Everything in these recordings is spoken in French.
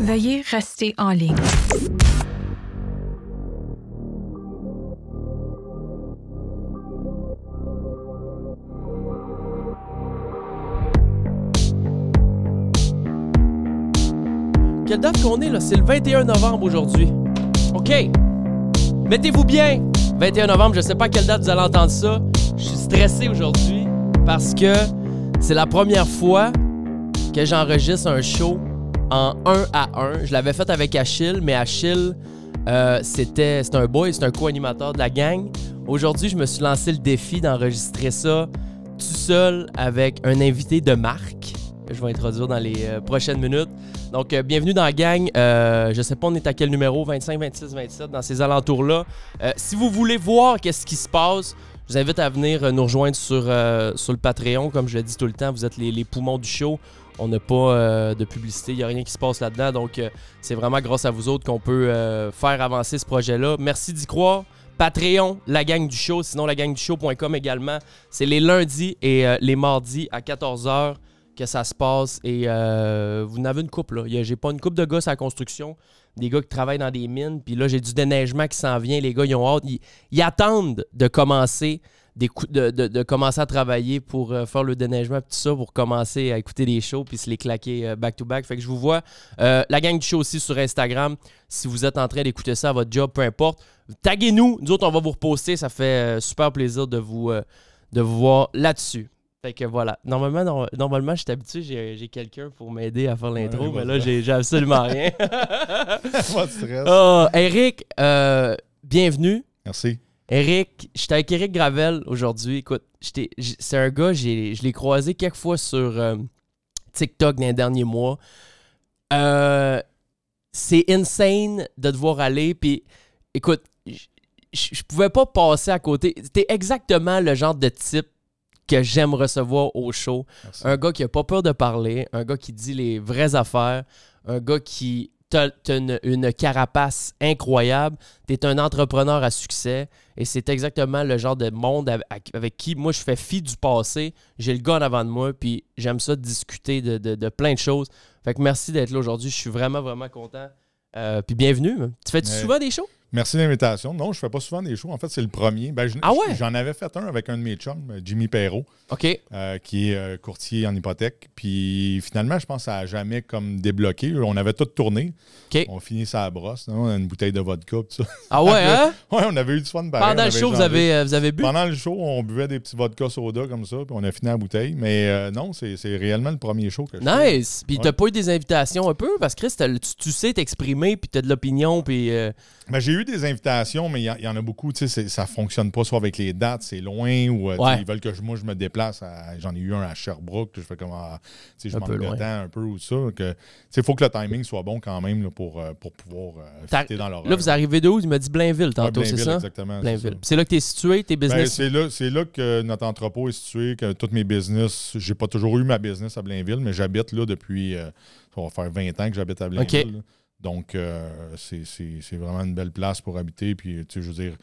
Veuillez rester en ligne. Quelle date qu'on est là? C'est le 21 novembre aujourd'hui. OK. Mettez-vous bien. 21 novembre, je sais pas à quelle date vous allez entendre ça. Je suis stressé aujourd'hui parce que c'est la première fois que j'enregistre un show en 1 à 1. Je l'avais fait avec Achille, mais Achille, euh, c'était un boy, c'est un co-animateur de la gang. Aujourd'hui, je me suis lancé le défi d'enregistrer ça tout seul avec un invité de marque que je vais introduire dans les euh, prochaines minutes. Donc, euh, bienvenue dans la gang. Euh, je sais pas on est à quel numéro, 25, 26, 27, dans ces alentours-là. Si vous voulez voir qu'est-ce qui se passe, je vous invite à venir nous rejoindre sur, le Patreon. Comme je le dis tout le temps, vous êtes les poumons du show. On n'a pas euh, de publicité, il n'y a rien qui se passe là-dedans. Donc, euh, c'est vraiment grâce à vous autres qu'on peut euh, faire avancer ce projet-là. Merci d'y croire. Patreon, la gang du show, sinon la gang du show.com également. C'est les lundis et les mardis à 14h que ça se passe. Et vous en avez une couple, là. J'ai pas une couple de gars à construction, des gars qui travaillent dans des mines. Puis là, j'ai du déneigement qui s'en vient. Les gars, ils ont hâte. Ils attendent de commencer, des coups- de, de- de commencer à travailler pour euh, faire le déneigement, tout ça, pour commencer à écouter des shows, puis se les claquer euh, back-to-back. Fait que je vous vois. Euh, la gang du show aussi sur Instagram. Si vous êtes en train d'écouter ça à votre job, peu importe, taguez-nous. Nous autres, on va vous reposter. Ça fait euh, super plaisir de vous, euh, de vous voir là-dessus. Fait que voilà. Normalement, non- normalement je suis habitué, j'ai quelqu'un pour m'aider à faire l'intro, Ouais, mais là, j'ai absolument rien. Pas de stress. oh, Eric, euh, bienvenue. Merci. Eric, j'étais avec Eric Gravel aujourd'hui. Écoute, c'est un gars, je l'ai croisé quelques fois sur euh, TikTok dans les derniers mois. Euh, c'est insane de te voir aller. Puis, écoute, je pouvais pas passer à côté. T'es exactement le genre de type que j'aime recevoir au show. Merci. Un gars qui a pas peur de parler, un gars qui dit les vraies affaires, un gars qui t'as une, une carapace incroyable, t'es un entrepreneur à succès et c'est exactement le genre de monde avec, avec qui moi je fais fi du passé, j'ai le gars en avant de moi puis j'aime ça discuter de, de- de plein de choses. Fait que merci d'être là aujourd'hui, je suis vraiment vraiment content. Euh, puis bienvenue. Tu Ouais. souvent des shows? Merci de l'invitation. Non, je fais pas souvent des shows. En fait, c'est le premier. Ben, je- Ah ouais? J'en avais fait un avec un de mes chums, Jimmy Perrault, euh, qui est euh, courtier en hypothèque. Puis finalement, je pense que ça n'a jamais comme débloqué. On avait tout tourné. On finit ça à brosse. non? Une bouteille de vodka, tout ça. Ah ouais, hein? ouais, on avait eu du fun pareil. Pendant On le show, vous avez, euh, vous avez bu? Pendant le show, on buvait des petits vodka soda comme ça, puis on a fini la bouteille. Mais euh, non, c'est réellement le premier show que je fais. Nice! Puis Ouais. t'as pas eu des invitations un peu? Parce que Chris, tu, tu sais t'exprimer, puis t'as de l'opinion, puis... Ben, j'ai eu des invitations, mais il y, en a beaucoup, tu sais, ça fonctionne pas soit avec les dates, c'est loin, ou euh, tu Ouais. ils veulent que je- moi je me déplace. à- J'en ai eu un à Sherbrooke, je fais comme, ah, tu sais, je manque de temps un peu ou ça. tu Il faut que le timing soit bon quand même là, pour, euh, pour pouvoir euh, dans l'horaire. Là, vous arrivez d'où? Il m'a dit Blainville tantôt, Ouais, c'est ça? Exactement. c'est Blainville. C'est là que t'es situé, tes Ben, business? c'est là, là que notre entrepôt est situé, que tous mes business, j'ai pas toujours eu ma business à Blainville, mais j'habite là depuis, euh, ça va faire 20 ans que j'habite à Blainville. Donc, euh, c'est- vraiment une belle place pour habiter. Puis, tu sais, je veux dire,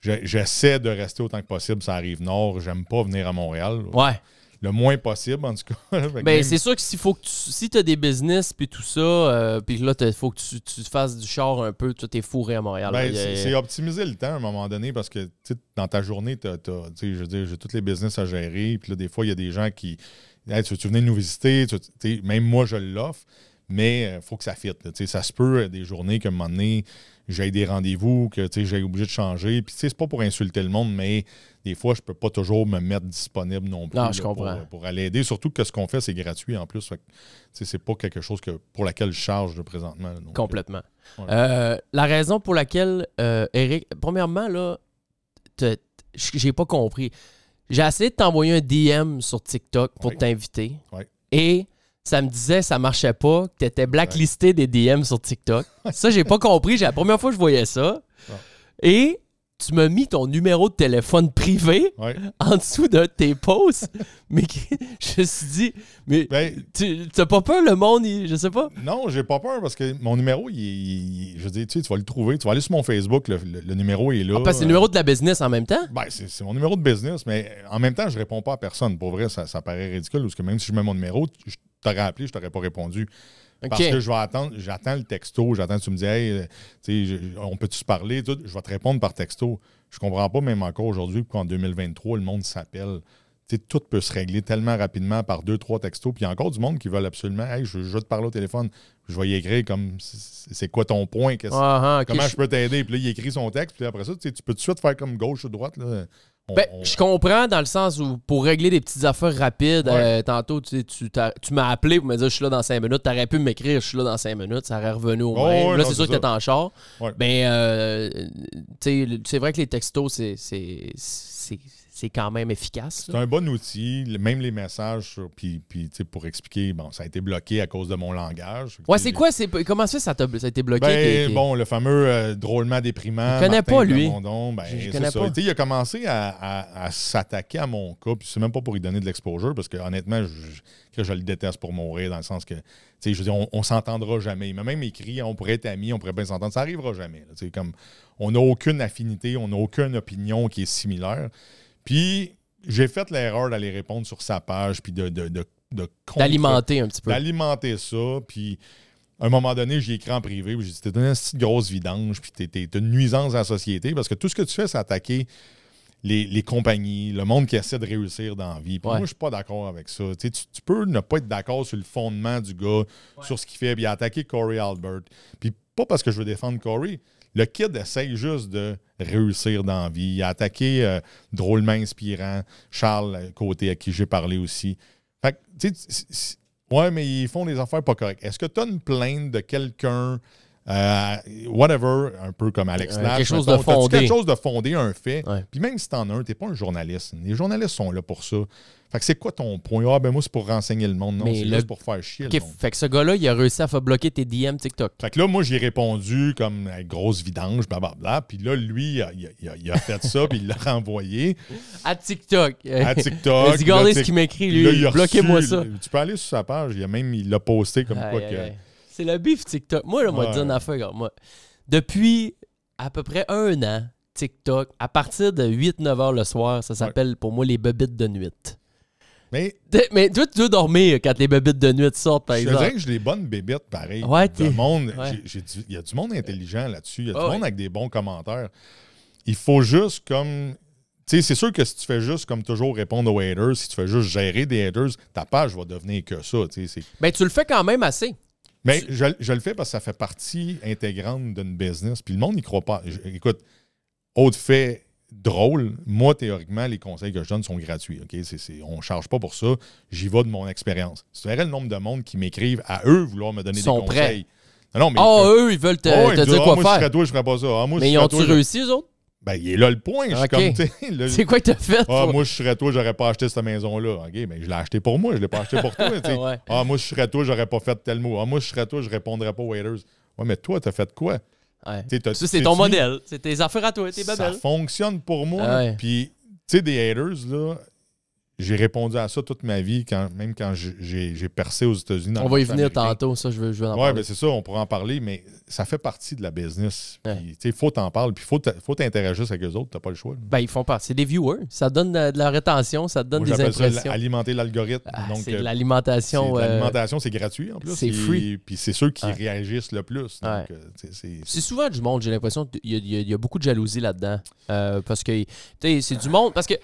j'essaie de rester autant que possible. Ça arrive nord. J'aime pas venir à Montréal. là. ouais. Le moins possible, en tout cas. Ben, même- c'est sûr que s'il faut que tu, si t'as des business, puis tout ça, euh, puis là, il faut que tu, tu fasses du char un peu, tu t'es fourré à Montréal. Ben, a- c'est optimiser le temps à un moment donné parce que dans ta journée, tu sais, je veux dire, j'ai tous les business à gérer. Puis là, des fois, il y a des gens qui. Hey, tu veux-tu venir nous visiter? Tu- même moi, je l'offre, mais il faut que ça fitte. Ça se peut euh, des journées qu'à un moment donné, j'ai des rendez-vous, que j'ai obligé de changer. Puis c'est pas pour insulter le monde, mais des fois, je peux pas toujours me mettre disponible non plus Non, je là, pour, comprends. pour aller aider. Surtout que ce qu'on fait, c'est gratuit en plus. C'est pas quelque chose que, pour laquelle je charge là, présentement. là. Donc, Complètement. Ouais. Euh, la raison pour laquelle, euh, Eric, premièrement, là, j'ai pas compris. J'ai essayé de t'envoyer un DM sur TikTok pour Ouais. t'inviter. Ouais. Et ça me disait ça marchait pas, que t'étais blacklisté des DM sur TikTok. ça, j'ai pas compris. C'est la première fois que je voyais ça. Et tu m'as mis ton numéro de téléphone privé Ouais. en dessous de tes posts. mais je me suis dit, mais Ben, tu t'as pas peur le monde, il- je sais pas? Non, j'ai pas peur parce que mon numéro, il, il- je veux dire, tu sais, tu vas le trouver. Tu vas aller sur mon Facebook, le, le- le numéro est là. Ah, parce que c'est le numéro de la business en même temps? Ben, c'est c'est mon numéro de business, mais en même temps, je réponds pas à personne. Pour vrai, ça, ça paraît ridicule parce que même si je mets mon numéro, je- t'aurais appelé, je t'aurais pas répondu. Parce que je vais attendre, j'attends le texto, j'attends que tu me dis, hey, euh, je- on peut-tu se parler? Tout, je vais te répondre par texto. Je comprends pas, même encore aujourd'hui, qu'en 2023, le monde s'appelle. Tout peut se régler tellement rapidement par deux, trois textos. Puis il y a encore du monde qui veulent absolument, hey, je, je veux te parler au téléphone. Je vais y écrire comme, c'est quoi ton point? Ah, ah, comment je- peux t'aider? Puis là, il écrit son texte. Puis après ça, tu peux tout de suite faire comme gauche ou droite. Là. Ben, je comprends dans le sens où pour régler des petites affaires rapides, Ouais. euh, tantôt tu, sais, tu, m'as appelé pour me dire je suis là dans 5 minutes. T'aurais pu m'écrire je suis là dans 5 minutes, ça aurait revenu au Ouais, même. ouais, là, c'est sûr que t'es en char. Ouais. Ben, euh, tu sais, le- c'est vrai que les textos, c'est, c'est, quand même efficace. C'est un bon outil, même les messages, sur- puis, puis pour expliquer, bon, ça a été bloqué à cause de mon langage. Ouais, c'est quoi? Comment ça ça, t'a- ça a été bloqué? Ben, bon, le fameux euh, drôlement déprimant. Je connais Martin pas, lui. Plamondon, ben, Je- je connais ça. pas. Il a commencé à, à- à s'attaquer à mon cas, puis c'est même pas pour lui donner de l'exposure, parce que honnêtement, je, je- le déteste pour mourir, dans le sens que, tu sais, je veux dire, on, on s'entendra jamais. Il m'a même écrit, on pourrait être amis, on pourrait bien s'entendre. Ça arrivera jamais. là. Comme, on n'a aucune affinité, on n'a aucune opinion qui est similaire. Puis, j'ai fait l'erreur d'aller répondre sur sa page, puis de, de, de, d'alimenter un petit peu. d'alimenter ça. Puis à un moment donné, j'ai écrit en privé. puis J'ai dit, t'es une petite grosse vidange. Puis t'es, t'es- t'es une nuisance à la société. Parce que tout ce que tu fais, c'est attaquer les, les compagnies, le monde qui essaie de réussir dans la vie. Puis Ouais. moi, je suis pas d'accord avec ça. Tu- tu peux ne pas être d'accord sur le fondement du gars, sur ce qu'il fait, puis attaquer Corey Albert. Puis pas parce que je veux défendre Corey. Le kid essaye juste de réussir dans la vie. Il a attaqué euh, drôlement inspirant Charles euh, Côté, à qui j'ai parlé aussi. Fait que, tu sais, ouais, mais ils font des affaires pas correctes. Est-ce que tu as une plainte de quelqu'un, euh, whatever, un peu comme Alex Nash? quelque chose mettons, de fondé. quelque chose de fondé, un fait? Ouais. Puis même si t'en as un, t'es pas un journaliste. Les journalistes sont là pour ça. Fait que c'est quoi ton point? Ah, ben moi, c'est pour renseigner le monde. Non, c'est le- juste pour faire chier Ok, le monde. fait que ce gars-là, il a réussi à faire bloquer tes DM TikTok. Fait que là, moi, j'ai répondu comme euh, grosse vidange, blablabla. Puis là, lui, il a, il a- il a- il a fait ça, puis il l'a renvoyé À TikTok. à TikTok. Vas-y, regardez Là, ce tic- qu'il m'écrit, lui. Bloquez-moi ça. Tu peux aller sur sa page. Il a même, il l'a posté comme quoi que. C'est le bif TikTok. Moi, là, moi, Ouais. dire une affaire, regarde, moi. Depuis à peu près un an, TikTok, à partir de 8-9 heures le soir, ça s'appelle pour moi les bebites de nuit. Mais Mais toi, tu dois dormir quand les bebites de nuit sortent, par je exemple. dirais que j'ai des bonnes bébites, pareil. Ouais, Le t'es- monde, ouais. j'ai- j'ai du- il y a du monde intelligent là-dessus. Il y a du monde ouais. avec des bons commentaires. Il faut juste comme. Tu sais, c'est sûr que si tu fais juste comme toujours répondre aux haters, si tu fais juste gérer des haters, ta page va devenir que ça. tu sais, c'est- Ben, tu le fais quand même assez. Mais je, je le fais parce que ça fait partie intégrante d'une business. Puis le monde n'y croit pas. Je- écoute, autre fait drôle, moi, théoriquement, les conseils que je donne sont gratuits. ok? On ne charge pas pour ça. J'y vais de mon expérience. Tu verrais le nombre de monde qui m'écrivent à eux vouloir me donner Ils sont des conseils. Non, non, mais Ah, ils peuvent- eux, ils veulent te, Oh, ils te disent, dire Ah, quoi moi, je faire. serais toi, je ferais pas ça. Ah, moi, Mais ils ont-tu réussi, eux autres? Ben, il est là le point. Je suis Ok. comme, tu sais, là, C'est quoi que t'as fait? ah, moi, je serais toi, j'aurais pas acheté cette maison-là. OK, mais je l'ai acheté pour moi, je l'ai pas acheté pour toi. Ouais. Ah, moi, je serais toi, j'aurais pas fait tel mot. Ah, moi, je serais toi, je répondrais pas aux haters. Ouais, mais toi, t'as fait quoi? Ouais. Ça, c'est ton modèle. C'est tes affaires à toi, tes Ça babelles. fonctionne pour moi. Puis, tu sais, des haters, là, j'ai répondu à ça toute ma vie, quand, même quand j'ai- percé aux États-Unis. On va y venir américain. tantôt, ça, je veux, je veux en Ouais, parler. ben c'est ça, on pourra en parler, mais ça fait partie de la business. Ouais. Puis, tu sais, faut t'en parler, puis faut t- faut t'interagir avec eux autres, t'as pas le choix. là. Ben, ils font partie. C'est des viewers. Ça donne de, la rétention, ça te donne Moi, des j'appelle ça impressions. alimenter l'algorithme. Ah, Donc, c'est euh, l'alimentation. euh, l'alimentation, c'est gratuit en plus. c'est free. Puis c'est ceux qui Ouais. réagissent le plus. Ouais. Euh, c'est- souvent du monde, j'ai l'impression qu'il y, a- il y a- il y a beaucoup de jalousie là-dedans. Euh, parce que, tu sais, c'est du monde. Parce que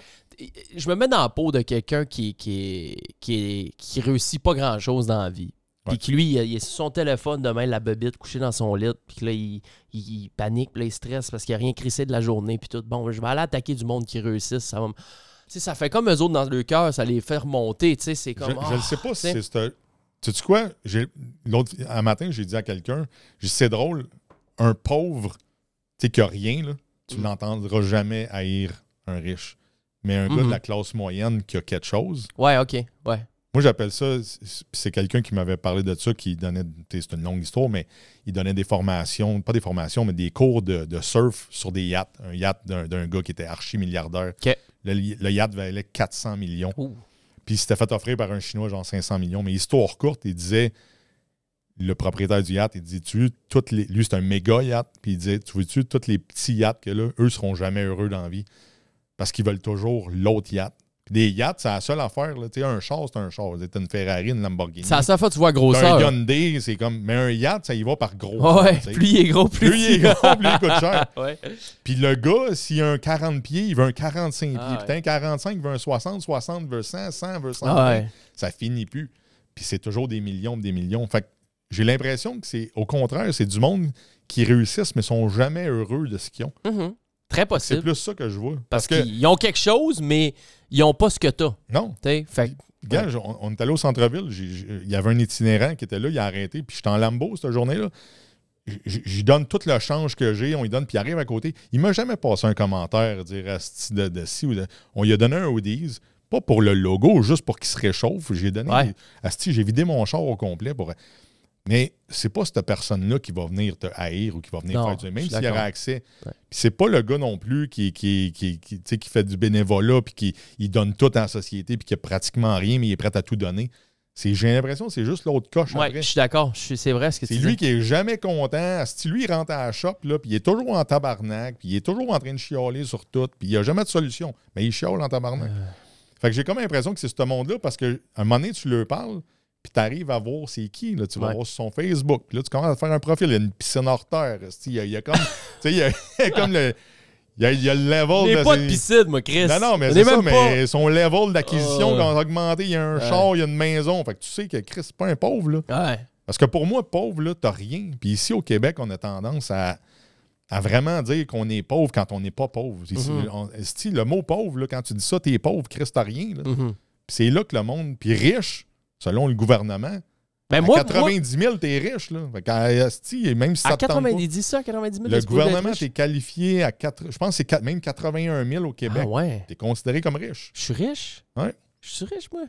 je me mets dans la peau de quelqu'un qui, qui, qui, qui réussit pas grand-chose dans la vie. Puis qui, lui, il, est sur son téléphone demain, la bebite, couché dans son lit. Puis que là, il, il- il panique, puis là, il stresse parce qu'il a rien crissé de la journée. Puis tout. Bon, je vais aller attaquer du monde qui réussisse. Ça va me- Tu sais, ça fait comme eux autres dans le cœur, ça les fait remonter. C'est Je comme. je ne ah, sais pas si tu sais. c'est ce- Tu sais quoi? Un matin, j'ai dit à quelqu'un, c'est drôle, un pauvre, tu sais, qui a rien, là, tu Mm. n'entendras jamais haïr un riche. Mais un gars Mhm. de la classe moyenne qui a quelque chose, Ouais, ok. Ouais. moi j'appelle ça, c'est- quelqu'un qui m'avait parlé de ça, qui donnait, c'est une longue histoire, mais il donnait des formations, pas des formations, mais des cours de, de surf sur des yachts. Un yacht d'un gars qui était archi-milliardaire. Le, le yacht valait 400 millions. Ouh. Puis il s'était fait offrir par un Chinois, genre 500 millions. Mais histoire courte, il disait, le propriétaire du yacht, il dit, tu veux, toutes les, lui, c'est un méga yacht. Puis il disait, tu veux-tu, tous les petits yachts que là, eux seront jamais heureux dans la vie? Parce qu'ils veulent toujours l'autre yacht. Des yachts, c'est la seule affaire. Là. Tu sais, un char, c'est un char. T'as une Ferrari, une Lamborghini. C'est à ça fois tu vois la grosseur. un Hyundai, c'est comme. Mais un yacht, ça y va par gros. Ouais, sais. plus il est gros, plus, Plus il est gros, plus il coûte cher. Ouais. Puis le gars, s'il a un 40 pieds, il veut un 45 pieds. Ah Puis ouais. t'as un 45, il veut un 60, 60 veut 100, 100 veut 100. Ah ouais. Ça finit plus. Puis c'est toujours des millions, des millions. Fait que j'ai l'impression que c'est, au contraire, c'est du monde qui réussissent, mais sont jamais heureux de ce qu'ils ont. Mhm. Très C'est possible. plus ça que je vois. Parce Parce que, qu'ils ont quelque chose, mais ils n'ont pas ce que t'as. non, T'sais, Fait Gars, on, on est allé au centre-ville, il y avait un itinérant qui était là, il a arrêté, puis j'étais en Lambeau cette journée-là. J'y donne tout le change que j'ai, on lui donne, puis il arrive à côté. Il m'a jamais passé un commentaire, dire de, de ci ou de. On lui a donné un Hoodies, pas pour le logo, juste pour qu'il se réchauffe. J'ai donné. Ouais. Asti, j'ai vidé mon char au complet pour. Mais c'est pas cette personne-là qui va venir te haïr ou qui va venir Non, faire du. Même s'il y aurait accès. Ouais. Puis c'est pas le gars non plus qui, qui, qui, fait du bénévolat puis qui il donne tout à la société puis qui a pratiquement rien, mais il est prêt à tout donner. J'ai l'impression que c'est juste l'autre coche après. je suis d'accord. C'est vrai ce que C'est lui dis. qui est jamais content. Si lui, il rentre à la shop, là, puis il est toujours en tabarnak, puis il est toujours en train de chialer sur tout, puis il n'y a jamais de solution. Mais il chiale en tabarnak. Euh. Fait que j'ai comme l'impression que c'est ce monde-là parce qu'à un moment donné, tu leur parles, puis tu arrives à voir c'est qui. Là, tu vas Ouais. voir sur son Facebook. Puis là, tu commences à faire un profil. Il y a une piscine hors terre. Il y a, il y a comme. tu sais, il y a, il y a comme le. Il y a, il y a le level. Je de n'ai pas de piscine, moi, Chris. Non, non, mais c'est est ça, mais son level d'acquisition Oh. quand on a augmenté, il y a un Ouais. char, il y a une maison. Fait que tu sais que Chris, c'est pas un pauvre, là. Ouais. Parce que pour moi, pauvre, là, t'as rien. Puis ici, au Québec, on a tendance à, à vraiment dire qu'on est pauvre quand on n'est pas pauvre. Ici, Mhm. on- esti, le mot pauvre, là, quand tu dis ça, t'es pauvre, Chris, t'as rien. Mhm. Puis c'est là que le monde. Puis riche, selon le gouvernement. Ben, à moi, moi, 90 000, t'es riche. Là. Fait et même si ça à 90 ça, à 90 000, le t'es gouvernement t'est qualifié à 4, je pense que c'est même 81 000 au Québec. Ah ouais. T'es considéré comme riche. Je suis riche? Ouais. Je suis riche, moi.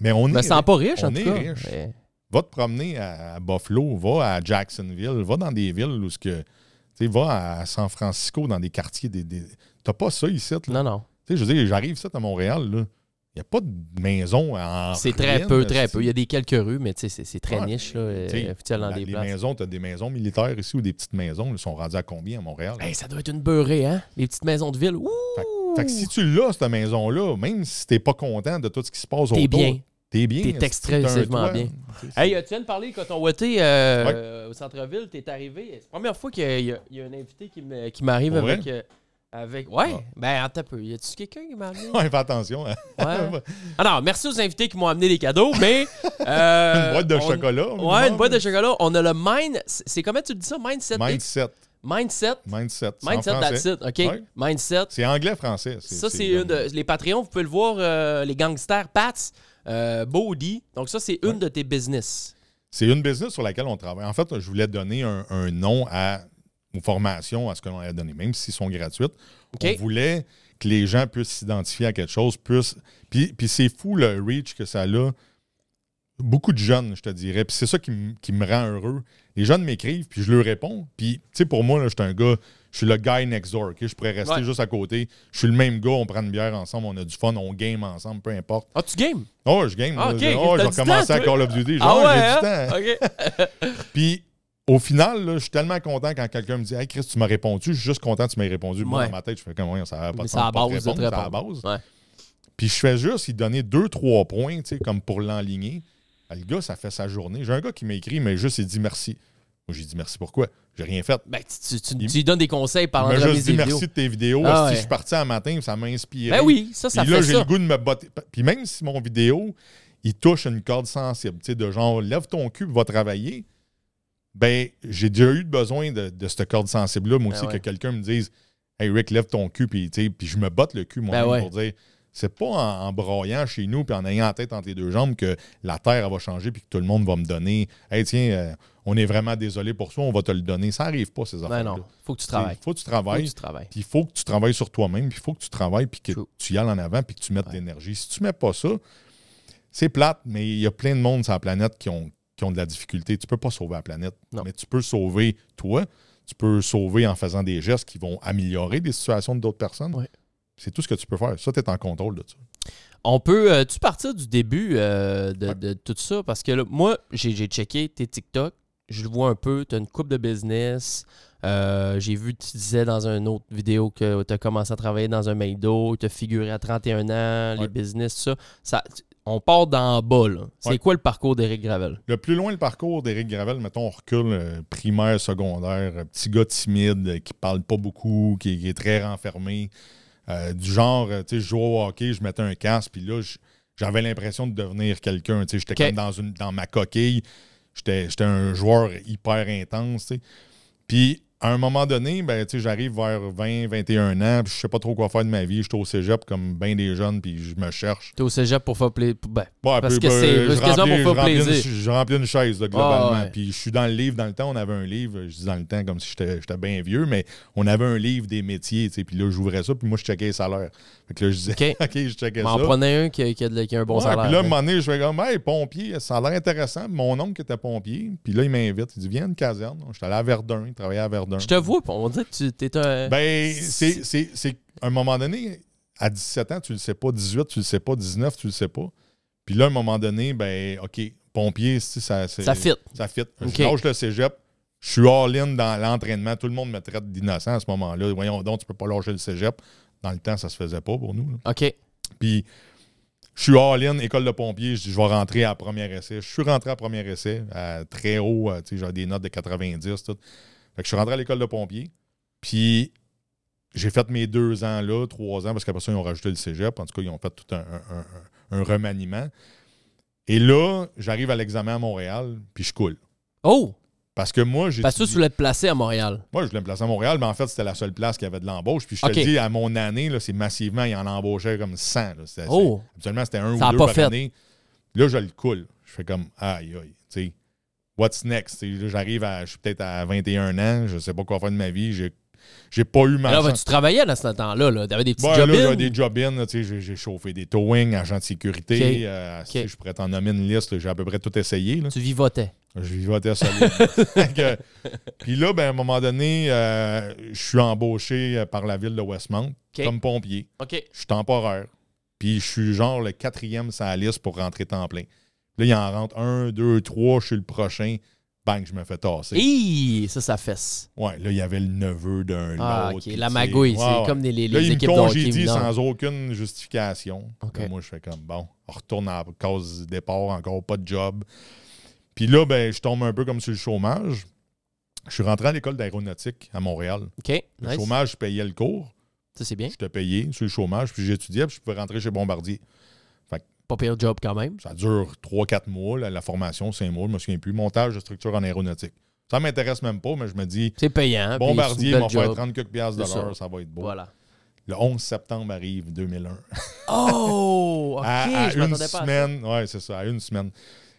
Mais on Je me est sens pas riche, en on tout est cas. riche. Mais- va te promener à, à Buffalo, va à Jacksonville, va dans des villes où ce que. Tu sais, va à San Francisco, dans des quartiers. Des, des- T'as pas ça ici. là. Non, non. Tu sais, je veux dire, j'arrive ici à Montréal, là. Il n'y a pas de maison en. C'est très ruine, peu, très peu. Il y a des quelques rues, mais tu sais, c'est- c'est très Ouais, niche, là, euh, Tu dans les places. maisons, tu as des maisons militaires ici ou des petites maisons. Ils sont rendus à combien à Montréal? Hey, ça doit être une beurrée, hein? Les petites maisons de ville. Ouh! Fait que si tu l'as, cette maison-là, même si t'es pas content de tout ce qui se passe T'es autour, bien. T'es bien. T'es extrêmement bien. Tu Hey, tu viens de parler coton ouaté euh, au centre-ville, t'es arrivé? C'est la première fois qu'il y, y a- un invité qui m'arrive Pour avec, euh, avec. Ouais, Ah. ben attends un peu. Y a-tu quelqu'un qui m'a amené? Ouais, fais attention. hein. Ouais. Ah non, merci aux invités qui m'ont amené des cadeaux, mais. euh, une boîte de on- chocolat. Ouais, une boîte de chocolat. On a le mind. C'est comment tu dis ça? Mindset. Mindset. Mindset? Mindset. Mindset, that's it. OK? Ouais. Mindset. C'est anglais-français. Ça, c'est une de. Les Patreons, vous pouvez le voir, euh, les gangsters, Pats, euh, Bodhi. Donc, ça, c'est une de tes business. C'est une business sur laquelle on travaille. En fait, je voulais donner un, un nom à, aux formations, à ce que l'on a donné, même s'ils sont gratuites. On voulait que les gens puissent s'identifier à quelque chose, puissent. Puis, puis c'est fou le reach que ça a. Beaucoup de jeunes, je te dirais. Puis c'est ça qui, me rend heureux. Les jeunes m'écrivent, puis je leur réponds. Puis, tu sais, pour moi, je suis un gars, je suis le guy next door. Je pourrais rester Ouais. juste à côté. Je suis le même gars, on prend une bière ensemble, on a du fun, on game ensemble, peu importe. Ah, tu game? Oh, je game. Ah, Oh, je vais recommencer temps, à? Call of Duty. Ah Genre, ouais, j'ai hein? du temps. OK. Puis au final, là, je suis tellement content quand quelqu'un me dit Hey Chris, tu m'as répondu. Je suis juste content que tu m'aies répondu. Moi, Ouais. dans ma tête, je fais comme ça n'a pas de à sens, base te répondre, à la base. Ouais. Puis je fais juste y donner deux, trois points, tu sais, comme pour l'enligner. Ah, Le gars, ça fait sa journée. J'ai un gars qui m'a écrit, mais juste il dit merci. Moi, j'ai dit merci pourquoi? J'ai rien fait. Ben, tu, tu- Il- tu lui donnes des conseils par Il l'entremise juste des vidéos. merci de tes vidéos. Ah Si ouais. je suis parti un matin, ça m'a inspiré. Ben oui, ça, ça Puis là, j'ai le goût de me botter. Puis même si mon vidéo, il touche une corde sensible, tu sais, de genre, lève ton cul, va travailler, ben, j'ai déjà eu besoin de, de cette corde sensible-là, moi aussi, Ben ouais. que quelqu'un me dise, hey Rick, lève ton cul, puis, je me botte le cul moi-même Ben ouais. pour dire, c'est pas en, en broyant chez nous, puis en ayant la tête entre les deux jambes que la terre elle va changer, puis que tout le monde va me donner, hey, tiens, euh, on est vraiment désolé pour ça, on va te le donner. Ça arrive pas, ces Ben affaires-là. non, faut que tu Il travailles. faut que tu Faut travailles. que tu travailles. Puis il faut que tu travailles sur toi-même, puis il faut que tu travailles, puis que True. tu y ailles en avant, puis que tu mettes de l'énergie. Si tu mets pas ça, c'est plate, mais il y a plein de monde sur la planète qui ont, qui ont de la difficulté. Tu peux pas sauver la planète, Non. mais tu peux sauver toi. Tu peux sauver en faisant des gestes qui vont améliorer des situations d'autres personnes. Ouais. C'est tout ce que tu peux faire. Ça, tu es en contrôle de ça. On peut. euh, tu partir du début euh, de, Ouais. de tout ça? Parce que là, moi, j'ai checké tes TikTok. Je le vois un peu. Tu as une coupe de business. Euh, J'ai vu, tu disais dans une autre vidéo que tu as commencé à travailler dans un McDo, tu as figuré à 31 ans, les business, ça. ça on part d'en bas, là. C'est Ouais. quoi le parcours d'Éric Gravel? Le plus loin le parcours d'Éric Gravel, mettons, on recule euh, primaire, secondaire, euh, petit gars timide, euh, qui parle pas beaucoup, qui, qui est très renfermé. du genre, tu sais, je jouais au hockey, je mettais un casque, puis là, j'avais l'impression de devenir quelqu'un. Tu sais, j'étais comme dans, une, dans ma coquille. J'étais j'étais un joueur hyper intense, tu sais. Puis, à un moment donné, ben, tu j'arrive vers 20, 21 ans, puis je sais pas trop quoi faire de ma vie. J'étais au cégep comme bien des jeunes, puis je me cherche. T'es au cégep pour faire plaisir. Ben, Ouais, Parce puis, que ben, c'est- je remplis- pour faire je remplis plaisir. Une, je remplis une chaise, là, globalement. Ah, ouais. Puis je suis dans le livre. Dans le temps, on avait un livre. Je dis dans le temps comme si j'étais bien vieux, mais on avait un livre des métiers. tu Puis là, j'ouvrais ça, puis moi, je checkais les salaires. Fait que là, je disais, OK. OK, je checkais m'en ça. prenais un qui, a- qui a, de- qui a un bon Ouais, salaire. Puis là, à un moment donné, je fais comme, hey, pompier, ça a l'air intéressant. Mon oncle était pompier. Puis là, il m'invite. Il dit, viens à une caserne. J'étais allé à Verdun. Il travaillait à Verdun. Je te vois, on va dire que tu t'es un. Ben, c'est, c'est, c'est à un moment donné, à 17 ans, tu le sais pas, 18, tu le sais pas, 19, tu le sais pas. Puis là, à un moment donné, ben, OK, pompier, si ça, c'est- ça fit. Ça fit. Je lâche le cégep. Je suis all-in dans l'entraînement. Tout le monde me traite d'innocent à ce moment-là. Voyons donc, tu peux pas lâcher le cégep. Dans le temps, ça se faisait pas pour nous. là. OK. Puis, je suis all-in, école de pompier. Je dis, je vais rentrer à premier essai. Je suis rentré à premier essai, à très haut. euh, Tu sais, j'ai des notes de 90, tout. Fait que je suis rentré à l'école de pompier. Puis, j'ai fait mes deux ans là, trois ans, parce qu'après ça, ils ont rajouté le cégep. En tout cas, ils ont fait tout un, un- un- un remaniement. Et là, j'arrive à l'examen à Montréal, puis je coule. Oh! Parce que moi, j'ai. Parce que tu voulais te placer à Montréal. Moi, je voulais me placer à Montréal, mais en fait, c'était la seule place qui avait de l'embauche. Puis je te le dis, à mon année, là, c'est massivement, il en embauchait comme 100. là. Oh! Habituellement, c'était un Ça ou deux pas par fait. année. Là, je le coule. Je fais comme, aïe, aïe, tu sais, what's next? J'arrive à, je suis peut-être à 21 ans, je sais pas quoi faire de ma vie. J'ai, j'ai pas eu ma Alors, ben, chance. tu travaillais dans ce temps-là. Là? Tu avais des petits là, j'avais des job-in, là, tu sais, j'ai, chauffé des towing, agent de sécurité. Euh, Je pourrais t'en nommer une liste, j'ai à peu près tout essayé. là. Tu vivotais. Je vivotais que- Puis là, ben, à un moment donné, euh, je suis embauché euh, par la ville de Westmount comme pompier. Je suis temporaire. Puis je suis genre le quatrième sur la liste pour rentrer temps plein. Là, il en rentre un, deux, trois, je suis le prochain. Bang, je me fais tasser. Hi! Ça, ça fesse. Ouais, là, il y avait le neveu d'un Ah. OK. La magouille. c'est ouais. comme les, les, Là, les il me congédie sans aucune justification. OK. Là, moi, je fais comme, bon, on retourne à la case départ, encore pas de job. Puis là, ben, je tombe un peu comme sur le chômage. Je suis rentré à l'école d'aéronautique à Montréal. OK. Le Nice. chômage, je payais le cours. Ça, c'est bien. J'étais payé sur le chômage, puis j'étudiais, puis je pouvais rentrer chez Bombardier. Pas pire job quand même. Ça dure 3-4 mois, là, la formation, 5 mois, je me souviens plus. Montage de structure en aéronautique. Ça m'intéresse même pas, mais je me dis, C'est payant. Bombardier m'a fait job. 30 quelques piastres de l'heure, ça va être beau. Voilà. Le 11 septembre arrive 2001. Oh! OK. à, à je une m'attendais pas à ça. semaine, ouais, c'est ça, à une semaine.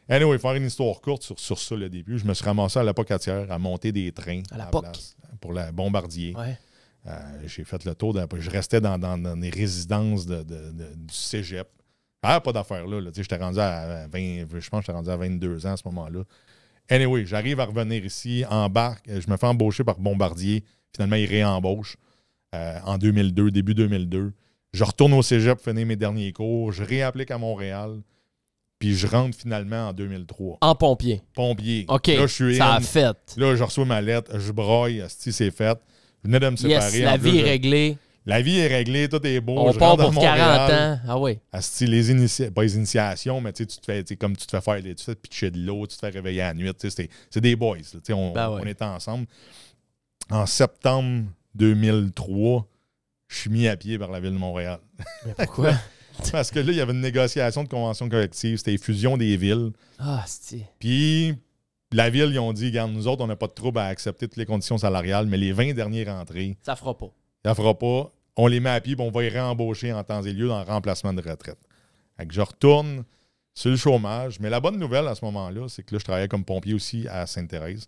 Anyway, faire une histoire courte sur, sur ça le début. Je me suis ramassé à la Pocatière à monter des trains À la place, pour la Bombardier. Ouais. Euh, j'ai fait le tour. de- je restais dans, dans, dans les résidences de, de- de- du cégep. Ah, pas d'affaires là. là. J'étais rendu à 20, je pense que rendu à 22 ans à ce moment-là. Anyway, j'arrive à revenir ici, embarque, euh, je me fais embaucher par Bombardier. Finalement, il réembauche euh, en 2002, début 2002. Je retourne au cégep finir mes derniers cours. Je réapplique à Montréal. Puis je rentre finalement en 2003. En pompier. Pompier. OK. Là, je suis ça a in. fait. Là, je reçois ma lettre. Je broille. Si c'est fait. Je venais de me séparer. Yes, la vie est réglée. La vie est réglée, tout est beau. On je part pour à 40 Montréal. ans. Ah oui. Asti, les initia- pas les initiations, mais tu te fais, comme tu te fais faire, tu te fais pitcher de l'eau, tu te fais réveiller à la nuit. C'est des boys. là, on, Ben ouais. on était ensemble. En septembre 2003, je suis mis à pied par la ville de Montréal. Mais pourquoi? Parce que là, il y avait une négociation de convention collective, c'était fusion des villes. ah, c'est. Puis la ville, ils ont dit, regarde, nous autres, on n'a pas de trouble à accepter toutes les conditions salariales, mais les 20 dernières rentrées, Ça fera pas. Ça fera pas. On les met à pied, on va les réembaucher en temps et lieu dans le remplacement de retraite. Je retourne sur le chômage. Mais la bonne nouvelle à ce moment-là, c'est que là, je travaillais comme pompier aussi à Sainte-Thérèse,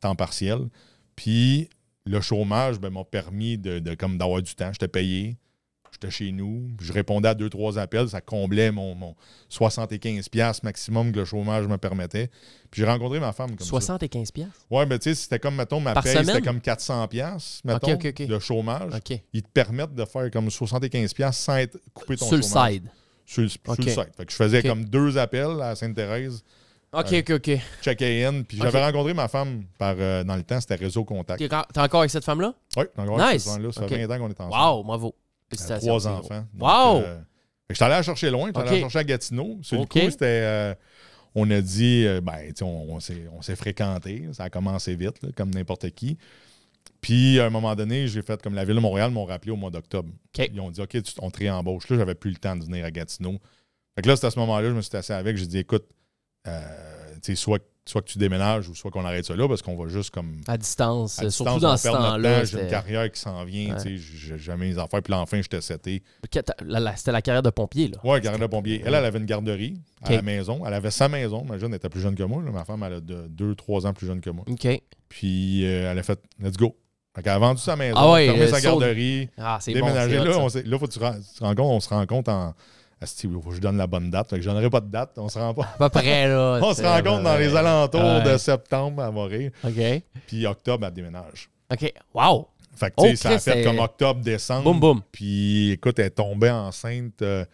temps partiel. Puis le chômage ben, m'a permis comme d'avoir du temps. J'étais payé. J'étais chez nous. Je répondais à deux, trois appels. Ça comblait mon, mon 75$ maximum que le chômage me permettait. Puis j'ai rencontré ma femme comme ça. 75 piastres? Ouais, mais tu sais, c'était comme, mettons, ma Par paye, c'était comme 400$, piastres, mettons, ok, ok. de chômage. Ils te permettent de faire comme 75$ piastres sans être coupé ton Sur le side? Sur le, sur Ok. le site. Fait que je faisais comme deux appels à Sainte-Thérèse. OK, OK, OK. checker in. Puis j'avais rencontré ma femme par, euh, dans le temps, c'était Réseau Contact. T'es encore- avec cette femme-là? Oui, encore Nice. là, ça Ok. fait 20 ans qu'on est ensemble. Wow, bravo. Félicitations. trois enfants. Donc, Wow! euh, fait que j'étais allé la chercher loin, j'étais allé Ok. la chercher à Gatineau. Sur le coup, c'était. euh, on a dit, euh, ben, on, on s'est, fréquenté. Ça a commencé vite, là, comme n'importe qui. Puis, à un moment donné, j'ai fait comme la Ville de Montréal m'ont rappelé au mois d'octobre. Ils ont dit, OK, tu, on te réembauche. Là, j'avais plus le temps de venir à Gatineau. Fait que là, c'est à ce moment-là, je me suis assis avec. J'ai dit, écoute, euh, tu sais, soit, soit que tu déménages ou soit qu'on arrête ça là parce qu'on va juste comme. À distance, à surtout distance, dans on ce temps-là. temps, J'ai une carrière qui s'en vient. Ouais. tu sais, J'ai jamais mes affaires. Puis là, enfin, j'étais seté. C'était la carrière de pompier, là. Ouais, garde de pompier. Elle, elle avait une garderie à la maison. Elle avait sa maison. Ma jeune était plus jeune que moi. là. Ma femme, elle a de- deux, trois ans plus jeune que moi. OK. Puis euh, elle a fait Let's go. Fait qu'elle a vendu sa maison, Ah ouais, fermé euh, sa garderie, Ah, c'est bon. déménagé. hot, là, là, faut que tu te rends compte, on se rend compte en. Asti, il faut que je donne la bonne date. Fait que je donnerai pas de date. On se rend pas. À peu près, là. On se rend compte dans les alentours Ouais. de septembre à mourir. OK. Puis octobre, elle déménage. OK. Wow. Fait que, tu sais, Oh, ça a fait comme octobre, décembre. Boum, boum. Puis, écoute, elle est tombée enceinte, euh,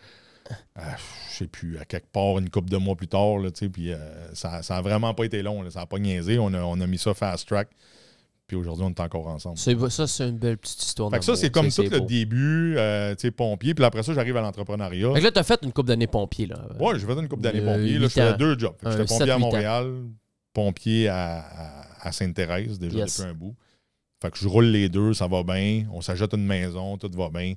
euh, je sais plus, à quelque part, une couple de mois plus tard, là, puis euh, ça, ça a vraiment pas été long, là, ça a pas niaisé. On a, on a mis ça fast track. Puis aujourd'hui, on est encore ensemble. Ça, c'est une belle petite histoire. Fait que ça, c'est comme tout le beau. début, euh, tu sais, pompier. Puis après ça, j'arrive à l'entrepreneuriat. Fait que là, t'as fait une coupe d'année pompier, là. Ouais, j'ai fait une couple d'années Euh, pompier. Là, je faisais deux jobs. J'étais pompier à. Montréal, pompier à, à- à Sainte-Thérèse, déjà Yes. depuis un bout. Fait que je roule les deux, ça va bien. On s'achète une maison, tout va bien.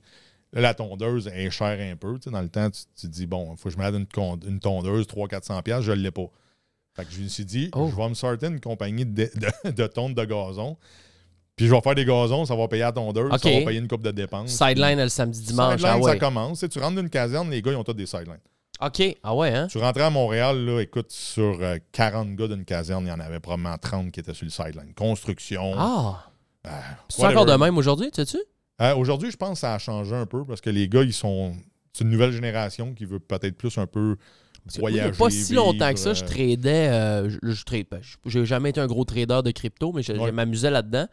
Là, la tondeuse est chère un peu. Tu dans le temps, tu, tu te dis, bon, il faut que je me une, une tondeuse, 300-400$, je ne l'ai pas. Fait que je me suis dit, Oh. je vais me sortir une compagnie de, de, de gazon. Puis je vais faire des gazons, ça va payer la tondeuse, OK. ça va payer une coupe de dépenses. Sideline le samedi, dimanche. Sideline, ah ouais. ça commence. Tu rentres d'une caserne, les gars, ils ont tous des sidelines. OK. Ah ouais, hein? Tu rentrais à Montréal, là, écoute, sur euh, 40 gars d'une caserne, il y en avait probablement 30 qui étaient sur le sideline. Construction. Ah. euh, C'est encore de même aujourd'hui, tu sais-tu? Euh, Aujourd'hui, je pense que ça a changé un peu parce que les gars, ils sont. C'est une nouvelle génération qui veut peut-être plus un peu Moi, Il n'y a pas si longtemps que ça, je tradais. euh, je, je trade, ben, j'ai jamais été un gros trader de crypto, mais je, m'amusais là-dedans.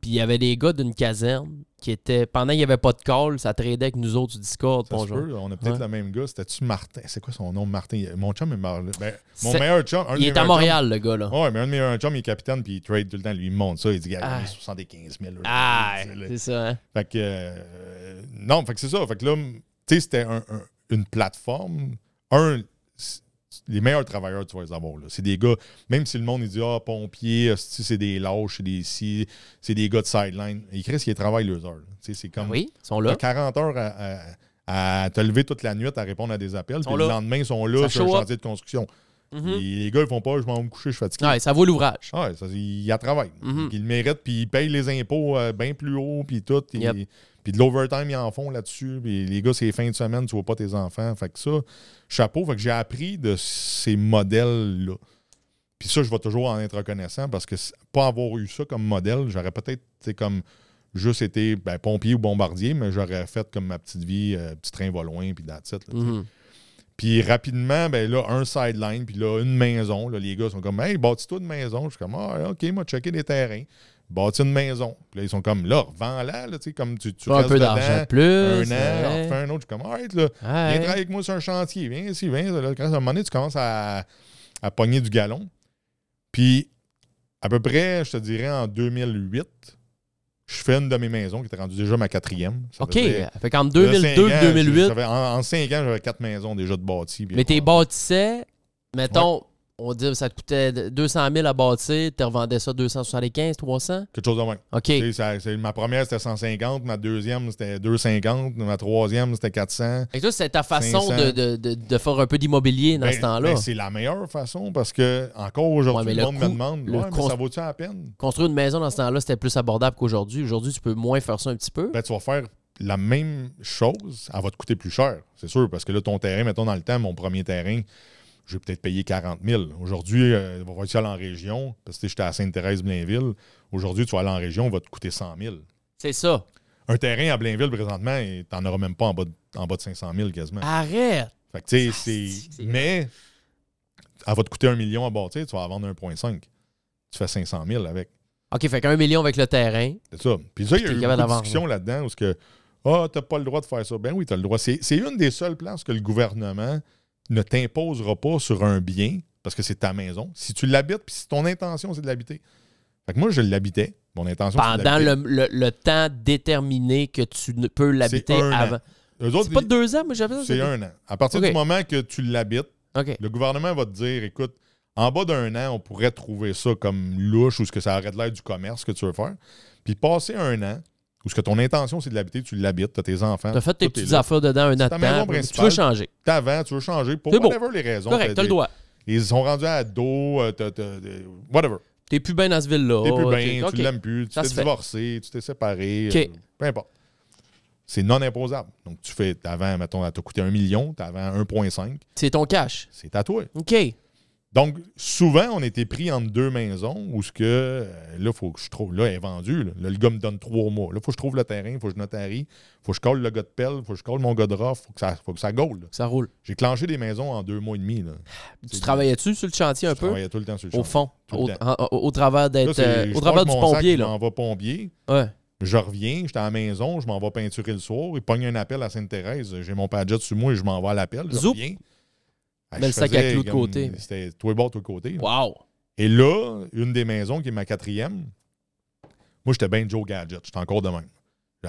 Puis il y avait des gars d'une caserne qui étaient. Pendant qu'il n'y avait pas de call, ça tradait avec nous autres sur Discord. Ça se peut, on a peut-être Ouais. le même gars. C'était-tu Martin? C'est quoi son nom, Martin? Mon chum est mort. Ben, mon meilleur chum. Il est à Montréal, le gars, là. Ouais, mais un de mes meilleurs chums, il est capitaine, puis il trade tout le temps. Lui, il me montre ça. Il dit, gars, Ah. il est 75 000. là. Ah, C'est ça, hein? Fait que. euh, non, fait que c'est ça. Fait que là, tu sais, c'était un- un- une plateforme. Un, les meilleurs travailleurs, tu vas les avoir. C'est des gars, même si le monde il dit Ah, pompier, c'est des lâches, c'est des si, c'est des gars de sideline. Ils créent qu'ils travaillent leurs heures. C'est comme. Oui, ils sont là. 40 heures à, à- à te lever toute la nuit à répondre à des appels. Puis le lendemain, ils sont là Ça sur un up. chantier de construction. Mhm. Les gars, ils font pas, je m'en vais me coucher, je suis fatigué. Ouais, ça vaut l'ouvrage. Ouais, ça, ils y travaillent. Mhm. Ils le méritent, puis ils payent les impôts euh, bien plus haut, puis tout. Yep. Puis de l'overtime, ils en font là-dessus. Puis les gars, c'est les fins de semaine, tu vois pas tes enfants. Fait que ça, chapeau. Fait que j'ai appris de ces modèles-là. Puis ça, je vais toujours en être reconnaissant parce que pas avoir eu ça comme modèle, j'aurais peut-être, comme juste été ben, pompier ou bombardier, mais j'aurais fait comme ma petite vie, euh, petit train va loin, puis tu sais. Mhm. Puis rapidement, ben là, un sideline, puis là, une maison. Là, les gars sont comme, hey, bâtis-toi une maison. Je suis comme, ah, OK, moi, checker des terrains. Bâtis une maison. Puis là, ils sont comme, là, vends-la, là, tu sais, comme tu, tu Un restes peu d'argent plus. un an, refait un autre. Je suis comme, alright, là, viens travailler avec moi sur un chantier. Viens ici, viens. Là, quand à un moment donné, tu commences à, à pogner du galon. Puis, à peu près, je te dirais, en 2008, je fais une de mes maisons qui était rendue déjà ma quatrième. Ça OK. Fait faisait 2002 cinq et ans, 2008, j'avais- En, en cinq ans, j'avais quatre maisons déjà de bâties. mais t'es bâtissais, mettons, on dit ça te coûtait 200 000 à bâtir, tu revendais ça 275, 300? Quelque chose de même. OK. Ça- ma première, c'était 150. Ma deuxième, c'était 250. Ma troisième, c'était 400. Et toi, c'est ta façon 500. de, de, de, de faire un peu d'immobilier dans Ben- ce temps-là. ben, c'est la meilleure façon parce que, encore aujourd'hui, Ouais, le le monde me demande le ouais, mais cons- ça vaut-tu la peine? Construire une maison dans ce temps-là, c'était plus abordable qu'aujourd'hui. Aujourd'hui, tu peux moins faire ça un petit peu. ben, Tu vas faire la même chose, elle va te coûter plus cher, c'est sûr. Parce que là, ton terrain, mettons dans le temps, mon premier terrain, je vais peut-être payer 40 000. Aujourd'hui, euh, il va ailles en région parce que j'étais à Sainte-Thérèse-Blainville. Aujourd'hui, tu vas aller en région, il va te coûter 100 000. c'est ça. Un terrain à Blainville, présentement, tu n'en auras même pas en bas, de, en bas de 500 000 quasiment. Arrête! Fait que, tu sais, c'est. Mais, elle va te coûter un million à bâtir, tu vas la vendre 1,5. Tu fais 500 000 avec. OK, fait qu'un million avec le terrain. C'est ça. Puis ça, il y a eu d'avoir, discussions là-dedans où ce que. Ah, t'as pas le droit de faire ça. Ben oui, t'as le droit. C'est une des seules places que le gouvernement ne t'imposera pas sur un bien parce que c'est ta maison. Si tu l'habites, puis si ton intention, c'est de l'habiter. Fait que moi, je l'habitais. Mon intention, c'est de Pendant l'habiter. le, le- le temps déterminé que tu ne peux l'habiter avant. C'est pas deux ans, moi j'avais ça. c'est un an. À partir du moment que tu l'habites, le gouvernement va te dire écoute, en bas d'un an, on pourrait trouver ça comme louche ou ce que ça aurait de l'air du commerce que tu veux faire. Puis passer un an, où ce que ton intention, c'est de l'habiter, tu l'habites, tu as tes enfants. T'as fait tes petites affaires dedans un an de temps. Tu veux changer. T'avant, tu veux changer pour beau. whatever les raisons. Correct, t'as le droit. Ils sont rendus à dos, euh, whatever. T'es plus bien dans ce ville-là. T'es plus bien, tu l'aimes plus, tu t'es divorcé, tu t'es séparé, Ok. euh, peu importe. C'est non imposable. Donc, tu fais, avant, mettons, ça t'a coûté un million, t'avais 1,5, C'est ton cash. c'est à toi. OK. Donc, souvent, on était pris entre deux maisons où ce que, euh, là, faut que je trouve, là, elle est vendue. Là, Là, le gars me donne trois mois. Là, faut que je trouve le terrain, faut que je notarie, faut que je colle le gars de pelle, faut que je colle mon gars de rough, faut que ça, faut que ça gaule. Ça roule. J'ai clenché des maisons en deux mois et demi. Là. Tu travaillais-tu sur le chantier un Je peu? travaillais tout le temps sur le Au chantier. fond. Au, en- au- travers d'être. euh, je au travers du mon sac, pompier, Je là. m'en vais pompier. Ouais. Je reviens, j'étais à la maison, je m'en vais peinturer le soir. Il pogne un appel à Sainte-Thérèse. J'ai mon padjet sur moi et je m'en vais à l'appel. Je Zoup. reviens. Mets le sac à clous de côté. C'était toi et bord, toi côté. là. Wow. Et là, une des maisons qui est ma quatrième, moi, j'étais bien Joe Gadget. J'étais encore de même.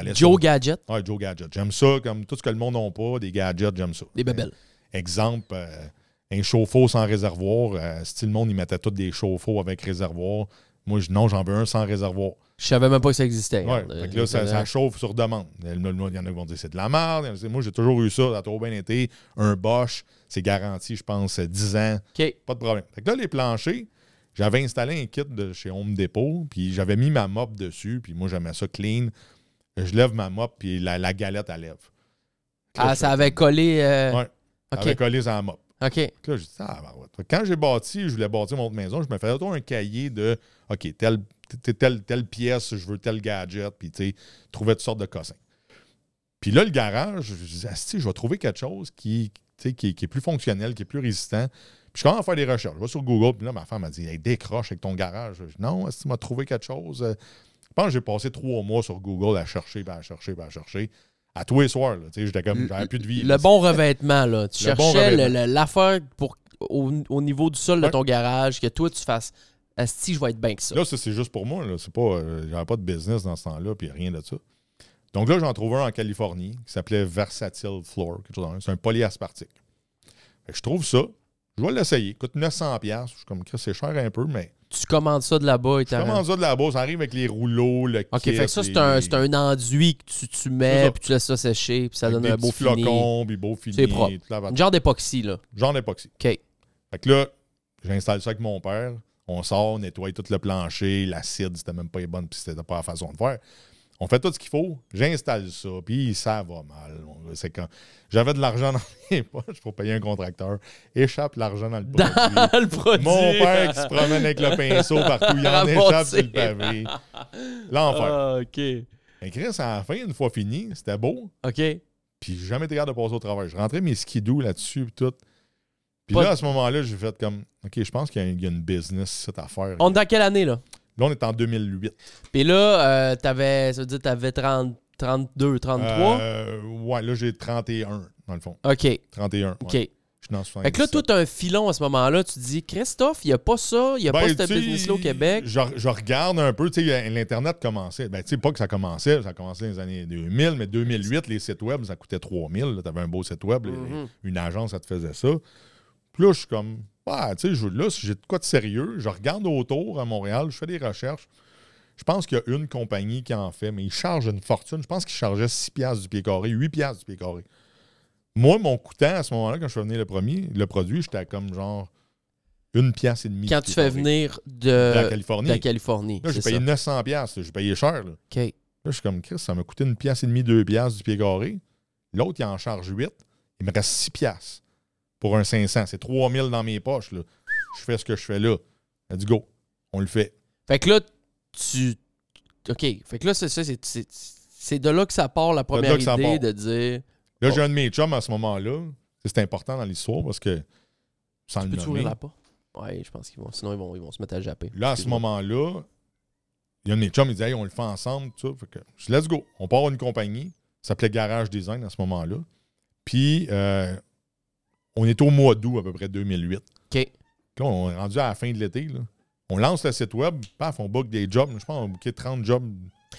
Joe sur- Gadget? Ouais, Joe Gadget. J'aime ça, comme tout ce que le monde n'a pas, des gadgets, j'aime ça. Des bébelles. Exemple, euh, un chauffe-eau sans réservoir. euh, style le monde, ils mettaient tous des chauffe-eau avec réservoir. Moi, je- non, j'en veux un sans réservoir. Je savais même pas que ça existait. Ouais, là, ça, ça chauffe sur demande. Il y en a qui vont dire c'est de la merde. Il Moi, j'ai toujours eu ça. Ça a trop bien été. Un Bosch, c'est garanti, je pense, 10 ans. Pas de problème. Fait que là, les planchers, j'avais installé un kit de chez Home Depot, puis j'avais mis ma mop dessus, puis moi, j'aimais ça clean. Je lève ma mop, puis la, la galette, elle lève. Ah, je ça avait collé. euh, Ouais. Ça avait collé sur la mop. OK. Là, j'ai dit, ah, ben ouais. Quand j'ai bâti, je voulais bâtir mon autre maison, je me faisais un cahier de, OK, telle, telle, telle pièce, je veux tel gadget, puis tu sais, trouver toutes sortes de cossins. Puis là, le garage, je me disais, Asti, je vais trouver quelque chose qui, qui, qui est plus fonctionnel, qui est plus résistant. Puis je commence à faire des recherches. Je vais sur Google, puis là, ma femme m'a dit, hey, décroche avec ton garage. Je dis, non, Asti, tu m'as trouvé quelque chose? Euh, Je pense que j'ai passé trois mois sur Google à chercher, puis à chercher, puis à chercher. À tous les soirs, là. Tu sais, j'étais comme, j'avais plus de vie. Le là. bon revêtement, là. Tu Le bon cherchais le- l'affaire pour au, au niveau du sol de ton garage, que toi, tu fasses Asti, je vais être bien que ça. Là, ça, c'est juste pour moi. Là. C'est pas, euh, j'avais pas de business dans ce temps-là, puis rien de ça. Donc là, j'en trouve un en Californie qui s'appelait Versatile Floor. quelque chose C'est un polyaspartique. Fait que je trouve ça. Je vais l'essayer. Coûte 900$. piastres. Je suis comme, c'est cher un peu, mais. Tu commandes ça de là-bas et t'as. commence ça de là-bas. Ça arrive avec les rouleaux, le OK, kit, fait que ça, c'est les- un, c'est un enduit que tu, tu mets, puis tu laisses ça sécher, puis ça avec donne des un beau fini. flocons, puis beau fini. C'est propre. genre d'époxy, là. Genre d'époxy. OK. Fait que là, j'installe ça avec mon père. On sort, on nettoie tout le plancher. L'acide, c'était même pas les bonnes, puis c'était pas la façon de faire. On fait tout ce qu'il faut. J'installe ça, puis ça va mal. C'est quand j'avais de l'argent dans mes poches pour payer un contracteur. Échappe l'argent dans le produit. Dans le produit. Mon père qui se promène avec le pinceau partout, il en échappe sur le pavé. L'enfer. Ah, OK. Mais Chris, à la fin, une fois fini, c'était beau. OK. Puis j'ai jamais été capable de passer au travail. Je rentrais mes skidoo là-dessus puis tout. Puis Pas là, à ce moment-là, j'ai fait comme OK, je pense qu'il y, y a une business, cette affaire. On est dans quelle année, là? Là, on est en 2008. Puis là, euh, t'avais, ça veut dire, t'avais 30, 32, 33? Euh, ouais, là, j'ai 31, dans le fond. OK. 31. OK. Je suis dans 77. Fait que là, toi, t'as un filon à ce moment-là. Tu te dis, Christophe, il n'y a pas ça, il n'y a Ben, pas ce business-là au Québec. Je, je regarde un peu, tu sais, l'Internet commençait. Ben, tu sais, pas que ça commençait, ça commençait dans les années 2000, mais 2008, les sites web, ça coûtait 3000. Tu avais un beau site web, les- Mhm. une agence, ça te faisait ça. Puis là, je suis comme, ouais, tu sais, je- là, si j'ai de quoi de sérieux, je regarde autour à Montréal, je fais des recherches. Je pense qu'il y a une compagnie qui en fait, mais ils chargent une fortune. Je pense qu'ils chargeaient 6 piastres du pied carré, 8 piastres du pied carré. Moi, mon coûtant à ce moment-là, quand je fais venir le premier, le produit, j'étais comme genre une pièce et demie. Quand tu fais venir de de, la de Californie. la Californie. Là, j'ai payé ça. 900 piastres. J'ai payé cher. Là. OK. Là, je suis comme, Chris, ça m'a coûté une pièce et demie, deux piastres du pied carré. L'autre, il en charge 8. Il me reste 6 piastres pour un 500. C'est 3000 dans mes poches. Là. Je fais ce que je fais là. Let's go. On le fait. Fait que là, tu. OK. Fait que là, c'est ça. c'est- de là que ça part la première idée de dire. Là, j'ai un de mes chums à ce moment-là. C'est important dans l'histoire parce que, sans le Peux-tu nommer, ouvrir la porte? Ouais, je pense qu'ils vont. Sinon, ils vont, ils vont se mettre à japper. Là, à ce moment-là, il y a un de mes chums, il dit Hey, on le fait ensemble. Tout ça. Fait que, je dis, let's go. On part une compagnie. Ça s'appelait Garage Design à ce moment-là. Puis, euh, on est au mois d'août, à peu près 2008, OK. Là, on est rendu à la fin de l'été. là. On lance le site web, paf, on book des jobs. Je pense qu'on a booké 30 jobs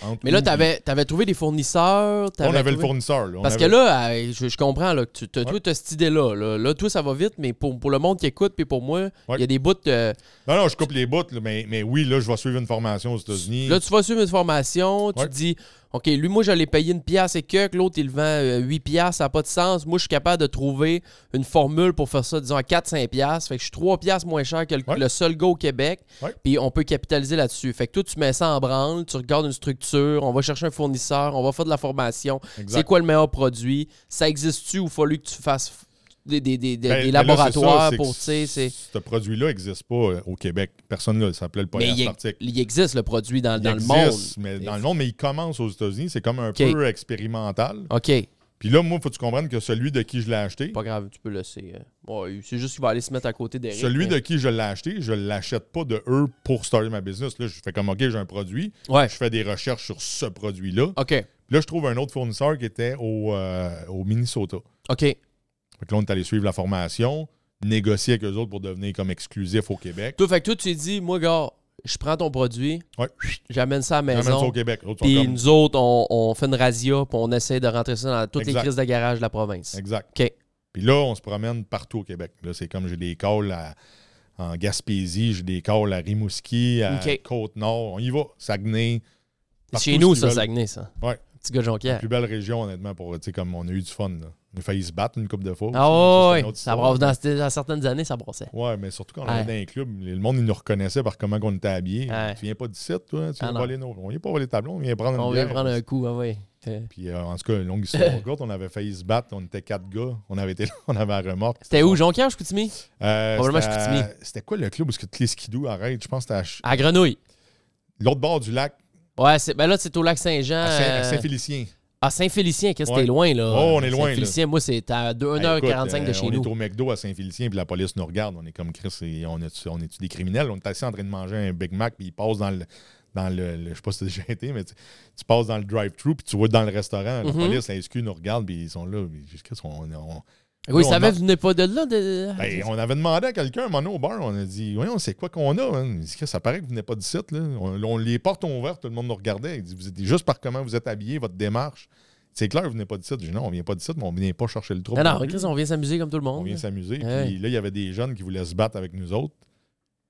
entre Mais là, tu avais, trouvé des fournisseurs. On avait le fournisseur. là. Parce avait- que là, euh, je, je comprends là, que tu as, Ouais. cette idée-là. Là. Là, toi, ça va vite, mais pour, pour le monde qui écoute, puis pour moi, il Ouais. y a des bouts. de- Non, non, je coupe les bouts, mais, mais oui, là, je vais suivre une formation aux États-Unis. Là, tu vas suivre une formation, tu Ouais. te dis, OK, lui, moi, je l'ai payé une pièce et que, l'autre, il vend euh, 8 piastres, ça n'a pas de sens. Moi, je suis capable de trouver une formule pour faire ça, disons, à 4-5 piastres. Fait que je suis 3 piastres moins cher que le, Ouais. le seul gars au Québec. Ouais. Puis on peut capitaliser là-dessus. Fait que toi, tu mets ça en branle, tu regardes une structure, on va chercher un fournisseur, on va faire de la formation. C'est quoi le meilleur produit? Ça existe-tu ou il fallu que tu fasses des, des- des- Ben, des là, laboratoires ça, pour. Ce produit-là n'existe pas euh, au Québec. Personne ne s'appelait le Mais il, il existe le produit dans, Il dans existe, le monde. Mais dans le monde, mais il commence aux États-Unis. C'est comme un peu expérimental. OK, Puis là, moi, il faut que tu comprennes que celui de qui je l'ai acheté, pas grave, tu peux laisser. euh, ouais, c'est juste qu'il va aller se mettre à côté d'Eric. celui mais- de qui je l'ai acheté, je ne l'achète pas de eux pour starter ma business. Là, je fais comme, OK, j'ai un produit. Ouais, Je fais des recherches sur ce produit-là. OK, là, je trouve un autre fournisseur qui était au, euh, au Minnesota. OK. Fait que là, on est allé suivre la formation, négocier avec eux autres pour devenir comme exclusif au Québec. Toi, fait que toi, tu t'es dit, moi, gars, je prends ton produit, Ouais. j'amène ça à la J'amène ça maison. au Québec. Puis comme- nous autres, on, on fait une razzia, puis on essaie de rentrer ça dans toutes les crises de garage de la province. Exact. OK. Puis là, on se promène partout au Québec. Là, c'est comme j'ai des calls à- en Gaspésie, j'ai des calls à Rimouski, à. Côte-Nord. On y va. Saguenay. Chez nous, ça, veulent. Saguenay, ça. Ouais. Petit gars de La Jonquière. plus belle région, honnêtement, pour, tu sais, comme on a eu du fun. Là. On a failli se battre une coupe de fois. Ah une autre ça brasse dans, certaines années, ça brassait. Ouais, mais surtout quand on Ouais. allait dans les clubs, le monde, il nous reconnaissait par comment on était habillés. Ouais. Tu viens pas d'ici, toi? Tu Ah viens voler nos... On vient pas voler le tableau, on vient prendre une On vient bière. prendre un coup, ah. Euh, Puis euh, en tout cas, longue histoire courte, on avait failli se battre. On était quatre gars. On avait été là, on avait la remorque. C'était où, Jonquière ou Chicoutimi? Euh, Probablement c'était à- Chicoutimi. C'était quoi le club où que tous les skidoo arrêtent? Je pense que c'était à À Grenouille. l'autre bord du lac, Ouais, c'est, ben là, c'est au lac Saint-Jean. à Saint- euh, Saint-Félicien. Ah, Saint-Félicien, qu'est-ce que Ouais. t'es loin, là? Oh, on est loin, Saint-Félicien, moi, c'est à 2, Hey, 1h45 écoute, de euh, chez on nous. est au McDo à Saint-Félicien, puis la police nous regarde. On est comme Chris, et on est-tu on est des criminels? On est assis en train de manger un Big Mac, puis ils passent dans le. Dans le, le- je sais pas si t'as déjà été, mais tu, tu passes dans le drive-thru, puis tu vois dans le restaurant, la Mhm. police, la SQ nous regarde, puis ils sont là. Puis, on, on- Oui, on ça avait venu pas de là. De... Ben, on avait demandé à quelqu'un, un au bar, on a dit Voyons, c'est quoi qu'on a hein? Il dit que Ça paraît que vous venez pas du site. Là. On, on les portes ouvertes, tout le monde nous regardait. Il dit Vous êtes juste par comment vous êtes habillés, votre démarche. C'est clair, vous venez pas du site. J'ai dit Non, on vient pas du site, mais on vient pas chercher le trouble. non, non. Chris, on vient s'amuser comme tout le On monde. vient s'amuser. Ouais. Puis là, il y avait des jeunes qui voulaient se battre avec nous autres.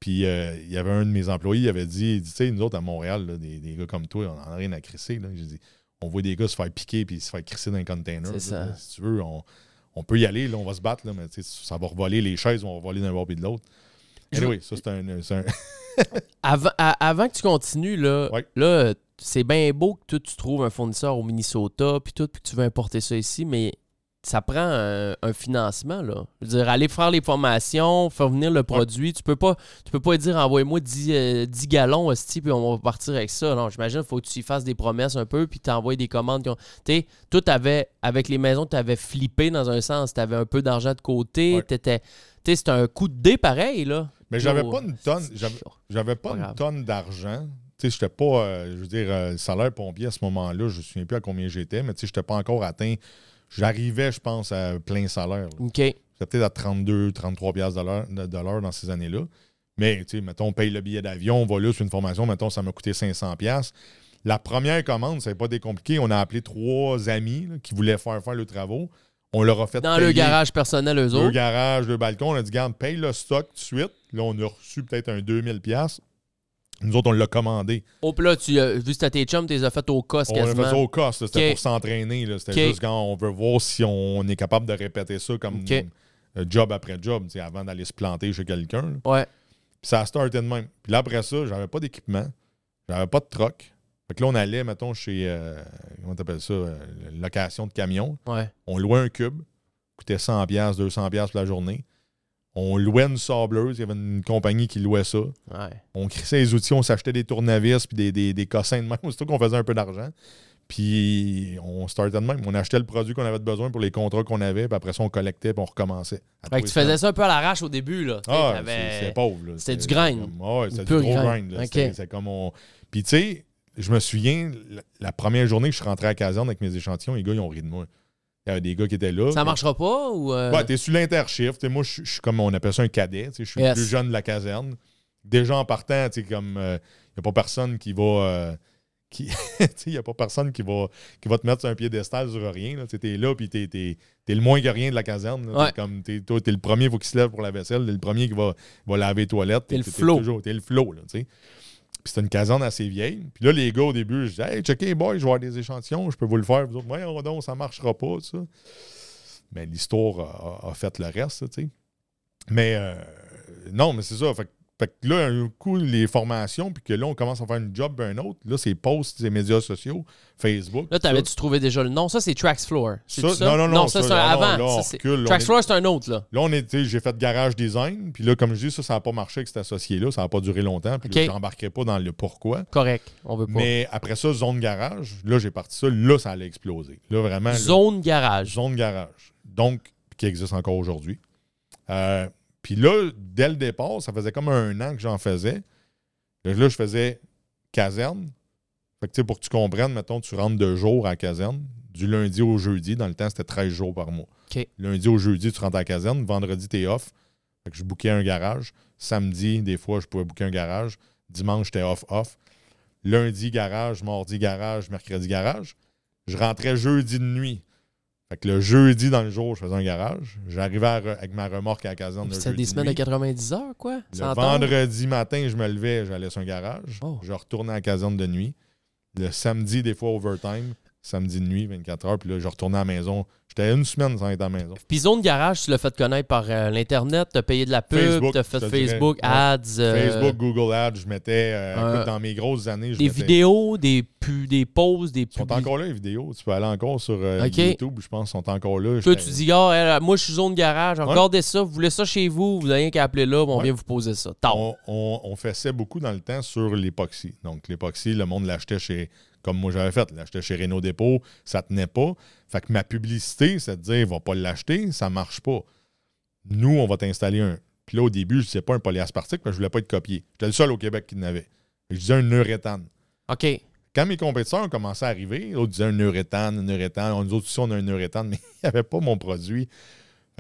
Puis euh, il y avait un de mes employés, il avait dit, tu sais, nous autres à Montréal, là, des, des gars comme toi, on n'en a rien à crisser. Là. J'ai dit, on voit des gars se faire piquer puis se faire crisser dans un container. C'est là. ça. Si tu veux, on, on peut y aller, là, on va se battre, là, mais tu sais, ça va revoler les chaises, on va voler d'un bord et de l'autre. Anyway, ça, c'est un, Avant, à- avant que tu continues, là, Ouais. là c'est bien beau que toi, tu trouves un fournisseur au Minnesota, puis tout, puis que tu veux importer ça ici, mais ça prend un, un financement, là. Je veux dire, aller faire les formations, faire venir le produit, tu peux pas tu peux pas dire envoie-moi 10, euh, 10 gallons, hostie, puis on va partir avec ça. Non, j'imagine qu'il faut que tu y fasses des promesses un peu, puis t'envoies des commandes. qui ont- Tu sais, toi, t'avais- avec les maisons, tu avais flippé dans un sens, tu avais un peu d'argent de côté, Ouais. t'étais- tu sais, c'était un coup de dé pareil, là. Mais j'avais pas une tonne. J'avais, j'avais pas, Pas une grave. tonne d'argent. Tu sais, j'étais pas, euh, je veux dire, euh, salaire pompier à ce moment-là, je me souviens plus à combien j'étais, mais tu sais, j'étais pas encore atteint. J'arrivais, je pense, à plein salaire. là. OK. J'étais peut-être à 32, 33 piastres de l'heure- dans ces années-là. Mais, tu sais, mettons, on paye le billet d'avion, on va là sur une formation, mettons, ça m'a coûté 500 piastres. La première commande, n'a pas été compliqué. On a appelé trois amis là, qui voulaient faire faire le travaux. On leur a fait Dans payer le garage personnel, eux le autres. garage, le balcon. On a dit, garde, paye le stock tout de suite. Là, on a reçu peut-être un 2000 piastres. Nous autres, on l'a commandé. Oh, puis là, tu, as- vu que tes chums, tu les as fait au cost On a fait quasiment. au cost. C'était pour s'entraîner. C'était juste quand on veut voir si on est capable de répéter ça comme euh, job après job, avant d'aller se planter chez quelqu'un. Ouais. Puis ça a starté de même. Puis là, après ça, j'avais pas d'équipement. J'avais pas de troc. Fait que là, on allait, mettons, chez, euh, comment t'appelles ça, euh, location de camion. Ouais. On louait un cube. coûtait 100 pièces, 200 pièces pour la journée. On louait une sableuse. Il y avait une compagnie qui louait ça. Ouais. On crissait les outils, on s'achetait des tournevis puis des, des, des cossins de même. Surtout qu'on faisait un peu d'argent. Puis on startait de même. On achetait le produit qu'on avait besoin pour les contrats qu'on avait. Puis après ça, on collectait puis on recommençait. Fait que tu faisais ça un peu à l'arrache au début, là. Ah, c'est- pauvre. c'était du comme- ah ouais, c'était du gros. C'était- C'est comme on. Puis tu sais, je me souviens, la, la première journée que je suis rentré à la caserne avec mes échantillons, les gars, ils ont ri de moi. Il y avait des gars qui étaient là. Ça marchera pas ou. euh, Ouais, t'es sur l'intershift. Moi, je suis comme on appelle ça un cadet. Je suis Yes. le plus jeune de la caserne. Déjà en partant, t'sais, comme il n'y a pas personne qui va. euh, qui, il n'y a pas personne qui va, qui va te mettre sur un piédestal sur rien. Là. T'es là, puis t'es, t'es- t'es le moins que rien de la caserne. là. T'es Ouais. comme, t'es, toi, t'es le premier faut qu'il se lève pour la vaisselle. T'es le premier qui va, va laver les toilettes. T'es le flow. T'es le flow. Là, t'sais. Puis c'était une caserne assez vieille. Puis là, les gars, au début, je disais Hey, checkez, boy, je vais avoir des échantillons, je peux vous le faire. Vous autres, voyons donc, ça marchera pas, ça. Mais l'histoire a fait le reste, tu sais. Mais euh, non, mais c'est ça. Fait, que- fait que là, un coup, les formations, puis que là, on commence à faire une job un autre. Là, c'est posts, les médias sociaux, Facebook. Là, t'avais-tu trouvé déjà le nom? Ça, c'est Tracks Floor. C'est Ça, ça? non, non, non, ça, ça, c'est un non, non, avant. là, on Ça, c'est- recule, là, Tracks on est- Floor, c'est un autre, là. Là, on j'ai fait garage design, puis là, comme je dis, ça, ça n'a pas marché avec cet associé-là, ça n'a pas duré longtemps, puis là, OK. j'embarquerai pas dans le pourquoi. Correct. On veut pas. Mais après ça, zone garage, là, j'ai parti ça, là, ça allait exploser. Là, vraiment. là, Zone garage. zone garage. Donc, qui existe encore aujourd'hui. Euh, Puis là, dès le départ, ça faisait comme un an que j'en faisais. Là, je faisais caserne. Fait que, tu sais, pour que tu comprennes, mettons, tu rentres de jour à la caserne, du lundi au jeudi. Dans le temps, c'était 13 jours par mois. Lundi au jeudi, tu rentres à la caserne. Vendredi, t'es off. Fait que je bookais un garage. Samedi, des fois, je pouvais booker un garage. Dimanche, j'étais off-off. Lundi, garage. Mardi, garage. Mercredi, garage. Je rentrais jeudi de nuit. Fait que le jeudi, dans le jour, je faisais un garage. J'arrivais avec ma remorque à la caserne le C'était des de semaines nuit. de 90 heures, quoi? Le 100 heures? vendredi matin, je me levais, j'allais sur un garage. Oh. Je retournais à la caserne de nuit. Le samedi, des fois, overtime. Samedi de nuit, 24 heures. Puis là, je retournais à la maison. J'étais une semaine sans être à la maison. Puis Zone Garage, tu l'as fait connaître par euh, l'Internet, t'as payé de la pub, Facebook, t'as fait dirais. Facebook, Ouais. ads, euh, Facebook, Google Ads, je mettais, euh, écoute, dans mes grosses années, je des mettais- vidéos, des pu- des pauses, des Ils sont encore là, les vidéos. Tu peux aller encore sur euh. YouTube, je pense, ils sont encore là. Toi, tu dis, elle, moi, je suis zone garage, regardez ça, vous voulez ça chez vous, vous n'avez rien qu'à appeler là, on Ouais. vient vous poser ça. On, on, on faisait beaucoup dans le temps sur l'époxy. Donc, l'époxy, le monde l'achetait chez, comme moi j'avais fait, l'achetait chez Renault Dépôt, ça tenait pas. Fait que ma publicité, c'est de dire, va pas l'acheter, ça marche pas. Nous, on va t'installer un. Puis là, au début, je disais pas un polyaspartique, que je voulais pas être copié. J'étais le seul au Québec qui n'avait. Je disais un uréthane. OK. Quand mes compétiteurs ont commencé à arriver, l'autre disait un uréthane, un uréthane. On, nous autres aussi, on a un uréthane, mais il n'y avait pas mon produit.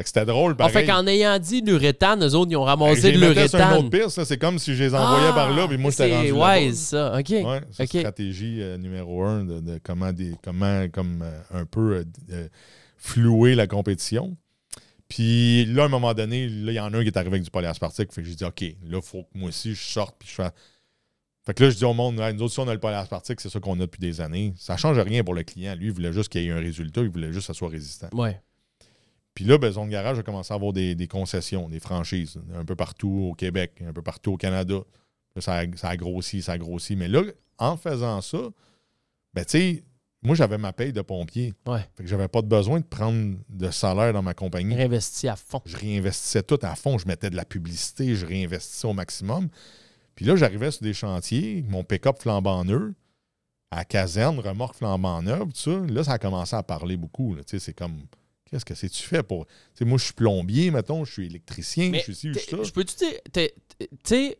Fait que c'était drôle, En pareil. fait qu'en ayant dit l'uréthane, eux autres, ils ont ramassé de l'uréthane. c'est comme si je les envoyais Ah, par là, puis moi, j'étais rendu wise, ça. OK. Ouais, c'est OK. stratégie euh, numéro un de, de comment, des, comment comme, euh, un peu euh, flouer la compétition. Puis là, à un moment donné, il y en a un qui est arrivé avec du polyaspartique. Fait que j'ai dit, OK, là, il faut que moi aussi, je sorte. Puis je fais. Fait que là, je dis au monde, Hey, nous autres, si on a le polyaspartique, c'est ça qu'on a depuis des années. Ça change rien pour le client. Lui, il voulait juste qu'il y ait un résultat. Il voulait juste que ça soit résistant. Ouais. Puis là, ben, Zone Garage a commencé à avoir des, des concessions, des franchises, un peu partout au Québec, un peu partout au Canada. Là, ça, a, ça a grossi, ça a grossi. Mais là, en faisant ça, ben, tu sais, moi, j'avais ma paye de pompier. Ouais. Fait que j'avais pas de besoin de prendre de salaire dans ma compagnie. Réinvesti à fond. Je réinvestissais tout à fond. Je mettais de la publicité, je réinvestissais au maximum. Puis là, j'arrivais sur des chantiers, mon pick-up flambant neuf, à caserne, remorque flambant neuve, tout ça. Là, ça a commencé à parler beaucoup. là. Tu sais, C'est comme, qu'est-ce que c'est que tu fais pour. Moi, je suis plombier, mettons, je suis électricien, je suis ci, je suis ça. Je peux-tu dire, tu sais,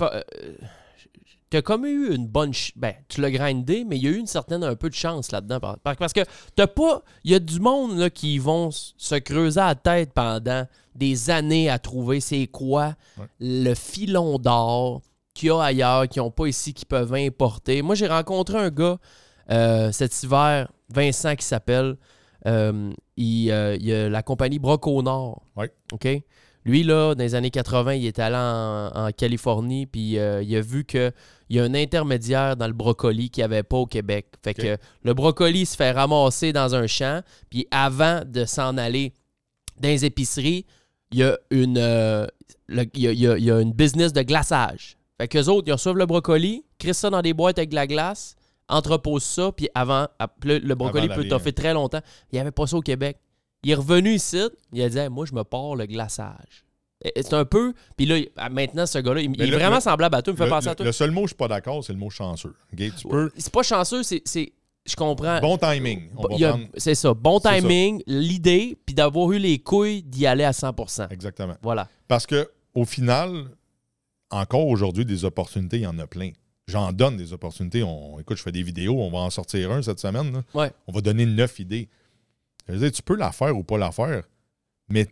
euh, t'as comme eu une bonne. ch- Ben, tu l'as grindé, mais il y a eu une certaine un peu de chance là-dedans. par- par- Parce que t'as pas. Il y a du monde là, qui vont se creuser la tête pendant des années à trouver c'est quoi Ouais. le filon d'or qu'il y a ailleurs, qui n'ont pas ici, qui peuvent importer. Moi, j'ai rencontré un gars euh, cet hiver, Vincent qui s'appelle. Euh, il, euh, il a la compagnie Broco Nord. Ouais. OK? Lui, là, dans les années 80, il est allé en, en Californie, puis euh, il a vu qu'il y a un intermédiaire dans le brocoli qu'il n'y avait pas au Québec. Fait que le brocoli se fait ramasser dans un champ, puis avant de s'en aller dans les épiceries, il y a une, euh, le- il y a- il y a- il y a une business de glaçage. Fait qu'eux autres, ils reçoivent le brocoli, crissent ça dans des boîtes avec de la glace, entreposent ça, puis avant, le, le brocoli Avant peut toffer très longtemps. Il n'y avait pas ça au Québec. Il est revenu ici, il a dit Hey, Moi, je me pars le glaçage. C'est un peu. Puis là, maintenant, ce gars-là, il, il est le- vraiment le- semblable à toi, il me fait Le, penser à toi. le seul mot je suis pas d'accord, c'est le mot chanceux. OK? Tu peux. C'est pas chanceux, c'est. c'est- Je comprends. Bon timing. Prendre- C'est ça. Bon timing, l'idée, puis d'avoir eu les couilles d'y aller à 100% Exactement. Voilà. Parce que au final, encore aujourd'hui, des opportunités, il y en a plein. J'en donne des opportunités. On, écoute, je fais des vidéos, on va en sortir un cette semaine. là. Ouais. On va donner neuf idées. Je veux dire, tu peux la faire ou pas la faire, mais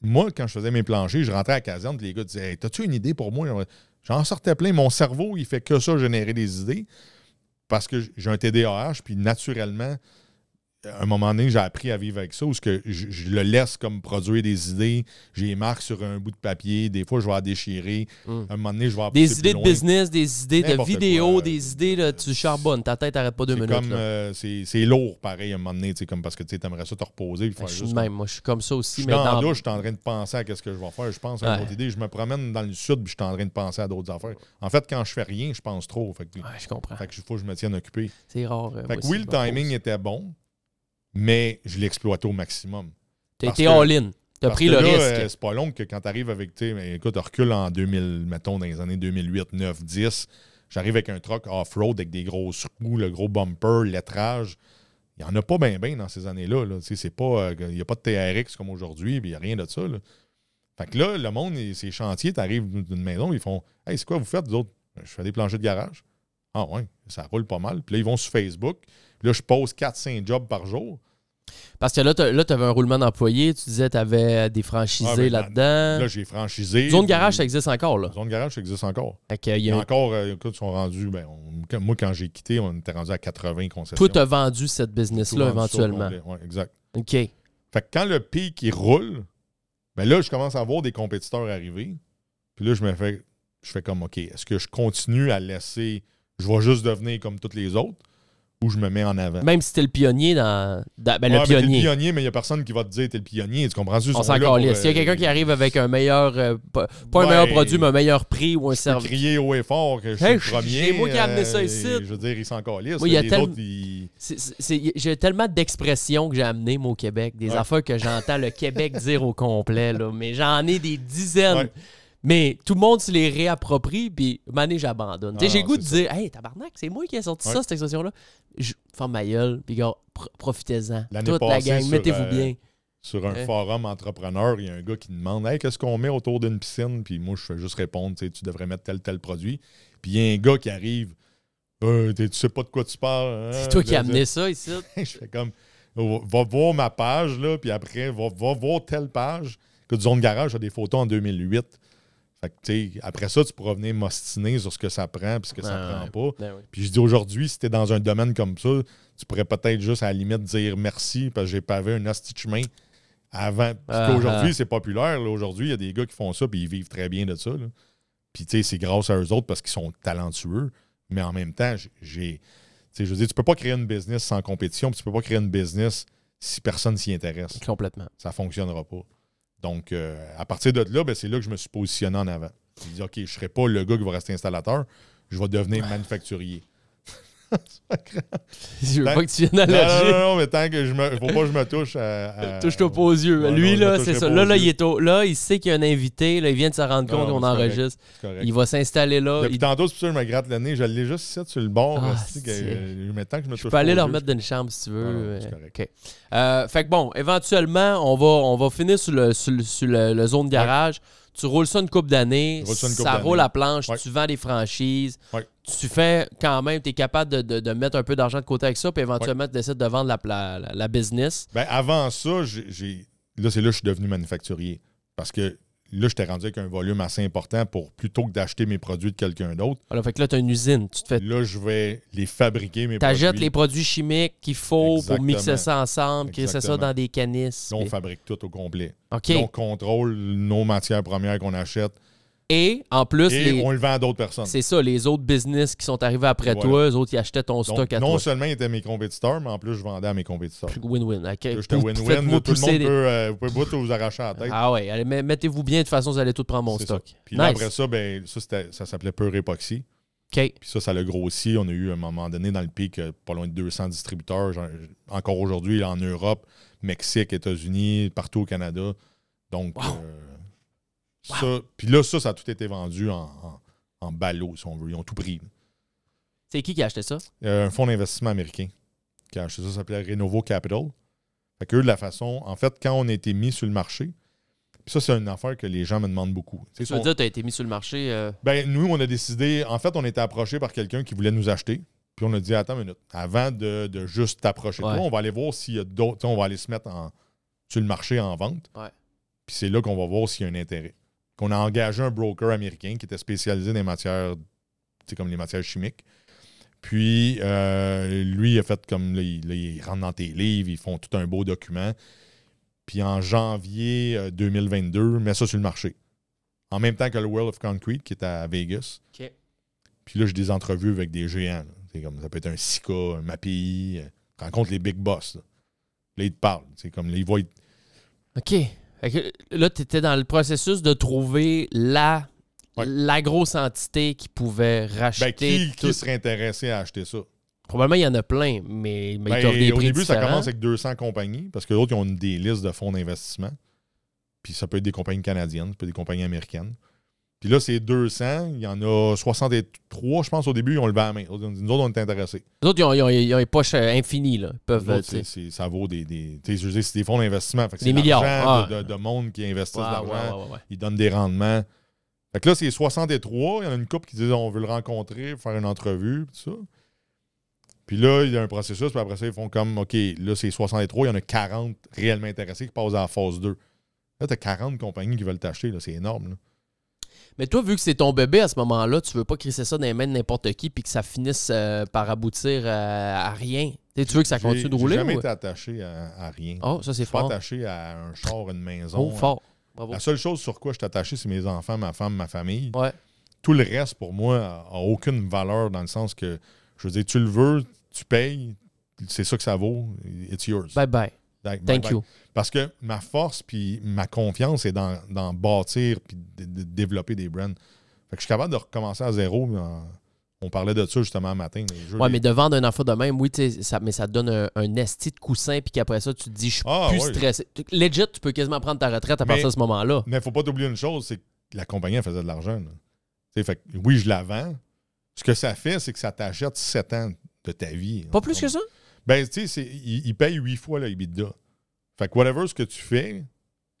moi, quand je faisais mes planchers, je rentrais à la caserne, les gars disaient hey, T'as-tu une idée pour moi? J'en sortais plein. Mon cerveau, il fait que ça, générer des idées, parce que j'ai un TDAH, puis naturellement, à un moment donné, j'ai appris à vivre avec ça, où que je, le laisse comme produire des idées. J'ai les marques sur un bout de papier. Des fois, je vais la déchirer. Hmm. À un moment donné, je vais Des idées de loin. business, des idées de vidéo, quoi. des idées de tu charbonnes. Ta tête n'arrête pas deux minutes. comme, là. euh, c'est lourd, pareil, à un moment donné, comme parce que tu aimerais ça te reposer. Ben, je suis même. Moi, je suis comme ça Je aussi. suis mais dans je suis en train de penser à ce que je vais faire. Je pense à une autre idée. Je me promène dans le sud, puis je suis en train de penser à d'autres affaires. En fait, quand je fais rien, je pense trop. Fait que, Ouais, je comprends. fait que faut que je me tienne occupé. C'est rare. euh, Fait que oui, je le timing était bon, mais je l'exploitais au maximum. T'as été all-in. T'as pris que le là, risque. euh, c'est pas long que quand tu arrives avec, tu écoute, recule en 2000, mettons, dans les années 2008, 9, 10. J'arrive avec un truck off-road avec des grosses roues, le gros bumper, lettrage. Il n'y en a pas bien, bien dans ces années-là. Là. Tu sais, c'est pas, euh, il n'y a pas de TRX comme aujourd'hui, puis il n'y a rien de ça. Là. Fait que là, le monde, ces chantiers, tu arrives d'une maison, ils font Hey, c'est quoi vous faites, vous autres Je fais des planchers de garage. Ah ouais, ça roule pas mal. Puis là, ils vont sur Facebook. Là, je pose 4-5 jobs par jour. Parce que là, tu avais un roulement d'employés. Tu disais que tu avais des franchisés Ah, ben, là-dedans. Là, j'ai franchisé. Zone garage, ça existe encore. là. Zone garage, ça existe encore. Fait que, il Il y y a a un- encore, euh, écoute, ils sont rendus, ben, on- moi, quand j'ai quitté, on était rendu à 80 concessions. Toi, tu as vendu cette business-là éventuellement. Ouais, exact. OK. Fait que quand le pic, il roule, ben là, je commence à voir des compétiteurs arriver. Puis là, je me fais, je fais comme, OK, est-ce que je continue à laisser, je vais juste devenir comme tous les autres, ou je me mets en avant? Même si t'es le pionnier dans. dans- ben, Ouais, le t'es pionnier. le pionnier, mais il n'y a personne qui va te dire t'es le pionnier. Tu comprends-tu? Ils On s'en calisse. S'il y a euh, quelqu'un qui arrive avec un meilleur. euh, pas un meilleur produit, mais un meilleur prix ou un service. crier haut et fort que je suis Hey, le premier. c'est moi qui ai amené ça euh, ici. Je veux dire, ils s'en calissent. Oui, tel- ils... J'ai tellement d'expressions que j'ai amenées, moi, au Québec. Des Ouais. affaires que j'entends le Québec dire au complet. Là. Mais j'en ai des dizaines. Mais tout le monde se les réapproprie, puis mané, j'abandonne. Ah, j'ai goût de dire Hey, tabarnak, c'est moi qui ai sorti Ouais. ça, cette expression-là. Je ferme ma gueule, puis gars, pro- profitez-en. Toute la gang, mettez-vous euh, bien. sur un Ouais. forum entrepreneur, il y a un gars qui demande Hey, qu'est-ce qu'on met autour d'une piscine? Puis moi, je fais juste répondre tu devrais mettre tel, tel produit. Puis il y a un gars qui arrive Euh, Tu sais pas de quoi tu parles. hein? C'est toi qui as amené ça ici. je fais comme Va voir ma page, là, puis après, va, va voir telle page. Que Zone Garage a des photos en 2008. Fait que, après ça, tu pourras venir m'ostiner sur ce que ça prend puis ce que ça Ouais, prend pas. Ben oui. Puis je dis aujourd'hui, si tu es dans un domaine comme ça, tu pourrais peut-être juste à la limite dire merci parce que j'ai pavé un hostie chemin avant. Parce Ah, qu'aujourd'hui, ah. c'est populaire. Aujourd'hui, il y a des gars qui font ça puis ils vivent très bien de ça. là. Puis tu sais, c'est grâce à eux autres parce qu'ils sont talentueux. Mais en même temps, j'ai- je veux dire, tu peux pas créer une business sans compétition, puis tu peux pas créer une business si personne s'y intéresse. Complètement. Ça fonctionnera pas. Donc, euh, à partir de là, ben, c'est là que je me suis positionné en avant. Je dis, OK, je ne serai pas le gars qui va rester installateur, je vais devenir manufacturier. Je veux Ben, pas que tu viennes à Non, non, non, mais tant que je me. Faut pas que je me touche à. à- Touche-toi pas aux yeux. Ouais, Lui, non, je là, c'est ça. Là, là, il est au- là, il sait qu'il y a un invité. Là, il vient de se rendre compte qu'on enregistre. Correct. Il va s'installer là. Depuis Il tantôt, c'est pour ça que je me gratte le nez. Je l'ai juste ici sur le bord. Ah, que, euh, maintenant que je me Je touche peux aller pas le aux remettre yeux. dans une chambre si tu veux. C'est correct. Euh, fait que bon, éventuellement, on va, on va finir sur le, sur le, sur le- le zone garage. Tu roules ça une coupe d'années. Je ça roule à planche. Tu vends des franchises. Tu fais quand même, tu es capable de, de- de mettre un peu d'argent de côté avec ça. Puis éventuellement, tu décides de vendre la, la, business. Ben, avant ça, j'ai-. Là, c'est là que je suis devenu manufacturier. Parce que là, j'étais rendu avec un volume assez important pour plutôt que d'acheter mes produits de quelqu'un d'autre. Voilà, fait que là, tu as une usine. Tu te fais. Là, je vais les fabriquer, mes produits. les produits chimiques qu'il faut Exactement. pour mixer ça ensemble, créer ça dans des canisses. Là, on puis- fabrique tout au complet. OK. Là, on contrôle nos matières premières qu'on achète Et en plus, et les- on le vend à d'autres personnes. c'est ça, les autres business qui sont arrivés après Voilà. toi, eux autres, ils achetaient ton Donc, stock à non toi. seulement ils étaient mes compétiteurs, mais en plus, je vendais à mes compétiteurs. Win-win. OK. Là, J'étais win-win. Tout le monde peut, euh, vous pouvez tout vous arracher à la tête. Ah ouais, mettez-vous bien, de toute façon, vous allez tout prendre mon ça. stock. Puis là, après ça, ben, ça, ça s'appelait Pure Epoxy. OK. Puis ça, ça l'a grossi. On a eu à un moment donné dans le pic euh, pas loin de 200 distributeurs. Genre, Encore aujourd'hui, en Europe, Mexique, États-Unis, partout au Canada. Donc, Wow. euh, ça. Puis là, ça, ça a tout été vendu en, en, en ballot, si on veut. Ils ont tout pris. C'est qui qui a acheté ça? Euh, un fonds d'investissement américain qui a acheté ça, ça s'appelait Renovo Capital. Fait que eux, de la façon, en fait, quand on a été mis sur le marché, puis ça, c'est une affaire que les gens me demandent beaucoup. Tu veux dire, tu as été mis sur le marché. euh, ben, nous, on a décidé, en fait, on était approché par quelqu'un qui voulait nous acheter. Puis on a dit, attends une minute, avant de, de juste t'approcher de Ouais. toi, on va aller voir s'il y a d'autres. On va aller se mettre en, sur le marché en vente. Ouais. Puis c'est là qu'on va voir s'il y a un intérêt. Qu'on a engagé un broker américain qui était spécialisé dans les matières, comme les matières chimiques. Puis euh, lui, il a fait comme là, il, là, il rentre dans tes livres, ils font tout un beau document. Puis en janvier euh, 2022, met ça sur le marché. En même temps que le World of Concrete qui est à Vegas. Puis là, j'ai des entrevues avec des géants. C'est comme, ça peut être un Sika, un MAPI. euh, rencontre les big boss. Là, Là, ils te parlent. C'est comme, là, ils voient. OK. Fait que là, tu étais dans le processus de trouver la, Ouais. la grosse entité qui pouvait racheter. Ben, qui, tout. qui serait intéressé à acheter ça? Probablement, il y en a plein, mais, Ben, des au prix début, ça commence avec 200 compagnies parce que d'autres, ils ont des listes de fonds d'investissement. Puis ça peut être des compagnies canadiennes, ça peut être des compagnies américaines. Puis là, c'est 200. Il y en a 63, je pense, au début, ils ont levé la main. Nous autres, on est intéressés. Les autres, ils ont, ils ont- ils ont les poches euh, infinies. Là. Ils peuvent, Nous autres, ça vaut des. des tu sais, je veux dire, c'est des fonds d'investissement. Fait que Des milliards, ah. de, de- de monde qui investissent de Ouais, l'argent. Ils donnent des rendements. Fait que là, c'est 63. Il y en a une couple qui disent on veut le rencontrer, faire une entrevue, tout ça. Puis là, il y a un processus, puis après ça, ils font comme OK, là, c'est 63, il y en a 40 réellement intéressés qui passent à la phase 2. Là, tu as 40 compagnies qui veulent t'acheter, là, c'est énorme. là. Mais toi, vu que c'est ton bébé à ce moment-là, tu veux pas crisser ça dans les mains de n'importe qui puis que ça finisse euh, par aboutir euh, à rien. Tu veux que ça continue de rouler? J'ai jamais ou- été attaché à, à rien. Oh, ça, c'est suis pas fort. attaché à un char, une maison. Oh, fort. Bravo. La seule chose sur quoi je suis attaché, c'est mes enfants, ma femme, ma famille. Ouais. Tout le reste, pour moi, a, a aucune valeur dans le sens que, je veux dire, tu le veux, tu payes, c'est ça que ça vaut, it's yours. Bye bye. Like, Thank you. Parce que ma force puis ma confiance est dans, dans bâtir puis de, de développer des brands. Fait que je suis capable de recommencer à zéro. mais en- on parlait de ça justement matin. Ouais, les- mais de vendre un enfant de même, oui, ça, mais ça te donne un, un esti de coussin, puis qu'après ça, tu te dis, je suis Ah, plus ouais. stressé. Legit, tu peux quasiment prendre ta retraite à Mais- partir de ce moment-là. Mais faut pas t'oublier une chose, c'est que la compagnie elle faisait de l'argent. Fait que oui, je la vends. Ce que ça fait, c'est que ça t'achète 7 ans de ta vie. Pas plus que ça? Ben, tu sais, il, il paye 8 fois le EBITDA. Fait que whatever ce que tu fais,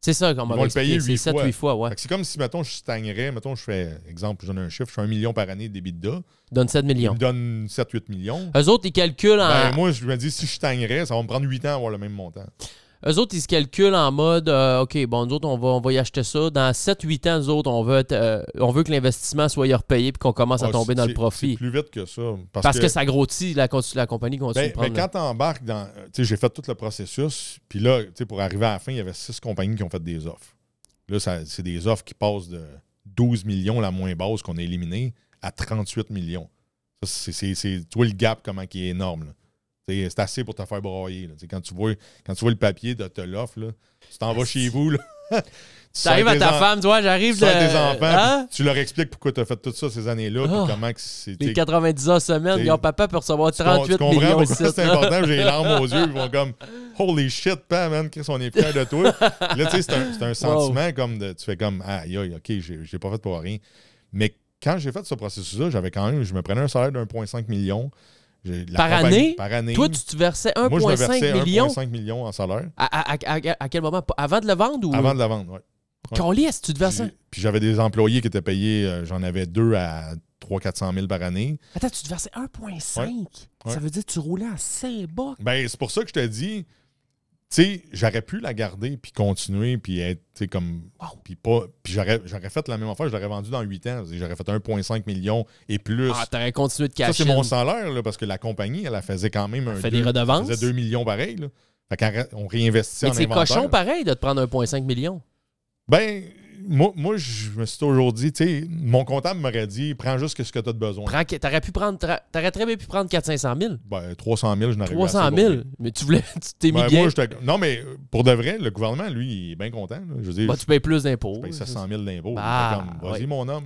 C'est ça, qu'on vont le payer C'est huit 7 fois. 8 fois, ouais. c'est comme si, mettons, je stagnerais. Mettons, je fais, exemple, je donne un chiffre, je fais un million par année d'EBITDA. Donne 7 Il millions. me donne 7-8 millions. Eux autres, ils calculent en. Ben, moi, je me dis, si je stagnerais, ça va me prendre 8 ans à avoir le même montant. Eux autres, ils se calculent en mode euh, OK, bon, nous autres, on va, on va y acheter ça. Dans 7-8 ans, nous autres, on veut, être, euh, on veut que l'investissement soit repayé puis qu'on commence à Ah, tomber dans le profit. C'est plus vite que ça. Parce, Parce que, ça grossit, la, la compagnie continue Ben, de prendre. ben, quand tu embarques dans. Tu sais, j'ai fait tout le processus. Puis là, tu sais, pour arriver à la fin, il y avait six compagnies qui ont fait des offres. Là, c'est des offres qui passent de 12 millions, la moins basse qu'on a éliminée, à 38 millions. Ça, c'est, c'est, c'est- tu vois le gap, comment qui est énorme. là. Sais, C'est assez pour te faire broyer. là. Quand, tu vois, quand tu vois le papier de te l'offre, tu t'en vas chez vous. Là. Tu T'arrives sors à ta en- femme, tu vois, j'arrive tu de. tes enfants, Hein? tu leur expliques pourquoi tu as fait tout ça ces années-là, Ah. comment que c'est. tu Les sais, 90 heures semaine, t'sais, ton papa peut recevoir tu com- 38 tu comprends millions pourquoi c'est important, j'ai les larmes aux yeux, ils vont comme Holy shit, Pam, man, Chris, on est fiers de toi. Là, tu sais, c'est un, sentiment comme de. Tu fais comme aïe, aïe, ok, j'ai j'ai pas fait pour rien. Mais quand j'ai fait ce processus-là, j'avais quand même, je me prenais un salaire de 1,5 million. Par année? Par année. Toi, tu te versais Moi, je me 1,5 versais million 1,5 million en salaire à, à- à- à- quel moment? Avant de le vendre ou? avant de la vendre, ouais. ouais. Tu te versais? Puis, puis j'avais des employés qui étaient payés, euh, j'en avais deux à 300-400 000 par année. Attends, tu te versais 1,5 Ouais. Ça veut dire que tu roulais à 5 bucks? Ben, c'est pour ça que je te dis, tu sais, j'aurais pu la garder puis continuer puis être, tu sais, comme. Wow. Puis pas. Puis j'aurais, j'aurais fait la même affaire, je l'aurais vendu dans 8 ans. J'aurais fait 1,5 million et plus. Ah, t'aurais continué de ça, cacher. c'est mon salaire, là, parce que la compagnie, elle, elle faisait quand même un. fait deux- des redevances. Elle faisait 2 millions pareil, là. Fait qu'on réinvestissait Mais en c'est inventaire. cochon pareil de te prendre 1,5 million. Ben, moi, moi, je me suis toujours dit, tu sais, mon comptable m'aurait dit, prends juste ce que tu as de besoin. Prends- T'aurais pu prendre. T'aurais très bien pu prendre 400-500 000. Ben, 300 000, je n'aurais 300 000. Mais tu voulais. Tu t'es mis Ben, moi, non, mais pour de vrai, le gouvernement, lui, il est bien content. là. Je veux dire, Bah, tu payes plus d'impôts. je paye 700 000 d'impôts. Comme, Vas-y, ouais. mon homme,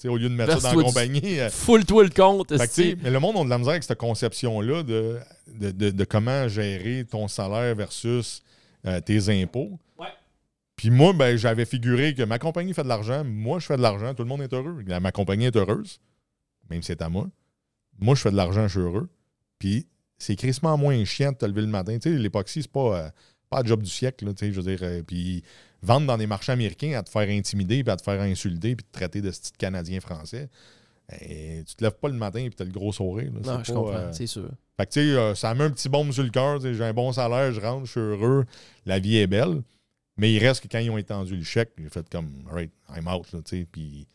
tu au lieu de mettre ça dans la compagnie. euh, Full-toi le compte. fait tu mais le monde a de la misère avec cette conception-là de, de, de- de comment gérer ton salaire versus euh, tes impôts. Puis moi, ben, j'avais figuré que ma compagnie fait de l'argent, moi, je fais de l'argent, tout le monde est heureux. Ma compagnie est heureuse, même si c'est à moi. Moi, je fais de l'argent, je suis heureux. Puis c'est crissement moins chiant de te lever le matin. Tu sais, l'époxy, c'est pas, euh, pas le job du siècle. là, tu sais, je veux dire, euh, puis vendre dans des marchés américains à te faire intimider, puis à te faire insulter, puis te traiter de ce petit Canadien français. ben, tu te lèves pas le matin et tu as le gros sourire. là. Non, je pas, comprends, euh, c'est sûr. fait que, tu sais, ça met un petit bombe sur le cœur. J'ai un bon salaire, je rentre, je suis heureux, la vie est belle. Mais il reste que quand ils ont étendu le chèque, j'ai fait comme, alright, I'm out, là, tu sais. Puis,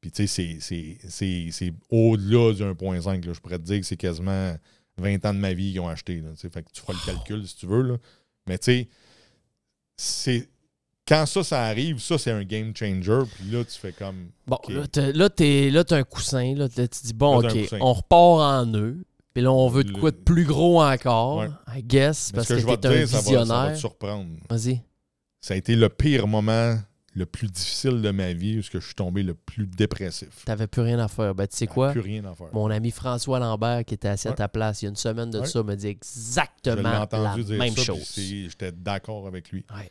puis tu sais, c'est- au-delà du 1.5. là. Je pourrais te dire que c'est quasiment 20 ans de ma vie qu'ils ont acheté. Là, tu sais. fait que tu feras le calcul si tu veux. Là. Mais tu sais. Quand ça, ça arrive, ça, c'est un game changer. Puis là, tu fais comme. Bon, Ok. là, t'as- un coussin. Là, tu dis, bon, Là, OK, on repart en eux. Puis là, on veut de Le- quoi de plus gros encore, Ouais. I guess, Mais parce ce que, que, je vais t'es te un dire, ça va, ça va visionnaire. te surprendre. Vas-y. Ça a été le pire moment, le plus difficile de ma vie, où je suis tombé le plus dépressif. T'avais plus rien à faire. Ben, tu sais quoi? Plus rien à faire. Mon ami François Lambert, qui était assis à ta place il y a une semaine de Ouais. ça, me dit exactement la dire même ça, chose. J'étais d'accord avec lui. Ouais.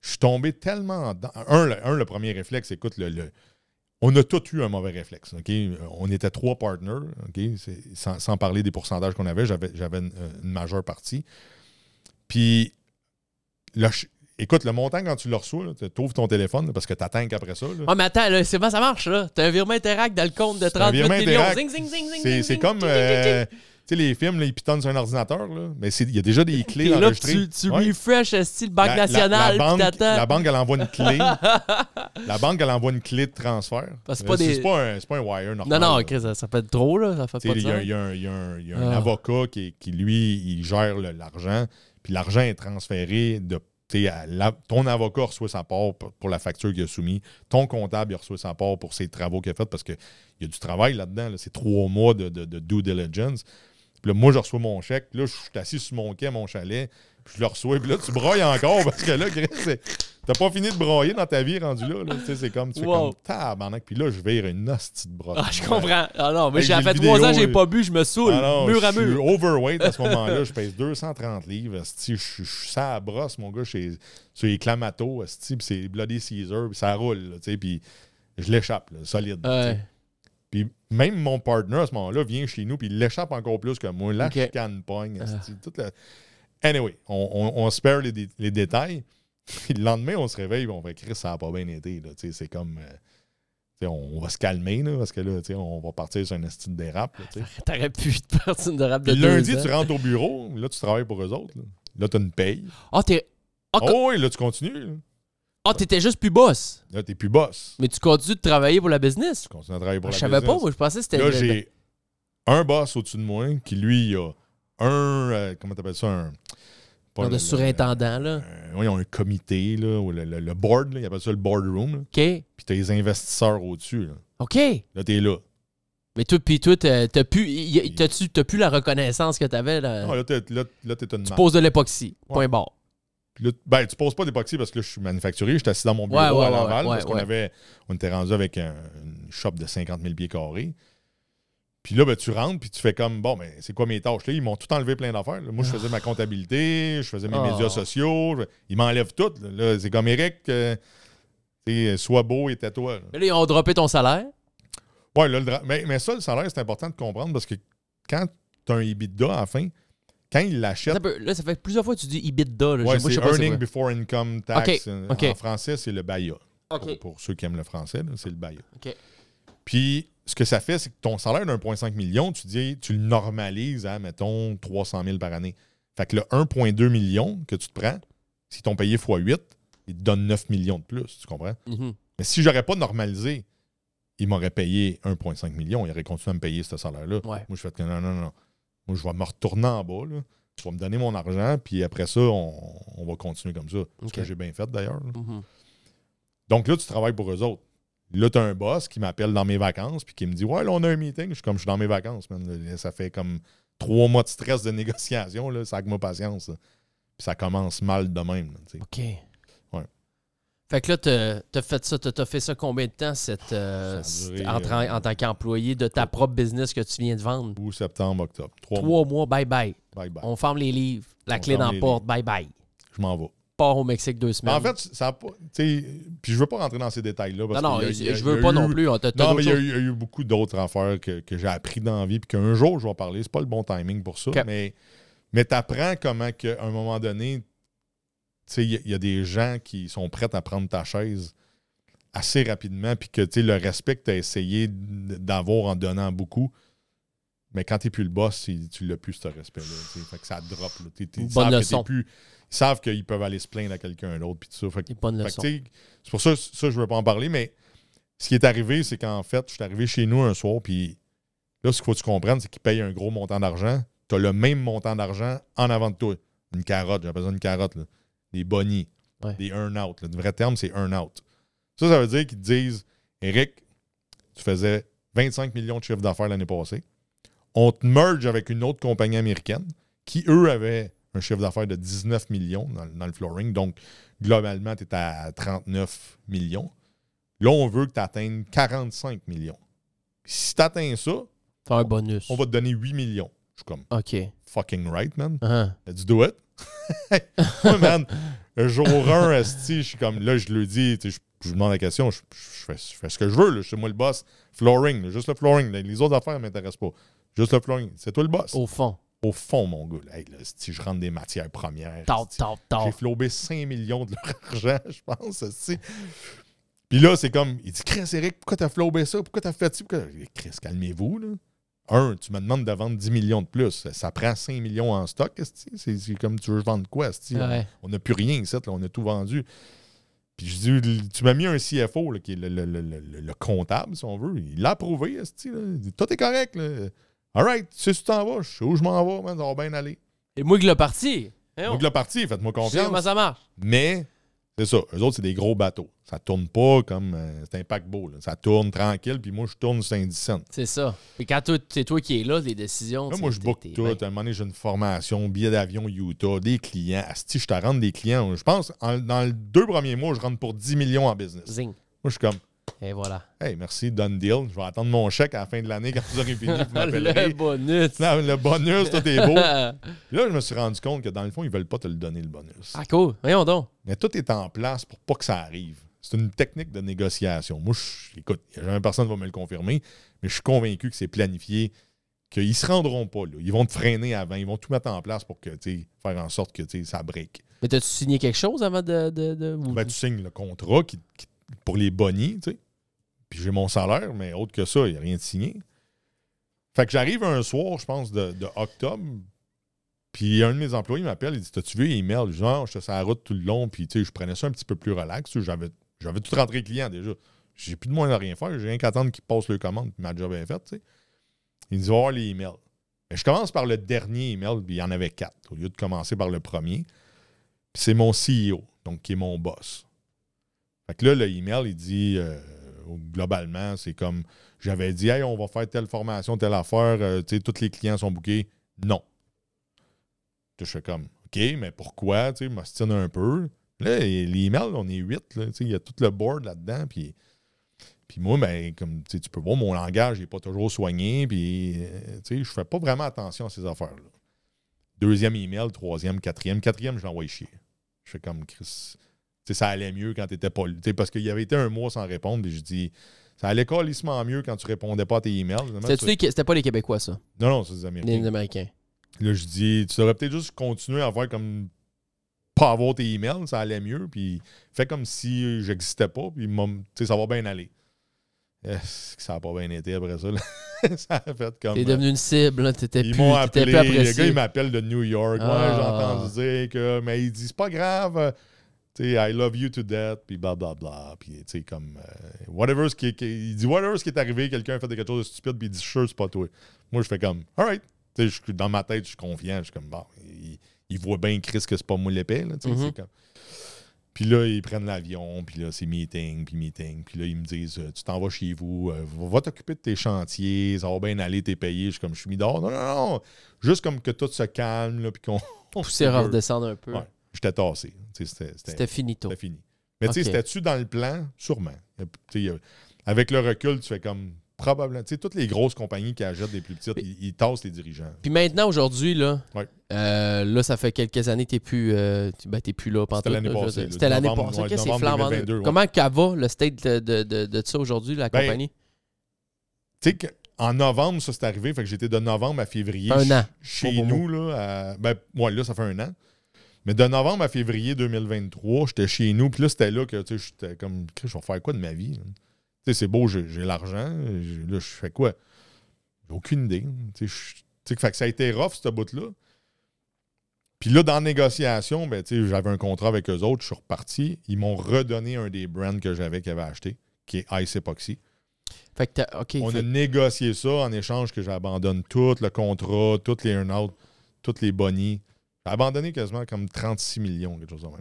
Je suis tombé tellement dans. Un, le, un, le premier réflexe, écoute, le, le- on a tous eu un mauvais réflexe. On était trois partners, OK? C'est- Sans, sans parler des pourcentages qu'on avait, j'avais une, une majeure partie. Puis, le écoute, le montant, quand tu le reçois, tu ouvres ton téléphone là, parce que tu attends qu'après ça. là. Ah, mais attends, là, c'est comment ça marche, là? T'as un virement Interact dans le compte de un 38 virement millions. Interact. Zing, zing, zing, zing, C'est comme. euh, tu sais, les films, là, ils pitonnent sur un ordinateur, là. Mais il y a déjà des clés enregistrées. tu, tu Ouais. refresh style Banque La- la- Nationale, la, puis banque, la banque, elle envoie une clé. la banque, elle envoie une clé de transfert. C'est Euh, pas des- C'est pas, un- pas un wire normal. Non, non. Chris, ça, ça fait trop, là. Ça fait Tu pas Il y a, y un, y a un- y a un Ah. avocat qui, qui, lui, il gère l'argent. Puis l'argent est transféré de. Ton avocat reçoit sa part pour, la facture qu'il a soumise. Ton comptable, il reçoit sa part pour ses travaux qu'il a fait parce qu'il y a du travail là-dedans. là. C'est trois mois de due diligence. Puis là, moi, je reçois mon chèque. Là, je suis assis sur mon quai à mon chalet. Puis je le reçois. Puis là, tu broyes encore parce que là, Chris, t'as pas fini de broyer dans ta vie rendu là. là. Tu sais, c'est comme, tu fais Wow. comme tabarnak. Puis là, je vire une hostie de brosse. Ah, je comprends. Ah non, mais j'ai fait trois ans, j'ai pas bu, je me saoule. Ah non, mur à je suis mur. overweight à ce moment-là. Je pèse 230 livres. Je suis ça à brosse, mon gars, chez, sur les clamatos. esti, Puis c'est Bloody Caesar. Puis ça roule. là, tu sais, Puis je l'échappe, solide. Ouais. Même mon partner à ce moment-là vient chez nous. Puis il l'échappe encore plus que moi. La Ok. chicane pogne. Ah. Anyway, on, on, on se perd les, dé- les détails. Puis le lendemain, on se réveille. on fait Chris, ça n'a pas bien été. là. C'est comme. euh, on, on va se calmer là, parce que là, on va partir sur un esti de dérape. là. T'aurais pu te partir une rap de lundi, tu rentres au bureau, là, tu travailles pour eux autres. Là, là tu as une paye. Ah, t'es. Ah, co- Oh oui, là, tu continues. Là, ah, t'étais juste plus boss. là tu plus boss. Mais tu continues de travailler pour la business? Tu continues à travailler pour Ah, la je savais pas, moi, je pensais que c'était. Là, j'ai un boss au-dessus de moi qui, lui, il a un. euh, comment t'appelles ça Un. pas genre de le- surintendant, là. oui, ils ont un comité, là, ou le, le- le board, là, ils appellent ça le boardroom. là. OK. Puis tu as les investisseurs au-dessus. Là, OK. là tu es là. Mais toi, puis toi, t'as t'as plus, y- y- t'as-tu- t'as plus la reconnaissance que t'avais, là? Ah, là, t'es là, là, t'es une tu marque. poses de l'époxy. Point barre. Puis là, ben, tu poses pas d'époxy parce que là, je suis manufacturier. J'étais assis dans mon bureau Ouais, ouais, à Laval ouais, parce qu'on avait, on était rendu avec un- une shop de 50 000 pieds carrés. Puis là, ben, tu rentres, puis tu fais comme, bon, ben, c'est quoi mes tâches? Là, ils m'ont tout enlevé plein d'affaires. Moi, je faisais ma comptabilité, je faisais mes Ah. médias sociaux. je- Ils m'enlèvent tout. là. C'est comme Eric, euh, sois beau et tais-toi. là. Mais là, ils ont droppé ton salaire? Ouais, là, le dra- mais, mais ça, le salaire, c'est important de comprendre parce que quand tu as un EBITDA à la fin, quand Ça peut- Là, ça fait plusieurs fois que tu dis EBITDA. Là. Ouais, c'est Earning. Before Income Tax. En français, c'est le BAYA. OK. Pour, pour ceux qui aiment le français, c'est le BAYA. OK. Puis, ce que ça fait, c'est que ton salaire d'un 1,5 million, tu dis, tu le normalises à, mettons, 300 000 par année. Fait que le 1,2 million que tu te prends, si t'ont payé x8, il te donne 9 millions de plus, tu comprends? Mhm. Mais si j'aurais pas normalisé, il m'aurait payé 1,5 million. Il aurait continué à me payer ce salaire-là. Ouais. Moi, je fais que non, non, non. Moi, je vais me retourner en bas. Là. Tu vas me donner mon argent, puis après ça, on, on va continuer comme ça. Ce que j'ai bien fait d'ailleurs. Mhm. Donc là, tu travailles pour eux autres. Là, tu as un boss qui m'appelle dans mes vacances, puis qui me dit Ouais, là, on a un meeting. Je suis comme, je suis dans mes vacances, man. Là, Ça fait comme trois mois de stress de négociation. Là. Ça avec ma patience. là. Puis ça commence mal de même. là. OK. Fait que là, t'as t'as fait ça, t'as fait ça combien de temps, cette, euh, duré, en, euh, en tant qu'employé de ta propre business que tu viens de vendre? Ou septembre, octobre. Trois, mois. Trois mois, bye bye. Bye bye. On ferme les livres, la On clé dans la porte, bye bye. Je m'en vais. Pars au Mexique deux semaines. en fait, ça Puis je veux pas rentrer dans ces détails-là. non, non, a- je veux pas eu- non plus. Non, mais il y, a eu, il y a eu beaucoup d'autres affaires que, que j'ai appris dans la vie, puis qu'un jour, je vais en parler. C'est pas le bon timing pour ça. Mais, mais tu apprends comment, qu'à un moment donné, il y, a- il y a des gens qui sont prêts à prendre ta chaise assez rapidement, puis que tu sais, le respect que tu as essayé d'avoir en donnant beaucoup, mais quand tu n'es plus le boss, tu l'as plus, ce respect-là. Fait que ça drop. là. Ils bonne savent plus- ils savent qu'ils peuvent aller se plaindre à quelqu'un d'autre, c'est pour ça, ça, je veux pas en parler, mais ce qui est arrivé, c'est qu'en fait, je suis arrivé chez nous un soir, puis là, ce qu'il faut que tu comprennes, c'est qu'ils payent un gros montant d'argent. Tu as le même montant d'argent en avant de toi. Une carotte, j'ai besoin d'une carotte, là. Des bonnies, Ouais. des earn-out. Le vrai terme, c'est earn-out. Ça, ça veut dire qu'ils te disent Eric, tu faisais 25 millions de chiffre d'affaires l'année passée. On te merge avec une autre compagnie américaine qui, eux, avaient un chiffre d'affaires de 19 millions dans, dans le flooring. Donc, globalement, tu es à 39 millions. Là, on veut que tu atteignes 45 millions. Si tu atteins ça, un bonus. on va te donner 8 millions. Je suis comme OK. fucking right, man. Ah. Let's do it. Moi, man, jour 1, esti, je suis comme là, je le dis, je, je demande la question, je, je fais, je fais ce que je veux, là, je suis moi le boss. Flooring, là, juste le flooring. là, Les autres affaires ne m'intéressent pas. Juste le flooring. C'est toi le boss. Au fond. Au fond, mon gars, là, hey, là, esti, je rentre des matières premières. J'ai flobé 5 millions de leur argent, je pense. esti. Puis là, c'est comme, il dit, Chris, Eric, pourquoi t'as flobé ça? Pourquoi t'as fait ça? Pourquoi... Chris, calmez-vous, là. Un, tu me demandes de vendre 10 millions de plus. Ça prend 5 millions en stock, c'est comme tu veux vendre quoi? Ouais. On n'a plus rien ici, on a tout vendu. Puis je dis, tu m'as mis un CFO, là, qui est le, le- le- le- le comptable, si on veut. Il l'a approuvé, esti, là. Il dit, tout est correct. Là. All right, tu sais où tu t'en vas, je sais où je m'en vais, man, ça va bien aller. Et moi, que le parti. Hein, Donc, le parti, faites-moi je sais confiance. comment ça marche. Mais, c'est ça. Eux autres, c'est des gros bateaux. Ça tourne pas comme. euh, c'est un paquebot. là. Ça tourne tranquille, puis moi, je tourne sur 10 cents. C'est ça. Et quand c'est toi qui es là, les décisions. Là, moi, je book tout. À un moment donné, j'ai une formation, billet d'avion Utah, des clients. Asti, je te rentre des clients. Je pense, en- dans les deux premiers mois, je rentre pour 10 millions en business. Zing. Moi, je suis comme, Et voilà. hey, merci, done deal. Je vais attendre mon chèque à la fin de l'année quand vous aurez fini. Vous le bonus. Non, le bonus, tout est beau. ah, Puis là, je me suis rendu compte que dans le fond, ils veulent pas te le donner, le bonus. cool. Voyons donc. Mais tout est en place pour pas que ça arrive. C'est une technique de négociation. Moi, je, écoute, il n'y a jamais personne qui va me le confirmer, mais je suis convaincu que c'est planifié, qu'ils ne se rendront pas. Là. Ils vont te freiner avant, ils vont tout mettre en place pour que, faire en sorte que ça break. Mais t'as-tu signé quelque chose avant de. de, Ben, tu signes le contrat qui- qui- pour les bonnies, tu sais. Puis j'ai mon salaire, mais autre que ça, il n'y a rien de signé. Fait que j'arrive un soir, je pense, de, octobre. Puis un de mes employés m'appelle, il dit T'as-tu vu email Je dis Non, j'étais sur la route tout le long, puis tu sais, je prenais ça un petit peu plus relax. J'avais, tout rentré client déjà. J'ai plus de moyen de rien faire, j'ai rien qu'à attendre qu'ils passent le commande, puis ma job est faite. tu sais. Il dit voir les emails. Mais je commence par le dernier email, puis il y en avait quatre, au lieu de commencer par le premier. Puis c'est mon CEO, donc qui est mon boss. Fait que là, le email, il dit euh, globalement, c'est comme j'avais dit Hey, on va faire telle formation, telle affaire, euh, tu sais, tous les clients sont bookés. Non. Je fais comme OK, mais pourquoi? Tu sais, m'ostine un peu? Là, l'email, on est huit, là, tu sais, il y a tout le board là-dedans, puis. Puis moi, ben, comme tu peux voir, mon langage n'est pas toujours soigné, puis euh, je fais pas vraiment attention à ces affaires-là. Deuxième email, troisième, quatrième. Quatrième, je l'envoie chier. Je fais comme Chris. Tu sais, ça allait mieux quand tu étais pas. tu sais, Parce qu'il y avait été un mois sans répondre, puis je dis ça allait calissement mieux quand tu répondais pas à tes emails. C'était pas les Québécois, ça? Non, non, c'est des Américains. Les Américains. Là, je dis, tu devrais peut-être juste continuer à faire comme pas avoir tes emails, ça allait mieux, puis fais comme si j'existais pas, puis m'a- tu sais, ça va bien aller. Ça n'a pas bien été après ça. là? ça a fait comme. T'es devenu une cible, là. T'étais Ils plus, m'ont t'étais appelé. plus Le gars, apprécié. il m'appelle de New York. Ah. Ouais, j'ai entendu dire que. Mais il dit, c'est pas grave. Euh, Tu sais, I love you to death, puis blablabla. Puis, tu sais, comme. euh, whatever ce qui, Il dit, whatever ce qui est arrivé, quelqu'un a fait quelque chose de stupide, puis il dit, sure, c'est pas toi. Moi, je fais comme, alright. Tu sais, dans ma tête, je suis confiant. Je suis comme, bon, il, il voit bien Chris que c'est pas moi l'épée, là. Tu sais, Mhm. comme. Puis là, ils prennent l'avion, puis là, c'est meeting, puis meeting. Puis là, ils me disent, euh, tu t'en vas chez vous, euh, va t'occuper de tes chantiers, ça va bien aller, t'es payé. Je suis comme, je suis mis dehors. Non, non, non. Juste comme que tout se calme, là, puis qu'on. Pousser à redescendre un peu. Ouais, j'étais tassé. C'était c'était- C'était c'était fini. Mais tu sais, c'était-tu dans le plan? Sûrement. Avec le recul, tu fais comme probablement. Tu sais, toutes les grosses compagnies qui achètent des plus petites, ils, ils tassent les dirigeants. Puis maintenant, aujourd'hui, là, Ouais. euh, là, ça fait quelques années que plus, euh, tu- ben, t'es plus là. pantoute, l'année passée, C'était l'année passée. Ok, c'est novembre flambant? 2022, ouais. Comment qu'elle va, le state de, de, de, de ça aujourd'hui, la Ben, compagnie? Tu sais, en novembre, ça c'est arrivé. Fait que j'étais de novembre à février Un an. chez nous. Là, à- ben, ouais, là, ça fait un an. Mais de novembre à février 2023, j'étais chez nous. Puis là, c'était là que tu sais, j'étais comme, je vais faire quoi de ma vie? là? Tu sais, c'est beau, j'ai l'argent. Là, je fais quoi? J'ai aucune idée. Tu sais, je- tu sais, fait que ça a été rough, ce bout-là. Puis là, dans la négociation, ben, j'avais un contrat avec eux autres, je suis reparti. Ils m'ont redonné un des brands que j'avais, qu'ils avaient acheté, qui est Ice Epoxy. Fait que. On fait- a négocié ça en échange que j'abandonne tout le contrat, tous les earn-out, tous les bonnies. J'ai abandonné quasiment comme 36 millions, quelque chose de même.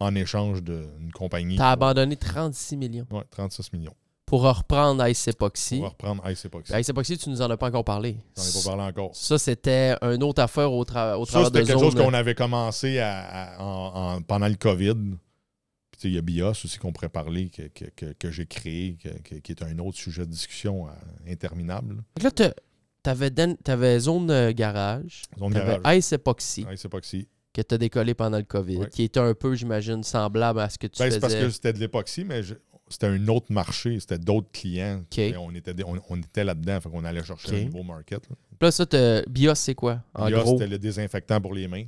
En échange d'une compagnie. T'as abandonné 36 millions Ouais, 36 millions. pour reprendre Ice Epoxy. Va reprendre Ice Epoxy. Ice Epoxy, tu nous en as pas encore parlé. J'en ai pas parlé encore. Ça, c'était une autre affaire au, tra au Ça, travers de c'était quelque chose qu'on avait commencé à- à- en- en- pendant le COVID. Puis, tu sais, il y a BIOS aussi qu'on pourrait parler, que, que- que- que j'ai créé, qui est un autre sujet de discussion euh, interminable. Là, t'avais, den- t'avais zone euh, garage, Zone t'avais garage. Ice Epoxy, Ice Epoxy. que t'as décollé pendant le COVID, Ouais. qui était un peu, j'imagine, semblable à ce que tu Ben, c'est parce que c'était de l'époxy, mais je- c'était un autre marché, c'était d'autres clients. On était, on, on était là-dedans, fait qu'on allait chercher un nouveau market. là. Là, ça, BIOS, c'est quoi? En gros, c'était le désinfectant pour les mains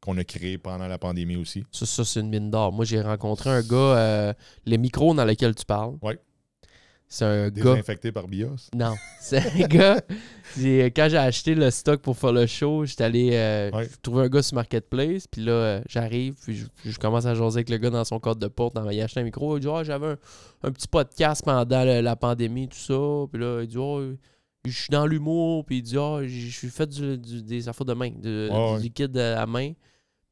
qu'on a créé pendant la pandémie aussi. ça, ça, c'est une mine d'or. Moi, j'ai rencontré un gars, euh, les micros dans lesquels tu parles. Ouais. C'est un gars. Désinfecté par BIOS? Non, c'est un gars. j'ai- Quand j'ai acheté le stock pour faire le show, j'étais allé euh, Ouais. trouver un gars sur Marketplace. Puis là, euh, j'arrive, puis je, je commence à jaser avec le gars dans son code de porte. Dans, il a acheté un micro. Il dit Ah, J'avais un, un petit podcast pendant la pandémie, tout ça. Puis là, il dit Ah, je suis dans l'humour. Puis il dit Ah, j'ai- je suis fait du- du- des affaires de main, de- Ouais, du liquide à main.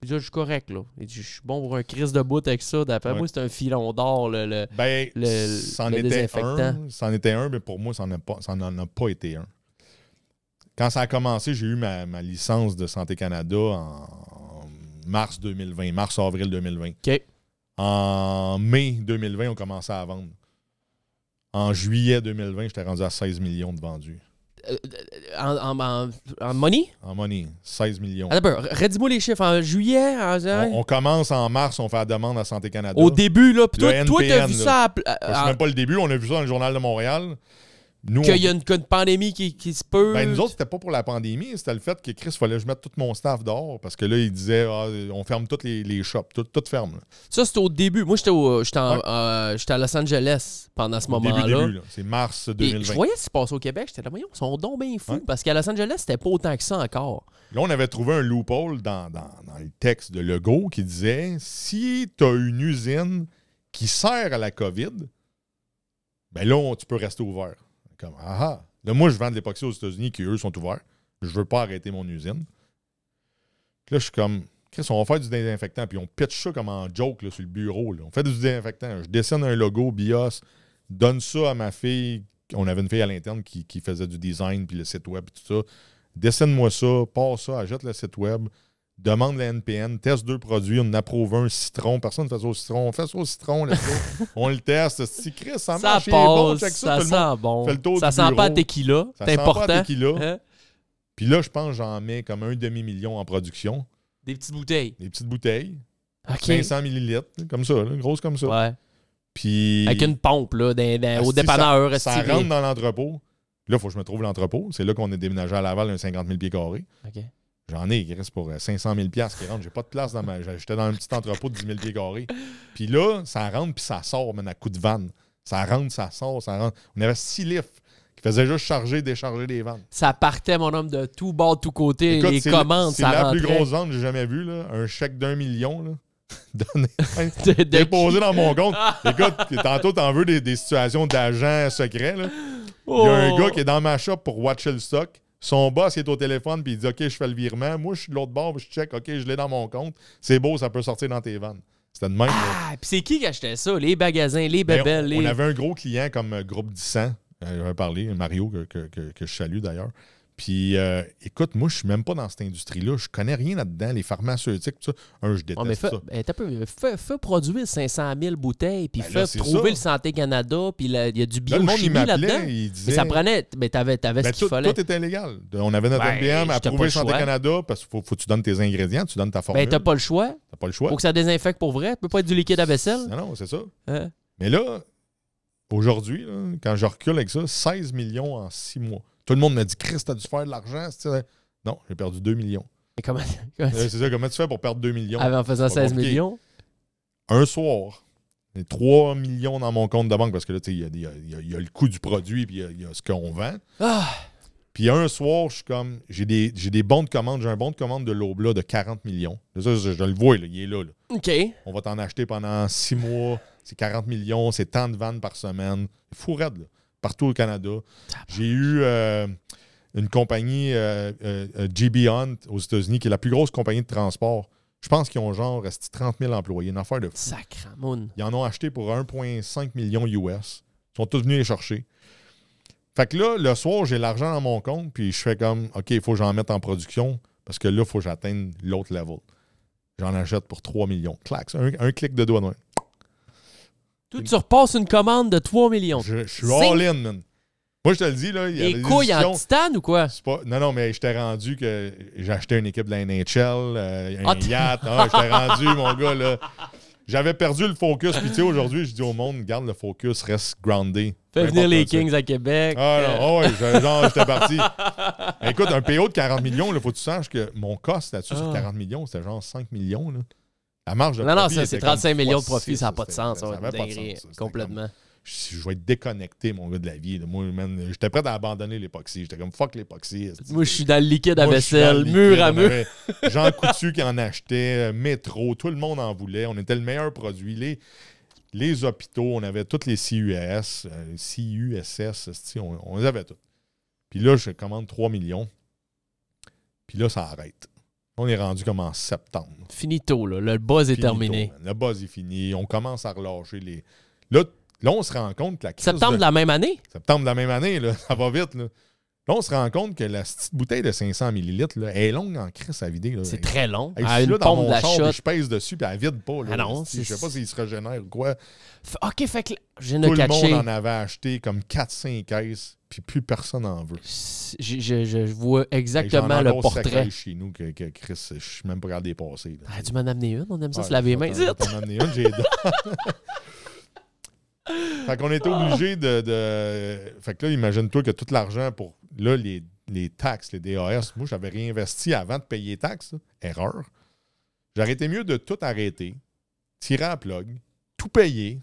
Je suis correct. là. Il dit Je suis bon pour un crise de bout avec ça. D'après Ouais. moi, c'est un filon d'or. le- le- Ben, Le- c'en le était désinfectant. un. C'en était un, mais pour moi, ça n'en a, pas- a été un. Quand ça a commencé, j'ai eu ma, ma licence de Santé Canada en mars 2020, mars-avril 2020. OK. En mai 2020, on commençait à vendre. En juillet 2020, j'étais rendu à 16 millions de vendus. Euh, en, en, en- money? En money, 16 millions. Redis-moi les chiffres. En juillet, en- On, on commence en mars, on fait la demande à Santé Canada. au début, là, puis toi, toi, t'as NPN, vu là. ça à- C'est même pas le début, on a vu ça dans le Journal de Montréal. Nous, qu'il on- y a une, pandémie qui, qui se peut. Ben, nous autres, c'était pas pour la pandémie, c'était le fait que Chris, fallait que je mette tout mon staff dehors parce que là, il disait ah, on ferme toutes les, les shops, tout, tout ferme. là. Ça, c'était au début. Moi, j'étais, au- j'étais, en- Ouais. euh, j'étais à Los Angeles pendant ce Au début, moment-là. début, là. C'est mars Et 2020. je voyais ce qui se passait au Québec. J'étais là, voyons, ils sont donc bien fous. Ouais. Parce qu'à Los Angeles, c'était pas autant que ça encore. Là, on avait trouvé un loophole dans, dans- dans le texte de Legault qui disait si tu as une usine qui sert à la COVID, ben là, on- tu peux rester ouvert. Comme, ah ah. Là, moi, je vends de l'époxy aux États-Unis qui, eux, sont ouverts. Je veux pas arrêter mon usine. Puis là, je suis comme, Chris, on va faire du désinfectant. Puis on pitch ça comme en joke là, sur le bureau. là. On fait du désinfectant. Je dessine un logo BIOS, donne ça à ma fille. On avait une fille à l'interne qui, qui faisait du design, puis le site web, puis tout ça. Dessine-moi ça, passe ça, achète le site web, demande la NPN, teste deux produits, on approuve un citron. Personne ne fait ça au citron. On fait ça au citron, go. on le teste. Si Chris, ça Ça marche, bon, ça, sent bon. fait le tour ça du sent pas à tequila. C'est sent pas important. à tequila. Hein? Puis là, je pense que j'en mets comme un demi-million en production. Des petites bouteilles. Des petites bouteilles, OK. 500 millilitres, comme ça, là, grosses comme ça. Ouais. Puis. Avec une pompe, là, dans- dans- au dépanneur. Ça, ça rentre dans l'entrepôt. Là, il faut que je me trouve l'entrepôt. C'est là qu'on est déménagé à Laval, un 50 000 pieds carrés. OK. J'en ai qui reste pour euh, 500 000 piastres qui rentrent. J'ai pas de place dans ma. J'étais dans un petit entrepôt de 10 000 pieds carrés. Puis là, ça rentre puis ça sort, man, à coup de vanne. Ça rentre, ça sort, ça rentre. On avait six lifts qui faisaient juste charger, décharger des vannes. Ça partait, mon homme, de tout bord, de côtés. Écoute, les c'est commandes, C'est la rentrait. plus grosse vente que j'ai jamais vue. Là. Un chèque d'un million. Là. Donné. De- déposé dans mon compte. Écoute, tantôt, t'en veux des, des situations d'agents secrets. Là. Il y a un Oh! gars qui est dans ma shop pour watcher le stock. Son boss il est au téléphone puis il dit OK, je fais le virement. Moi, je suis de l'autre bord, je check OK, je l'ai dans mon compte. C'est beau, ça peut sortir dans tes vannes. C'était de même. Ah, puis c'est qui qui achetait ça? Les magasins, les Ben, bébelles, on, les... on avait un gros client comme euh, Groupe 10 euh, J'avais parlé, Mario, que, que- que- que je salue d'ailleurs. Puis, euh, écoute, moi, je suis même pas dans cette industrie-là. Je connais rien là-dedans. Les pharmaceutiques, tout ça. Un, je déteste mais fais, ça. ben, peu, fais, fais produire 500 000 bouteilles, puis Ben là, trouver ça. le Santé Canada, puis là, il y a du Là, biochimie m'appelait, là-dedans. disait... Mais ça prenait... Mais t'avais, t'avais Ben, ce qu'il tout, fallait. tout était légal. On avait notre Ben, NPM j'étais pas approuvé le Santé. Canada parce qu'il faut, faut que tu donnes tes ingrédients, tu donnes ta formule. Ben, t'as pas le choix. T'as pas le choix. Faut que ça désinfecte pour vrai. Ça peut pas être du liquide à vaisselle. Non, non, c'est ça. Hein? Mais là, aujourd'hui, là, quand je recule avec ça, 16 millions en 6 mois. Tout le monde me dit Chris, t'as dû faire de l'argent. Non, j'ai perdu 2 millions. Et comment, comment Euh, c'est ça, comment tu fais pour perdre 2 millions? tu- en faisant c'est pas 16 compliqué. millions? Un soir, j'ai 3 millions dans mon compte de banque parce que là, il y a, y a- il y a- il y a le coût du produit puis il y a- ce qu'on vend. Ah! Puis un soir, je suis comme, j'ai des, j'ai des bons de commande, j'ai un bon de commande de Lobla de 40 millions. Ça, je, je le vois, là, il est là, là. OK. On va t'en acheter pendant 6 mois, c'est 40 millions, c'est tant de ventes par semaine. C'est fou raide, là. Partout au Canada. J'ai eu euh, une compagnie, euh, euh, euh, GB Hunt, aux États-Unis, qui est la plus grosse compagnie de transport. Je pense qu'ils ont genre resté 30 000 employés, une affaire de fou. Sacramoun. Ils en ont acheté pour 1,5 million US. Ils sont tous venus les chercher. Fait que là, le soir, j'ai l'argent dans mon compte, puis je fais comme, OK, il faut que j'en mette en production, parce que là, il faut que j'atteigne l'autre level. J'en achète pour 3 millions. Clac, un, un clic de doigt. Toi, tu repasses une commande de 3 millions. Je, je suis Zing! all in, man. Moi, je te le dis, là, il y a des couilles en titane ou quoi? pas- Non, non, mais j'étais rendu que j'ai acheté une équipe de la NHL, euh, un Ah, yacht. Ah, j'étais rendu, mon gars, là. J'avais perdu le focus. Puis, tu sais, aujourd'hui, je dis au monde, garde le focus, reste groundé. Fais venir les. Kings à Québec. Ah Euh, non, ah ouais, je- genre, j'étais parti. Écoute, un PO de 40 millions, il faut que tu saches que mon cost là-dessus sur Ah. 40 millions, c'était genre 5 millions. Là. La marge de Non, non, profit était c'est comme 35 millions de profit, ça n'a pas de sens. ça Ça, avait pas de dinguerie, sens, ça. C'était complètement. comme- je, je vais être déconnecté, mon gars, de la vie. Moi, j'étais prêt à abandonner l'époxy. J'étais comme fuck l'époxy. Moi, je suis dans le liquide à Moi, vaisselle, le mur liquide. à mur. Jean Coutu qui en achetait, euh, Métro, tout le monde en voulait. On était le meilleur produit. Les, les hôpitaux, on avait tous les CUS, euh, CUSS, on, on les avait tous. Puis là, je commande 3 millions. Puis là, ça arrête. On est rendu comme en septembre. Finito, là. Le buzz est Finito, terminé. man. Le buzz est fini. On commence à relâcher les. Là, là on se rend compte que la crise Septembre de- de la même année? septembre de la même année, là, ça va vite. Là. Là, on se rend compte que la petite bouteille de 500 ml là, elle est longue en crise à vider. là. C'est très long. Hey, je à suis une là dans pompe mon char, je pèse dessus, puis elle vide pas. Là, Ah non, Je sais c'est- pas s'il se régénère ou quoi. F- OK, fait que là, je viens Tout le monde en avait acheté comme 4-5 caisses, puis plus personne en veut. Je, je- je vois exactement le portrait. chez nous que, que Chris, je suis même pas regardé passer. là. T'aurais dû m'en amener une. On aime ça se laver les mains. t'en- t'en amener une, j'ai les dents. fait qu'on était obligé de, de- Fait que là, imagine-toi que tout l'argent pour. Là, les, les taxes, les DAS, moi, j'avais réinvesti avant de payer les taxes. là. Erreur. J'aurais été mieux de tout arrêter, tirer à la plug, tout payer.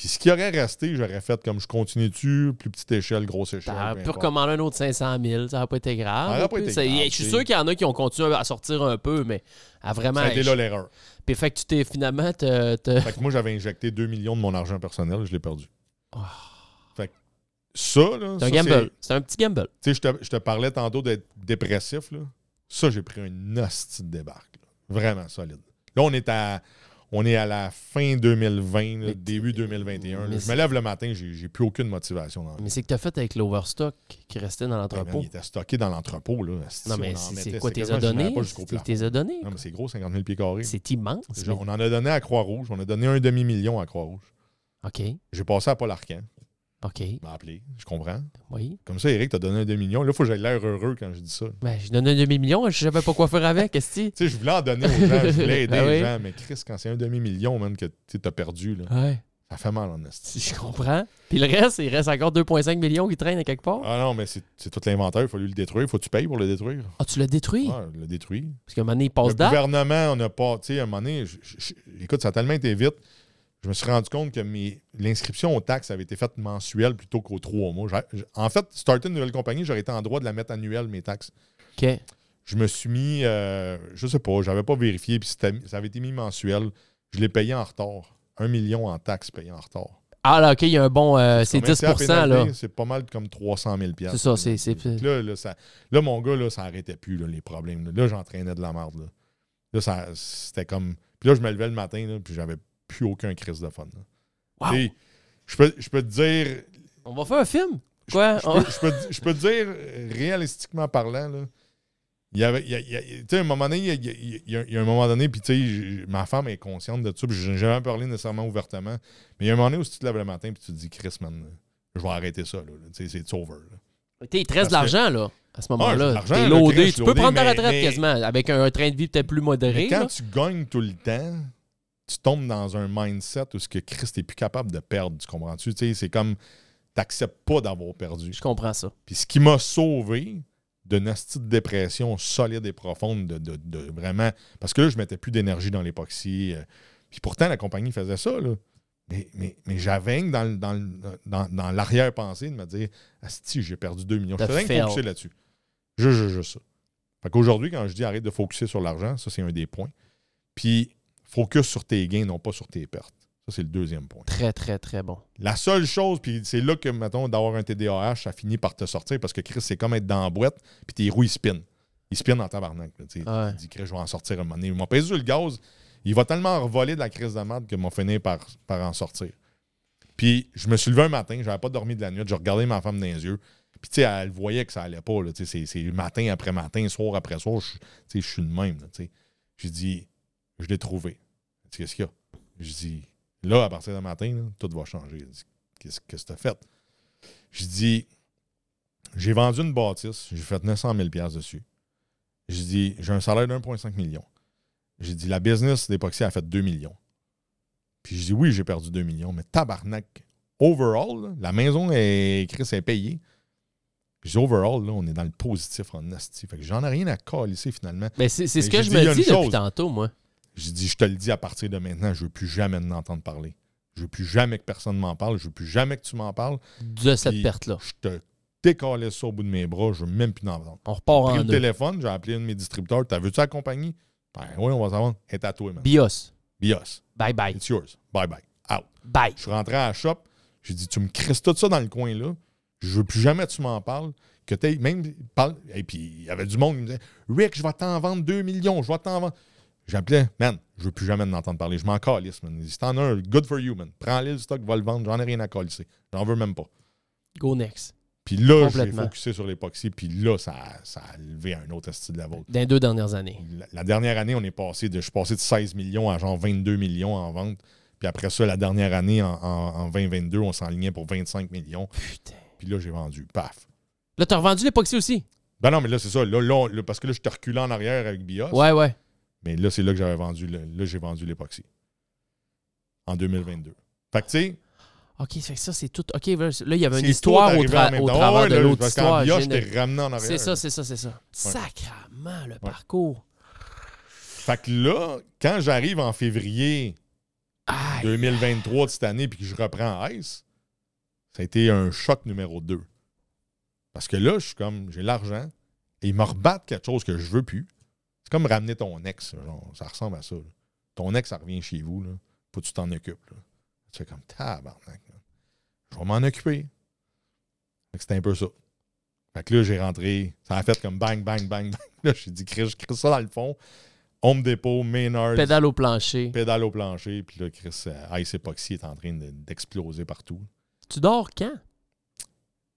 Puis ce qui aurait resté, j'aurais fait comme je continue dessus, plus petite échelle, grosse échelle. T'aurais peu pu recommander un autre 500 000. Ça n'aurait pas été grave. Pas été grave, Je suis sûr qu'il y en a qui ont continué à sortir un peu, mais à vraiment. Été là l'erreur. Puis fait que tu t'es finalement. Fait que moi, j'avais injecté 2 millions de mon argent personnel, je l'ai perdu. Oh. Fait que ça, là. C'est un gamble. C'est un petit gamble. Tu sais, je te, je te parlais tantôt d'être dépressif, là. Ça, j'ai pris un hostie de débarque. là. Vraiment solide. Là, on est à. On est à la fin 2020, là, début 2021. là. mais Je me lève le matin, j'ai plus aucune motivation dans. Mais c'est que t'as fait avec l'overstock qui restait dans Ouais, man, l'entrepôt. Il était stocké dans l'entrepôt. Non, on mais c'est c'est quoi, t'es as donné? as donné? Non, mais c'est gros, 50 000 pieds carrés. C'est immense. Genre, mais- On en a donné à Croix-Rouge. On a donné un demi-million à Croix-Rouge. OK. J'ai passé à Paul Arcan. OK. Il m'a appelé. Je comprends. Oui. Comme ça, Eric, t'as donné un demi-million. Là, il faut que j'aie l'air heureux quand je dis ça. Ben, je donne un demi-million. Je savais pas quoi faire avec. Que Tu sais, je voulais en donner aux gens, je voulais aider Ben oui. les gens, mais Chris, quand c'est un demi-million, man, que tu as perdu, là, Ouais. ça fait mal en esti. Je comprends. Puis le reste, il reste encore 2,5 millions qui traînent à quelque part? Ah non, mais c'est tout l'inventaire, il faut lui le détruire. Faut que tu payes pour le détruire. Ah, tu l'as détruit? Ouais, le détruit. Parce qu'à un moment donné, il passe Le gouvernement, on n'a pas. Tu sais, à un moment donné, écoute, ça a tellement été vite. Je me suis rendu compte que l'inscription aux taxes avait été faite mensuelle plutôt qu'aux trois mois. En fait, starter une nouvelle compagnie, j'aurais été en droit de la mettre annuelle, mes taxes. OK. je me suis mis, euh, je sais pas, j'avais pas vérifié, puis ça avait été mis mensuel. Je l'ai payé en retard. Un million en taxes payées en retard. Ah là, OK, il y a un bon... euh, c'est Combien 10 la pénalité? là. C'est pas mal comme 300 000 C'est ça, c'est... Là, là, ça- là, mon gars, là, ça arrêtait plus, là, les problèmes. Là, Là, j'entraînais de la merde. Là, Là, ça, c'était comme... Puis là, je me levais le matin, là, puis j'avais plus aucun crise de fun. Wow. Je peux, je peux te dire... On va faire un film? Quoi? Je peux, je peux te- je peux te dire, réalistiquement parlant, là, il y avait, tu sais, un moment donné, il y a, il y a- il y a- il y a un moment donné, puis tu sais, ma femme est consciente de ça, puis je n'ai jamais parlé nécessairement ouvertement, mais il y a un moment donné où si tu te lèves le matin, puis tu te dis, Chris, man, je vais arrêter ça, là, tu sais, c'est over. là. Il te reste de l'argent, là, à ce Ah, moment-là. T'es loadé. Je Tu peux prendre ta retraite mais- quasiment, avec un, un train de vie peut-être plus modéré. Mais quand là. tu gagnes tout le temps, tu tombes dans un mindset où ce que Chris, t'es plus capable de perdre, tu comprends-tu? Tu sais, c'est comme, t'acceptes pas d'avoir perdu. Je comprends ça. Puis ce qui m'a sauvé d'une nasty de dépression solide et profonde, de, de- de vraiment. Parce que là, je mettais plus d'énergie dans l'époxy. euh, puis pourtant, la compagnie faisait ça, là. Mais, mais, mais j'avais dans, dans, dans, dans l'arrière-pensée de me dire Asti, j'ai perdu 2 millions. Je faisais rien là-dessus. Juste, juste, juste ça. Fait qu'aujourd'hui, quand je dis arrête de focuser sur l'argent, ça, c'est un des points. Puis, focus sur tes gains, non pas sur tes pertes. Ça, c'est le deuxième point. Très, très, très bon. La seule chose, puis c'est là que, mettons, d'avoir un TDAH, ça finit par te sortir parce que Chris, c'est comme être dans la boîte, puis tes roues, ils spinent. Ils spinent en tabarnak. tu dis, Chris, je vais en sortir un moment donné. Il m'a payé sur le gaz. Il va tellement revoler de la crise de merde que m'a fini par, par en sortir. Puis, je me suis levé un matin, j'avais pas dormi de la nuit, j'ai regardé ma femme dans les yeux. Puis, tu sais, elle voyait que ça allait pas. C'est matin après matin, soir après soir. Je je suis de même. J'ai dit, je l'ai trouvé. Elle dit, Qu'est-ce qu'il y a? Je dis, là, à partir de matin, là, tout va changer. Elle dit, Qu'est-ce que tu as fait? Je dis, j'ai vendu une bâtisse, j'ai fait 900 000 dessus. J'ai dit, j'ai un salaire de 1,5 million. J'ai dit, la business d'époxy a fait 2 millions. Puis je dis, oui, j'ai perdu 2 millions, mais tabarnak, overall, là, la maison est, Chris est payée. Puis je dis, overall, là, on est dans le positif en asti. Fait que j'en ai rien à calisser finalement. Mais c'est c'est ce que je me dis depuis chose. tantôt, moi. J'ai dit, je te le dis à partir de maintenant, je veux plus jamais en entendre parler. Je veux plus jamais que personne m'en parle. Je veux plus jamais que tu m'en parles. De cette perte-là. Je te décalais ça au bout de mes bras. Je veux même plus en entendre. On repart J'ai pris en le deux. téléphone, j'ai appelé un de mes distributeurs. T'as vu-tu la compagnie? Ben oui, on va savoir. Elle est à toi, man. BIOS. Bios. Bye bye. It's yours. Bye bye. Out. Bye. Je suis rentré à la shop. J'ai dit, tu me crisses tout ça dans le coin là. Je veux plus jamais que tu m'en parles. Que t'aies même. Et puis, il y avait du monde qui me disait, Rick, je vais t'en vendre 2 millions. Je vais t'en vendre. J'appelais, man, je veux plus jamais en entendre parler. Je m'en calisse, man. Si t'en as un, good for you, man. Prends-le le stock, va le vendre. J'en ai rien à calisser. J'en veux même pas. Go next. Puis là, j'ai Complètement. focusé sur l'époxy. Puis là, ça, ça a levé un autre style de level. Dans les deux dernières années. La, la dernière année, on est passé de. Je suis passé de 16 millions à genre 22 millions en vente. Puis après ça, la dernière année, en, en- en 2022, on s'enlignait pour 25 millions. Putain. Puis là, j'ai vendu. Paf. Là, t'as revendu l'époxy aussi? Ben non, mais là, c'est ça. Là, là, on- là, parce que là, je te reculé en arrière avec Bios. Ouais, ouais. Mais là, c'est là que j'avais vendu. là, j'ai vendu l'époxy. En 2022. Fait que, tu sais, OK, ça fait que ça, c'est tout. OK, là, il y avait une histoire au, tra- au travers Ouais, de l'autre parce qu'en je ramené en arrière. C'est ça, c'est ça, c'est ça. Sacrement, le parcours. Fait que là, quand j'arrive en février Aïe. 2023 de cette année puis que je reprends Ice, ça a été un choc numéro 2. Parce que là, je suis comme, j'ai l'argent et ils me rebattent quelque chose que je veux plus. Comme ramener ton ex. genre, ça ressemble à ça. là. Ton ex, ça revient chez vous. Là, faut que tu t'en occupes. Là. Tu fais comme tabarnak. là. Je vais m'en occuper. C'était un peu ça. Fait que là, j'ai rentré. Ça a fait comme bang, bang, bang, bang. Là, j'ai dit, Chris, je crée ça dans le fond. Home Depot, Maynard, Pédale au plancher. pédale au plancher, puis là, Chris, euh, Ice Epoxy est en train de- d'exploser partout. Tu dors quand?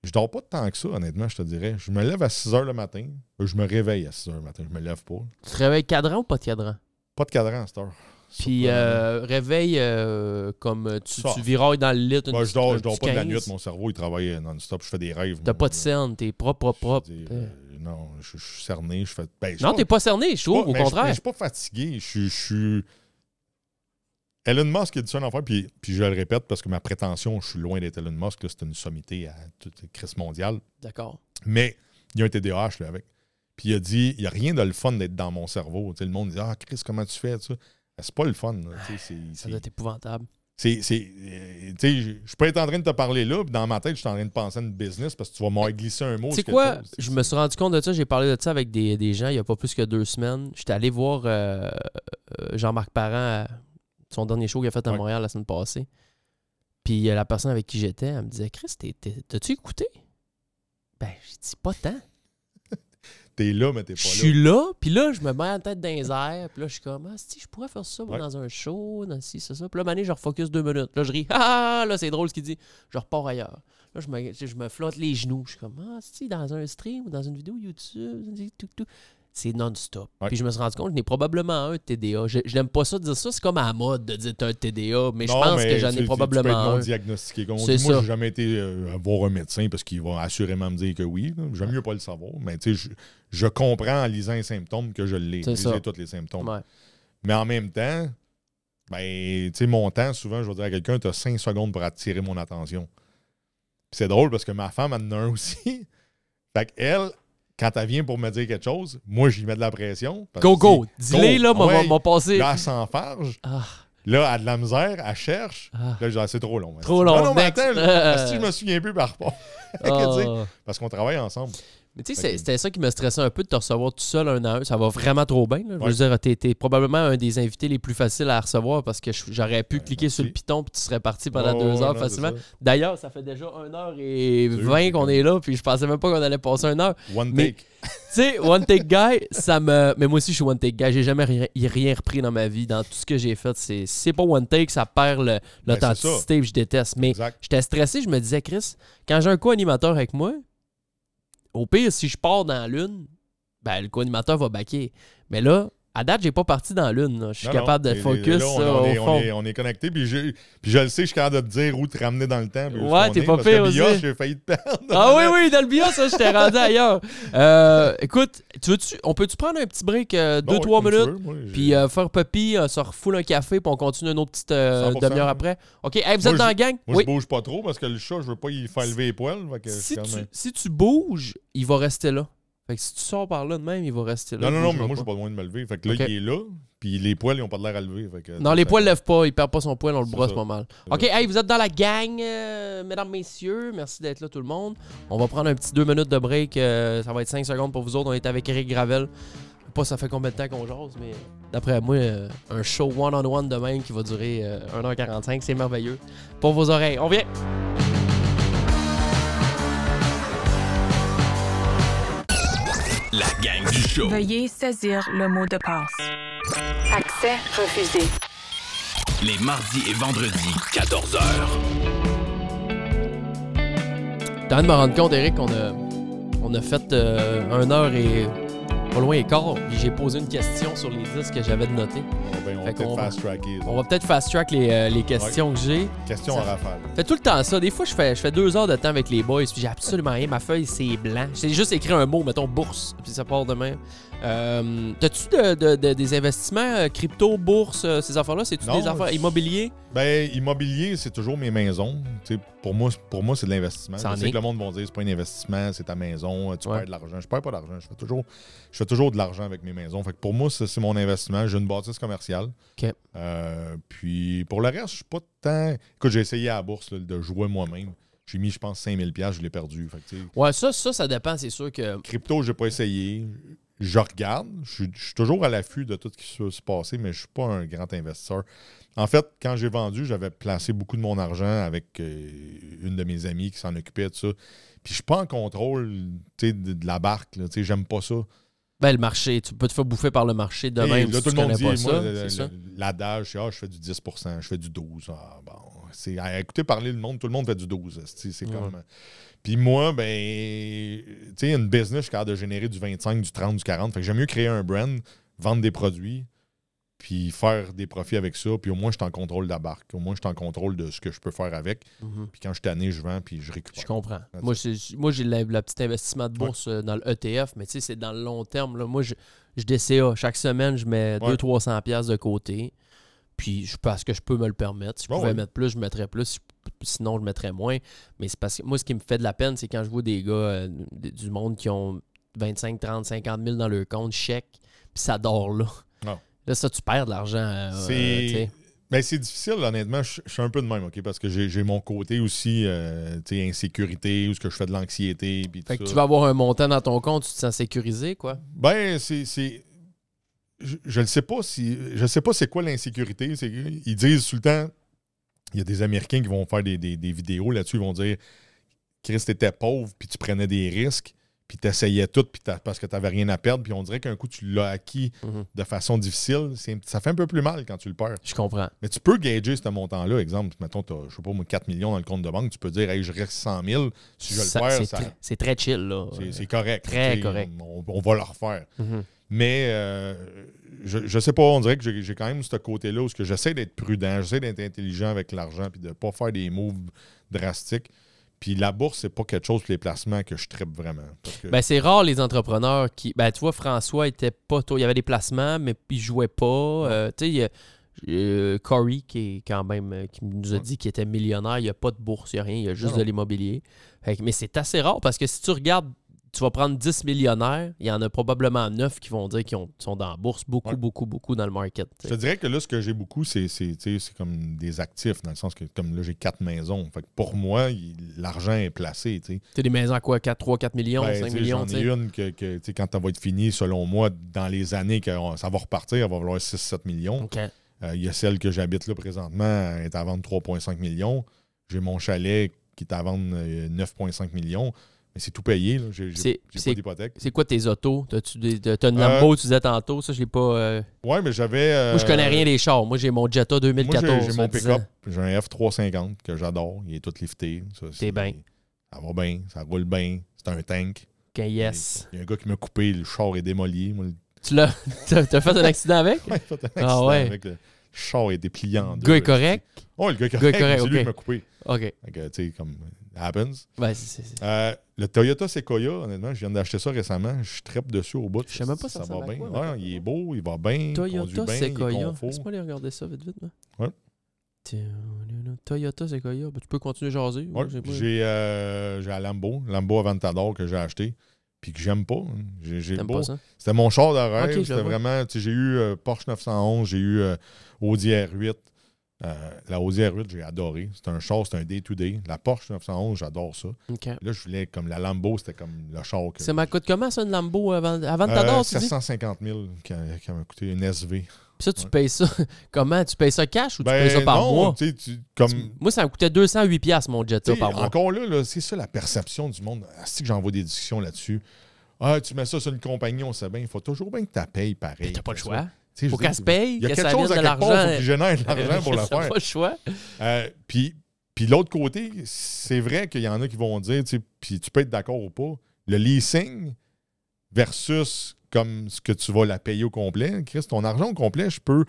Je dors pas tant que ça, honnêtement, je te dirais. Je me lève à 6 h le matin. Euh, Je me réveille à 6 h le matin. Je me lève pas. Tu te réveilles cadran ou pas de cadran? Pas de cadran à cette heure. Puis euh, réveil euh, comme euh, tu, tu virailles dans le lit. une Moi, je dors, je dors pas de la 15. nuit. Mon cerveau, il travaille euh, non-stop. Je fais des rêves. T'as pas de scène, t'es propre, propre, propre. Je veux dire, euh, non, je, je suis cerné. Je fais. Ben, je non, t'es pas cerné, je trouve, pas- au contraire. Je suis pas fatigué. Je suis. Elon Musk a dit ça une affaire, puis, puis je le répète parce que ma prétention, je suis loin d'être Elon Musk. C'est une sommité à toute crise mondiale. D'accord. Mais il y a un TDAH là, avec. Puis il a dit il n'y a rien de le fun d'être dans mon cerveau. Tu sais, le monde dit Ah, Chris, comment tu fais ça? C'est pas le fun. là. C'est- Ça doit être épouvantable. c'est- c'est- euh, je peux être en train de te parler là, puis dans ma tête, je suis en train de penser à une business parce que tu vas m'avoir glissé un mot. Quelque quoi? chose. Je me suis rendu compte de ça. J'ai parlé de ça avec des, des gens il n'y a pas plus que deux semaines. J'étais allé voir euh, euh, Jean-Marc Parent à son dernier show qu'il a fait à Ouais. Montréal la semaine passée. Puis euh, la personne avec qui j'étais, elle me disait Chris, t'as-tu écouté? Ben, j'ai dit pas tant. T'es là, mais t'es Je pas là. suis là, puis là, je me mets la tête dans les airs, puis là, je suis comme, ah, si, je pourrais faire ça Ouais. dans un show, dans ci, c'est ça. Puis là, mané, je refocus deux minutes. Là, je ris, ah, là, c'est drôle ce qu'il dit. Je repars ailleurs. Là, je me, je me flotte les genoux. Je suis comme, ah, si, dans un stream ou dans une vidéo YouTube, tout, tout. C'est non-stop. Ouais. Puis je me suis rendu compte, je n'ai probablement un TDA. Je, je n'aime pas ça de dire ça, c'est comme à la mode de dire un TDA, mais je pense mais que j'en ai probablement Tu peux être non un. diagnostiqué. Comme on C'est dit, moi, ça. j'ai jamais été euh, voir un médecin parce qu'il va assurément me dire que oui. J'aime mieux pas le savoir. Mais tu sais, je, je comprends en lisant les symptômes que je l'ai. C'est Je ça. les ai tous les symptômes. Ouais. Mais en même temps, ben, tu sais, mon temps, souvent, je vais dire à quelqu'un, tu as 5 secondes pour attirer mon attention. Puis c'est drôle parce que ma femme, en a un aussi. Fait qu'elle, quand elle vient pour me dire quelque chose, moi, j'y mets de la pression. Go, go. Dis-les, là, m'a- Ouais. passé. Là, elle s'enfarge. Ah, Là, elle a de la misère, elle cherche. ah, Là, je dis, ah, c'est trop long. Trop Non, long, non, mais attends, Euh. parce que je me souviens plus par rapport. Parce qu'on travaille ensemble. Mais tu sais, c'était ça qui me stressait un peu de te recevoir tout seul un à un. Ça va vraiment trop bien. là. Je veux dire, t'es, probablement un des invités les plus faciles à recevoir parce que j'aurais pu Ouais, cliquer sur le piton puis tu serais parti pendant Oh, deux heures non, facilement. D'ailleurs, ça fait déjà 1h20 Sûr, qu'on c'est est là puis je pensais même pas qu'on allait passer une heure. One Mais- take. Tu sais, One Take Guy, ça me. Mais moi aussi, je suis One Take Guy. J'ai jamais rien, rien repris dans ma vie. Dans tout ce que j'ai fait, c'est pas One Take, ça perd Ben, l'authenticité puis je déteste. Mais j'étais stressé, je me disais, Chris, quand j'ai un co-animateur avec moi, au pire, si je pars dans l'une, ben le co-animateur va baquer. Mais là, à date, j'ai pas parti dans l'une. Je suis Non, capable non. de focus là, on, ça, on au est, fond. on est, on est connecté. Puis je, puis je le sais, je suis capable de te dire où te ramener dans le temps. Ouais, t'es pas pire aussi. j'ai failli te perdre. Ah oui, oui, dans le bio, ça, je t'ai rendu ailleurs. Euh, écoute, tu veux-tu, on peut-tu prendre un petit break, 2-3 Bon, ouais, comme tu minutes? veux. Moi, Puis euh, faire euh, se refoule un café, puis on continue une autre petite euh, 100%. demi-heure après. OK, hey, vous Moi, êtes dans la gang? Moi, oui. je bouge pas trop parce que le chat, je veux pas y faire lever les poils. tu, si tu bouges, il va rester là. Fait que si tu sors par là de même, il va rester là. Non, non, non, mais moi, j'ai pas besoin de me lever. Fait que là, il est là. Puis les poils, ils ont pas de l'air à lever. Fait que, Non, les poils lèvent pas, il perd pas son poil, on le brosse ça. pas mal. OK, hey, vous êtes dans la gang, euh, mesdames, messieurs. Merci d'être là, tout le monde. On va prendre un petit deux minutes de break. euh, ça va être 5 secondes pour vous autres. On est avec Eric Gravel. Je sais Pas ça fait combien de temps qu'on jase, mais d'après moi, euh, un show one-on-one de même qui va durer euh, 1h45, c'est merveilleux. Pour vos oreilles. On vient. Gang du show. Veuillez saisir le mot de passe. Accès refusé. Les mardis et vendredis, 14h. T'as de me rendre compte, Eric, qu'on a, on a fait euh, 1 heure et pas loin et quart. Puis j'ai posé une question sur les disques que j'avais de noter. Ben, on Fait va. On va peut-être fast-track les, euh, les questions que j'ai. Question Ça- à rafale. Je fais tout le temps ça. Des fois, je fais, je fais deux heures de temps avec les boys, puis j'ai absolument rien. Ma feuille, c'est blanc. J'ai juste écrit un mot, mettons bourse, puis ça part demain. Euh, T'as-tu de- de- de- des investissements euh, crypto, bourse, euh, ces affaires-là? C'est-tu des affaires immobiliers? Ben, immobilier, c'est toujours mes maisons. Pour moi, pour moi c'est de l'investissement. Ça en Je sais est. que le monde va dire c'est pas un investissement, c'est ta maison, tu Ouais. perds de l'argent. Je perds pas d'argent. Je fais toujours, je fais toujours de l'argent avec mes maisons. Fait que pour moi, c'est mon investissement. J'ai une bâtisse commerciale. Euh, puis pour le reste, je suis pas tant. Écoute, j'ai essayé à la bourse là, de jouer moi-même. J'ai mis, je pense, 5000$, je l'ai perdu. Fait que, Ouais, ça, ça, ça dépend. C'est sûr que. Crypto, j'ai pas essayé. Je regarde. Je suis- je suis toujours à l'affût de tout ce qui se passer, mais je suis pas un grand investisseur. En fait, quand j'ai vendu, j'avais placé beaucoup de mon argent avec euh, une de mes amies qui s'en occupait de ça. Puis je suis pas en contrôle de, de la barque. J'aime pas ça. Ben, le marché, tu peux te faire bouffer par le marché de Et même. là, si tout tu le monde dit, moi, l'adage, c'est ah, je fais du 10% je fais du 12 Ah, bon, c'est, à écouter parler le monde, tout le monde fait du 12 C'est, c'est comme. Puis moi, ben, tu sais, une business, je suis capable de générer du 25, du 30, du 40. Fait que j'aime mieux créer un brand, vendre des produits, puis faire des profits avec ça. Puis au moins, je suis en contrôle de la barque. Au moins, je suis en contrôle de ce que je peux faire avec. Mhm. Puis quand je suis tanné, je vends, puis je récupère. Je comprends. Moi, moi, j'ai le, petit investissement de bourse euh, dans le ETF, mais tu sais, c'est dans le long terme. Là. Moi, je, je DCA. Chaque semaine, je mets Ouais. 200-300$ piastres de côté. Puis, je parce que je peux me le permettre. Si je pouvais ouais. mettre plus, je mettrais plus. Sinon, je mettrais moins. Mais c'est parce que moi, ce qui me fait de la peine, c'est quand je vois des gars euh, du monde qui ont 25, 30, 50 000 dans leur compte, chèque, puis ça dort là. Non. Là, ça, tu perds de l'argent. euh, C'est. Ben, c'est difficile, honnêtement. Je, je suis un peu de même, OK? Parce que j'ai, mon côté aussi, euh, tu sais, insécurité, où ce que je fais de l'anxiété, Fait que ça. tu vas avoir un montant dans ton compte, tu te sens sécurisé, quoi. Ben, c'est. Je, ne sais pas si. Je sais pas c'est quoi l'insécurité. Ils disent tout le temps. Il y a des Américains qui vont faire des, des- des vidéos là-dessus. Ils vont dire Chris, t'étais pauvre, puis tu prenais des risques, puis t'essayais tout, puis parce que t'avais rien à perdre, puis on dirait qu'un coup, tu l'as acquis Mhm. de façon difficile. Ça fait un peu plus mal quand tu le perds. Je comprends. Mais tu peux gager ce montant-là. Exemple, mettons, t'as, je sais pas, moi, 4 millions dans le compte de banque. Tu peux dire, hey, je reste 100 000. Si je Ça- le perds, c'est ça- tr- c'est très chill, là. c'est, correct. Très Tu correct. On, on va le refaire. Mhm. Mais euh, je, je sais pas, on dirait que j'ai, quand même ce côté-là où j'essaie d'être prudent, j'essaie d'être intelligent avec l'argent puis de pas faire des moves drastiques. Puis la bourse, c'est pas quelque chose pour les placements que je tripe vraiment. Que- Ben, c'est rare les entrepreneurs qui. Ben, tu vois, François était pas tôt. Il y avait des placements, mais il jouait pas. Euh, tu sais, il y a euh, Corey qui est quand même euh, qui nous a dit qu'il était millionnaire. Il n'y a pas de bourse, il n'y a rien, il y a juste Non, de l'immobilier. Mais c'est assez rare parce que si tu regardes tu vas prendre 10 millionnaires, il y en a probablement 9 qui vont dire qu'ils ont- sont dans la bourse, beaucoup, Ouais. beaucoup, beaucoup dans le market. Je te dirais que là, ce que j'ai beaucoup, c'est comme des actifs, dans le sens que comme là, j'ai quatre maisons. Fait que pour moi, l'argent est placé. tu as des maisons à quoi? 4, 3, 4 millions, Ben, 5 tu sais, millions, J'en ai une que, quand ça va être fini, selon moi, dans les années que ça va repartir, elle va valoir 6-7 millions. OK. Euh, Il y a celle que j'habite là présentement, elle est à vendre 3,5 millions. J'ai mon chalet qui est à vendre euh, 9,5 millions. Mais c'est tout payé. là. J'ai j'ai- j'ai pas d'hypothèque. C'est quoi tes autos? T'as-tu des- T'as une Euh, Lambo, tu disais tantôt, ça, je l'ai pas. euh, Ouais, mais j'avais. euh, Moi, je connais rien des chars. Moi, j'ai mon Jetta Moi, 2014. j'ai- j'ai mon pick-up. J'ai un F350 que j'adore. Il est tout lifté. Ça, c'est- bien. Ça va bien. Ça roule bien. C'est un tank. OK, yes. Il y a un gars qui m'a coupé. Le char est démoli. Moi, le- Tu l'as. T'as t'as fait un accident avec? Ouais, a fait un Ah accident ouais. avec le char est déplié en Le gars est correct? Oh, le gars est Gars correct. C'est lui qui m'a coupé. OK. Sais, comme happens. Ouais, c'est- c'est- Euh, le Toyota Sequoia, honnêtement, je viens d'acheter ça récemment. Je trippe dessus au bout. Je sais même pas ça ça va bien. quoi, Ouais, il est beau, il va bien. Toyota bien, Sequoia. Laisse-moi aller regarder ça vite, vite. là. Ouais. Toyota Sequoia. Ben, tu peux continuer à jaser. Ouais, j'ai pas- j'ai euh, j'ai un Lambo, Lambo Aventador que j'ai acheté, puis que j'aime pas. hein. J'ai- j'ai T'aimes beau- pas ça? C'était mon char de rêve. Ok, je le C'était vraiment. J'ai eu euh, Porsche 911, j'ai eu euh, Audi R8. Euh, la Audi R8, j'ai adoré. C'est un char, c'est un day-to-day. La Porsche 911, j'adore ça. Là, je voulais comme la Lambo, c'était comme le char que. Ça m'a coûté comment, ça, une Lambo avant, avant de Euh, t'adore, tu dis? 750 000 qui, m'a coûté une SV. Puis ça, tu ouais. payes ça. Comment? Tu payes ça cash ou tu Ben payes ça par non, mois? tu tu- comme, Moi, ça me coûtait 208$ piastres, mon Jetta tu par mois. encore là, là, c'est ça la perception du monde. C'est que j'envoie des discussions là-dessus. Ah, tu mets ça sur une compagnie, on sait bien. Il faut toujours bien que tu payes pareil. Mais T'as pas le choix. Tu sais, je Faut veux dire, qu'elle se paye, Il y a que quelque ça chose à de l'argent. faut qu'il génère de l'argent pour le T'as faire. pas le choix. Euh, puis, puis l'autre côté, c'est vrai qu'il y en a qui vont dire, tu puis tu peux être d'accord ou pas, le leasing versus comme ce que tu vas la payer au complet. Chris, ton argent au complet, je peux,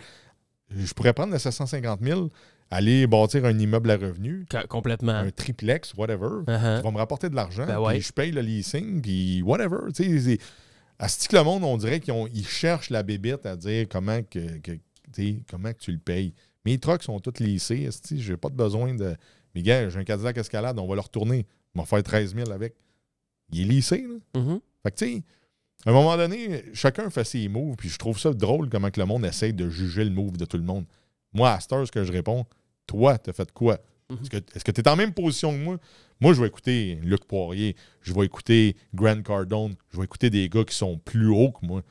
je pourrais prendre le 750 000, aller bâtir un immeuble à revenus, Co- Complètement. un triplex, whatever, Uh-huh. qui va me rapporter de l'argent, Ben ouais. je paye le leasing, puis whatever. À ce que le monde, on dirait qu'ils ils cherchent la bébête à dire comment que, comment que tu le payes. Mes trucks sont tous lissés. Je n'ai pas de besoin de. Mais gars, j'ai un Cadillac Escalade, on va le retourner. On va faire 13 000 avec. Il est lissé, là. Mhm. Fait que, tu sais, à un moment donné, chacun fait ses moves, puis je trouve ça drôle comment que le monde essaye de juger le move de tout le monde. Moi, à cette heure, ce que je réponds, toi, t'as fait quoi? Mhm. Que est-ce que tu es en même position que moi? Moi, je vais écouter Luc Poirier, je vais écouter Grant Cardone, je vais écouter des gars qui sont plus hauts que moi.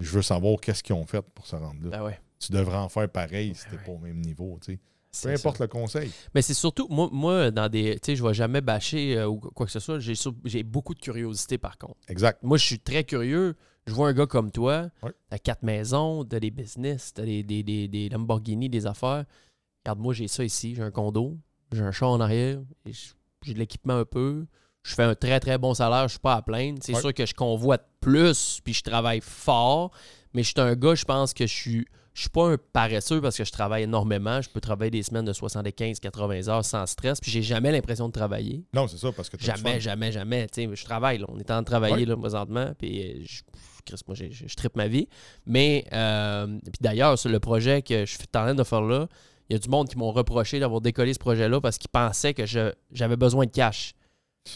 Je veux savoir qu'est-ce qu'ils ont fait pour se rendre là. Ben ouais. Tu devrais en faire pareil si Ben t'es ouais. pas au même niveau, tu sais. Peu ça. importe le conseil. Mais c'est surtout, moi, moi, dans des. Tu sais, je vais jamais bâcher euh, ou quoi que ce soit. J'ai beaucoup de curiosité, par contre. Exact. Moi, je suis très curieux. Je vois un gars comme toi, Ouais. t'as quatre maisons, t'as des business, t'as des, des, des, des Lamborghini, des affaires. Regarde, moi, j'ai ça ici. J'ai un condo, j'ai un chat en arrière, et je- j'ai de l'équipement un peu. Je fais un très, très bon salaire, je suis pas à plaindre. C'est Ouais. sûr que je convoite plus, puis je travaille fort, mais je suis un gars, je pense que je suis. Je suis pas un paresseux parce que je travaille énormément. Je peux travailler des semaines de 75-80 heures sans stress, puis j'ai jamais l'impression de travailler. Non, c'est ça, parce que Jamais, jamais, jamais. Tu sais, je travaille, là. On est en train de travailler, Ouais. là, présentement. Puis, euh, je, Chris, moi, je, je trippe ma vie. Mais, euh, puis d'ailleurs, sur le projet que je suis en train de faire là, il y a du monde qui m'ont reproché d'avoir décollé ce projet-là parce qu'ils pensaient que j'avais besoin de cash.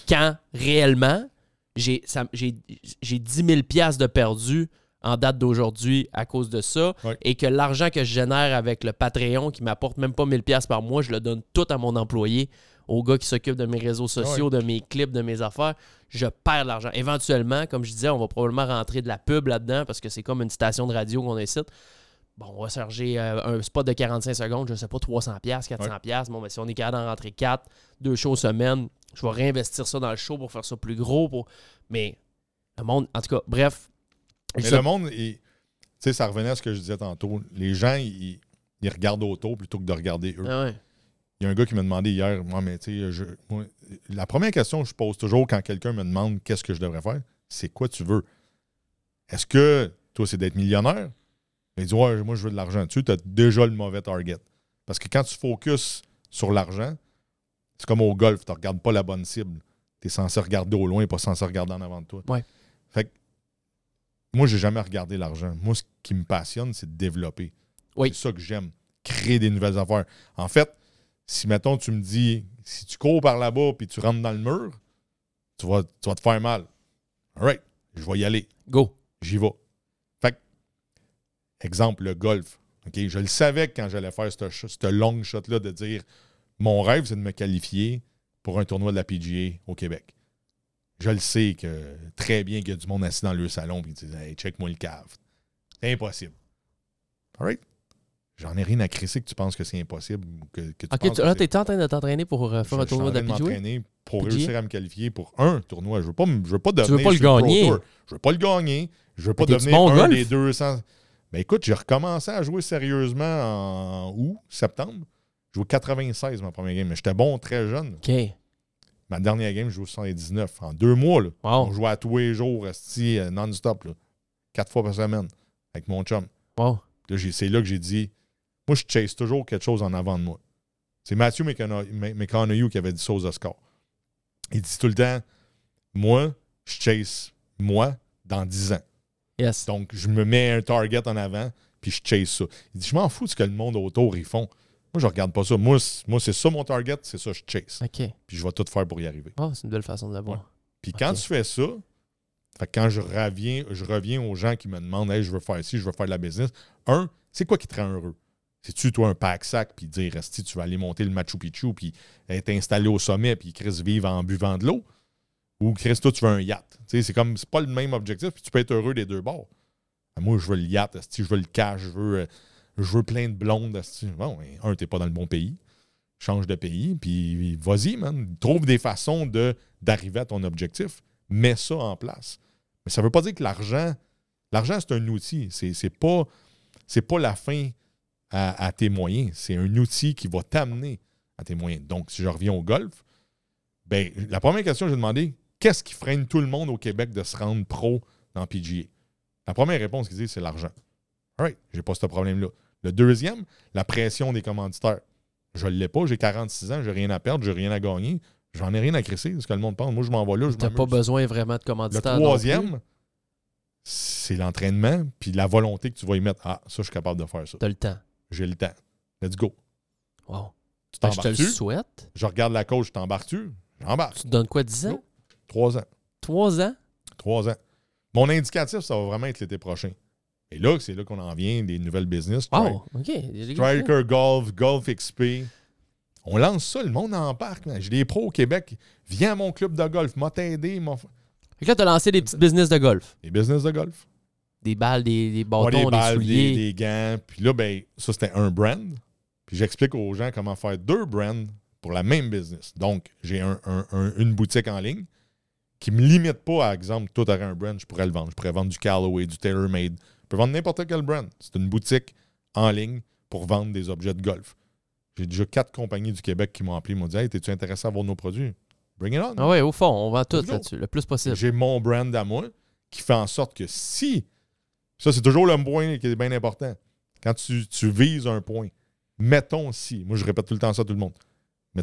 Quand, réellement, j'ai ça- j'ai j'ai 10 000 piastres de perdu en date d'aujourd'hui à cause de ça Ouais. et que l'argent que je génère avec le Patreon qui m'apporte même pas 1000 piastres par mois, je le donne tout à mon employé, au gars qui s'occupe de mes réseaux sociaux, de mes clips, de mes affaires, je perds de l'argent. Éventuellement, comme je disais, on va probablement rentrer de la pub là-dedans parce que c'est comme une station de radio qu'on incite. Bon, on va charger euh, un spot de 45 secondes, je sais pas, 300 pièces, 400 pièces. Bon, mais si on est capable d'en rentrer 4, deux shows semaine, je vais réinvestir ça dans le show pour faire ça plus gros. Pour... Mais le monde, en tout cas, bref. Mais ça- le monde, tu sais, ça revenait à ce que je disais tantôt. Les gens, ils, ils regardent autour plutôt que de regarder eux. Ah ouais. Il y a un gars qui m'a demandé hier, moi, mais tu sais, la première question que je pose toujours quand quelqu'un me demande qu'est-ce que je devrais faire, c'est quoi tu veux? Est-ce que toi, c'est d'être millionnaire? Il dit, ouais, moi, je veux de l'argent. Tu as déjà le mauvais target. Parce que quand tu focuses sur l'argent, c'est comme au golf, tu ne regardes pas la bonne cible. Tu es censé regarder au loin et pas censé regarder en avant de toi. Ouais. Fait que moi, j'ai jamais regardé l'argent. Moi, ce qui me passionne, c'est de développer. Oui. C'est ça que j'aime. Créer des nouvelles affaires. En fait, si, mettons, tu me dis, si tu cours par là-bas puis tu rentres dans le mur, tu vas, tu vas te faire mal. All right, je vais y aller. Go. J'y vais. Exemple, le golf. Je le savais que quand j'allais faire ce long shot-là de dire mon rêve, c'est de me qualifier pour un tournoi de la PGA au Québec. Je le sais que très bien qu'il y a du monde assis dans le salon et ils disent Hey, check-moi le cave. C'est impossible. All right? J'en ai rien à crisser que tu penses que c'est impossible. Que, que tu Ok, penses tu, là, c'est- t'es en train de t'entraîner pour euh, faire je- un tournoi je de de m'entraîner pour PGA? réussir à me qualifier pour un tournoi. Je veux pas, je veux pas devenir veux pas le gagner. Je veux pas le gagner. Je veux pas devenir un golf? des 200. Ben écoute, j'ai recommencé à jouer sérieusement en août, septembre. J'ai joué 96 ma première game, mais j'étais bon très jeune. Ok. Ma dernière game, je joué 79. En deux mois, là. Wow. On jouait à tous les jours, euh, non-stop, quatre fois par semaine, avec mon chum. Wow. C'est là que j'ai dit, moi, je chase toujours quelque chose en avant de moi. C'est Matthew McCona- M- McConaughey qui avait dit ça aux Oscars. Il dit tout le temps, moi, je chase moi dans 10 ans. Yes. Donc, je me mets un target en avant, puis je chase ça. Il dit, je m'en fous de ce que le monde autour, ils font. Moi, je regarde pas ça. Moi, c'est- moi, c'est ça mon target, c'est ça, je chase. Ok. Puis je vais tout faire pour y arriver. Oh, c'est une belle façon de le voir. Puis quand tu fais ça, fait quand je reviens, je reviens aux gens qui me demandent Hey, je veux faire ci, je veux faire de la business. Un, c'est quoi qui te rend heureux? C'est-tu, toi, un pack-sac, puis dire Resti, tu vas aller monter le Machu Picchu, puis être installé au sommet, puis Chris vivre en buvant de l'eau? Ou Chris, toi, tu veux un yacht? C'est comme, c'est pas le même objectif, puis tu peux être heureux des deux bords. Ah, Moi, je veux le yacht, je veux le cash, je veux, euh, je veux plein de blondes. Bon, ben, un, t'es pas dans le bon pays. Change de pays, puis vas-y, man. Trouve des façons de, d'arriver à ton objectif. Mets ça en place. Mais ça veut pas dire que l'argent, l'argent, c'est un outil. C'est, c'est pas, pas la fin à, à tes moyens. C'est un outil qui va t'amener à tes moyens. Donc, si je reviens au golf, ben, la première question que j'ai demandé, qu'est-ce qui freine tout le monde au Québec de se rendre pro dans PGA? La première réponse qu'ils disent, c'est l'argent. All right, j'ai pas ce problème-là. Le deuxième, la pression des commanditaires. Je ne l'ai pas, j'ai 46 ans, j'ai rien à perdre, j'ai rien à gagner. J'en ai rien à crisser, ce que le monde pense. Moi, je m'en vais là, je T'as pas besoin vraiment de Le commanditaire. non plus. troisième, c'est l'entraînement, puis la volonté que tu vas y mettre. Ah, ça, je suis capable de faire ça. T'as le temps. J'ai le temps. Let's go. Wow. Tu Ben, je te le t'embarques-tu? souhaite. Je regarde la coach, t'embarques-tu? J'embarque. Tu te donnes quoi, 10 ans? Go. Trois ans. Trois ans? Trois ans. Mon indicatif, ça va vraiment être l'été prochain. Et là, c'est là qu'on en vient, des nouvelles business. Wow. OK. Striker Golf, Golf XP. On lance ça, le monde en parc. J'ai des pros au Québec. Viens à mon club de golf, m'a t'aider. fait- que là, t'as lancé des petits business de golf. Des business de golf. Des balles, des, des Ouais, bâtons, des des, balles, souliers. des, des gants. Puis là, ben, ça, c'était un brand. Puis j'explique aux gens comment faire deux brands pour la même business. Donc, j'ai un- un- un- une boutique en ligne qui me limite pas, à exemple, tout aurait un brand, je pourrais le vendre. Je pourrais vendre du Callaway, du TaylorMade. Je peux vendre n'importe quel brand. C'est une boutique en ligne pour vendre des objets de golf. J'ai déjà quatre compagnies du Québec qui m'ont appelé, m'ont dit Hey, es-tu intéressé à vendre nos produits? Bring it on. Ah ouais, au fond, on vend tout là-dessus, le plus possible. J'ai mon brand à moi qui fait en sorte que si, ça c'est toujours le point qui est bien important, quand tu, tu vises un point, mettons si, moi je répète tout le temps ça à tout le monde,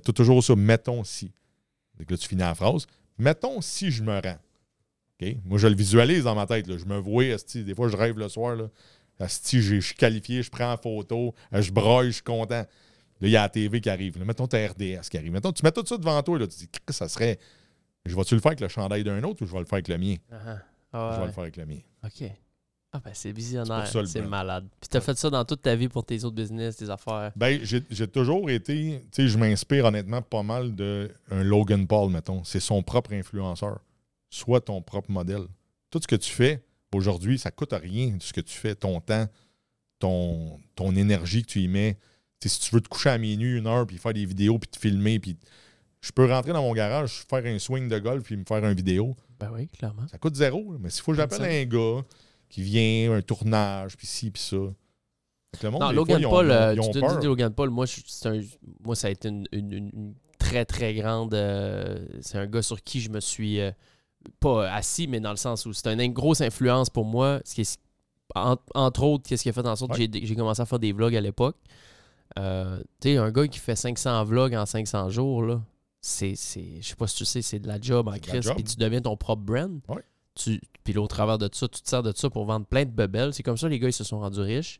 tu toujours ça, mettons si. Donc là tu finis la phrase, mettons si je me rends. Moi je le visualise dans ma tête, là. je me vois, des fois je rêve le soir, là. J'ai- je suis qualifié, je prends en photo, euh, je broille, je suis content. Là, il y a la TV qui arrive. Là, mettons ta RDS qui arrive. Mettons, tu mets tout ça devant toi, là, tu dis, ça serait. Je vais-tu le faire avec le chandail d'un autre ou je vais le faire avec le mien? Ah, ah, Je vais ouais. le faire avec le mien. OK. Ah ben c'est visionnaire, c'est malade. Puis t'as fait ça dans toute ta vie pour tes autres business, tes affaires. Ben, j'ai toujours été, tu sais, je m'inspire honnêtement pas mal de un Logan Paul, mettons. C'est son propre influenceur. Sois ton propre modèle. Tout ce que tu fais aujourd'hui, ça coûte rien, ce que tu fais, ton temps, ton, ton énergie que tu y mets. Tu sais, si tu veux te coucher à minuit, une heure, puis faire des vidéos, puis te filmer, puis je peux rentrer dans mon garage, faire un swing de golf, puis me faire une vidéo. Ben oui, clairement. Ça coûte zéro. Mais s'il faut que j'appelle un gars qui vient, un tournage, puis ci, puis ça. Le monde, Non, Logan fois, ils ont- Paul, euh, tu te dis Logan Paul, moi, un- moi ça a été une, une- une- une très, très grande. euh, c'est un gars sur qui je me suis euh, pas assis, mais dans le sens où c'est une grosse influence pour moi. Ce qui est, en- entre autres, qu'est-ce qui a fait en sorte que j'ai- commencé à faire des vlogs à l'époque. Tu sais, un gars qui fait 500 vlogs en 500 jours, là, c'est, je sais pas si tu sais, c'est de la job en crise, puis tu deviens ton propre brand. Ouais. Tu, puis là, au travers de ça, tu te sers de ça pour vendre plein de bebelles. C'est comme ça les gars, ils se sont rendus riches.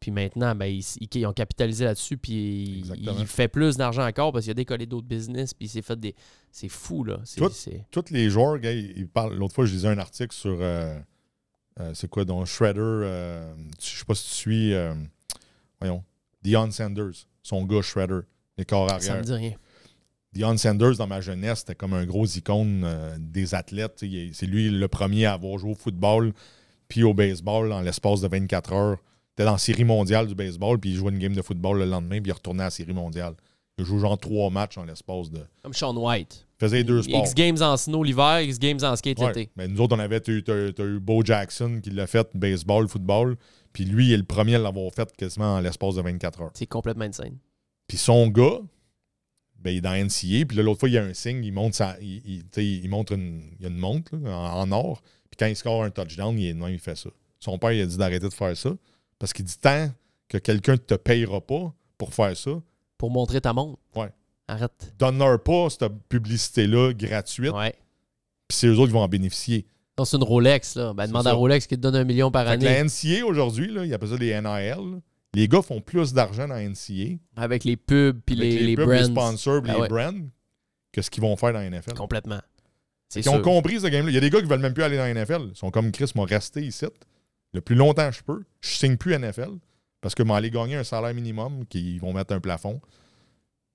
Puis maintenant, ben, ils, ont capitalisé là-dessus, puis il, Exactement. il fait plus d'argent encore parce qu'il a décollé d'autres business, puis il s'est fait des. C'est fou, là. Tout- Tous les joueurs, gars, ils parlent. L'autre fois, je lisais un article sur. euh, euh, c'est quoi, donc Shredder. euh, je sais pas si tu suis. euh, voyons. Deion Sanders, son gars Shredder, les corps Ça arrière. me dit rien. Deion Sanders, dans ma jeunesse, c'était comme un gros icône euh, des athlètes. C'est lui le premier à avoir joué au football puis au baseball en l'espace de 24 heures. Il était dans la série mondiale du baseball, puis il jouait une game de football le lendemain, puis il retournait à la série mondiale. Il joue genre trois matchs en l'espace de. Comme Sean White. Il faisait deux sports. X Games en snow l'hiver, X Games en skate Ouais. l'été. Mais nous autres, on avait, eu Bo Jackson qui l'a fait baseball, football. Puis lui, il est le premier à l'avoir fait quasiment en l'espace de 24 heures. C'est complètement insane. Puis son gars, ben, il est dans NCA. Puis là, l'autre fois, il y a un signe, il monte, sa, il, montre une, il y a une montre là, en, en or. Puis quand il score un touchdown, il est il fait ça. Son père, il a dit d'arrêter de faire ça. Parce qu'il dit tant que quelqu'un ne te payera pas pour faire ça, Pour montrer ta montre. Ouais. Arrête. donne-leur pas cette publicité-là gratuite. Ouais. Puis c'est eux autres qui vont en bénéficier. Non, c'est une Rolex, là. Ben, demande ça. à Rolex qui te donne un million par Fait que année. la NCA aujourd'hui, il appelle ça des NIL. Les gars font plus d'argent dans NCA Avec les pubs, puis les, les, les pubs, brands. les sponsors, Ah les ouais. brands que ce qu'ils vont faire dans la NFL. Complètement. Ils ont compris ce game-là. Il y a des gars qui veulent même plus aller dans la NFL. Ils sont comme Chris, moi rester ici le plus longtemps que je peux. Je signe plus NFL parce que m'aller gagner un salaire minimum qu'ils vont mettre un plafond.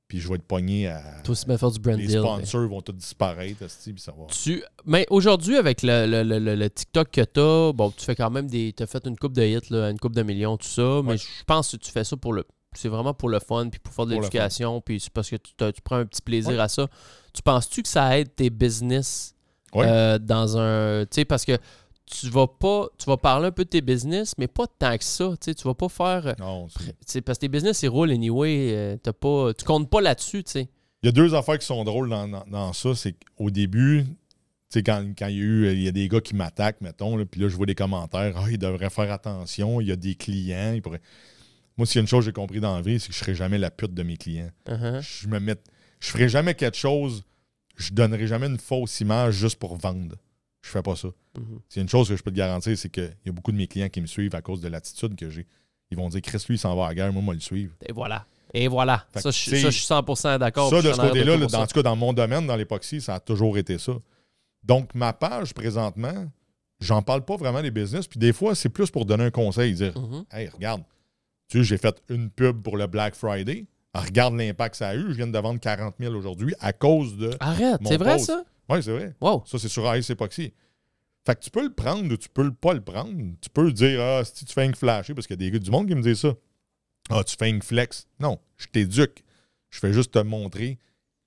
Puis je vais être pogné à. Toi aussi, me faire du brand les deal. mais- sponsors vont tous disparaître, puis ça va. Tu... Mais aujourd'hui, avec le, le- le- TikTok que tu as, bon, tu fais quand même des. Tu as fait une coupe de hits, là, une coupe de millions, tout ça. Mais je pense que tu fais ça pour le. C'est vraiment pour le fun, puis pour faire de l'éducation, puis c'est parce que tu, t'as- tu prends un petit plaisir Ouais. à ça. Tu penses-tu que ça aide tes business Ouais. euh, dans un. Tu sais, parce que tu vas pas. Tu vas parler un peu de tes business, mais pas tant que ça. Tu tu vas pas faire. euh, Non, parce que tes business, ils roulent anyway. euh, t'as pas, tu comptes pas là-dessus, tu sais. Il y a deux affaires qui sont drôles dans, dans- dans ça. C'est qu'au début, tu sais, quand, quand il y a eu, il y a des gars qui m'attaquent, mettons, là, puis là, je vois des commentaires. Ah, il devrait faire attention, il y a des clients. il pourrait- Moi, s'il y a une chose que j'ai compris dans la vie, c'est que je ne serai jamais la pute de mes clients. Uh-huh. Je me met... je ferai jamais quelque chose, je donnerai jamais une fausse image juste pour vendre. Je fais pas ça. Mhm. C'est une chose que je peux te garantir, c'est qu'il y a beaucoup de mes clients qui me suivent à cause de l'attitude que j'ai. Ils vont dire, Chris, lui, il s'en va à la guerre, moi, moi, le suivre. Et voilà. Et voilà. Ça, je, ça, suis 100% d'accord. Ça, de ce côté-là, en tout cas, dans mon domaine, dans l'époxy, ça a toujours été ça. Donc, ma page, présentement, j'en parle pas vraiment des business. Puis des fois, c'est plus pour donner un conseil, dire Mhm. Hey, regarde, tu sais, j'ai fait une pub pour le Black Friday. Ah, Regarde l'impact que ça a eu. Je viens de vendre 40 000 aujourd'hui à cause de. Arrête, c'est vrai ça? Oui, c'est vrai. Wow. Ça, c'est sur Ice Epoxy. Fait que tu peux le prendre ou tu peux pas le prendre. Tu peux dire, ah, si tu fais un flasher, parce qu'il y a des gars du monde qui me disent ça. Ah, tu fais un flex. Non, je t'éduque. Je fais juste te montrer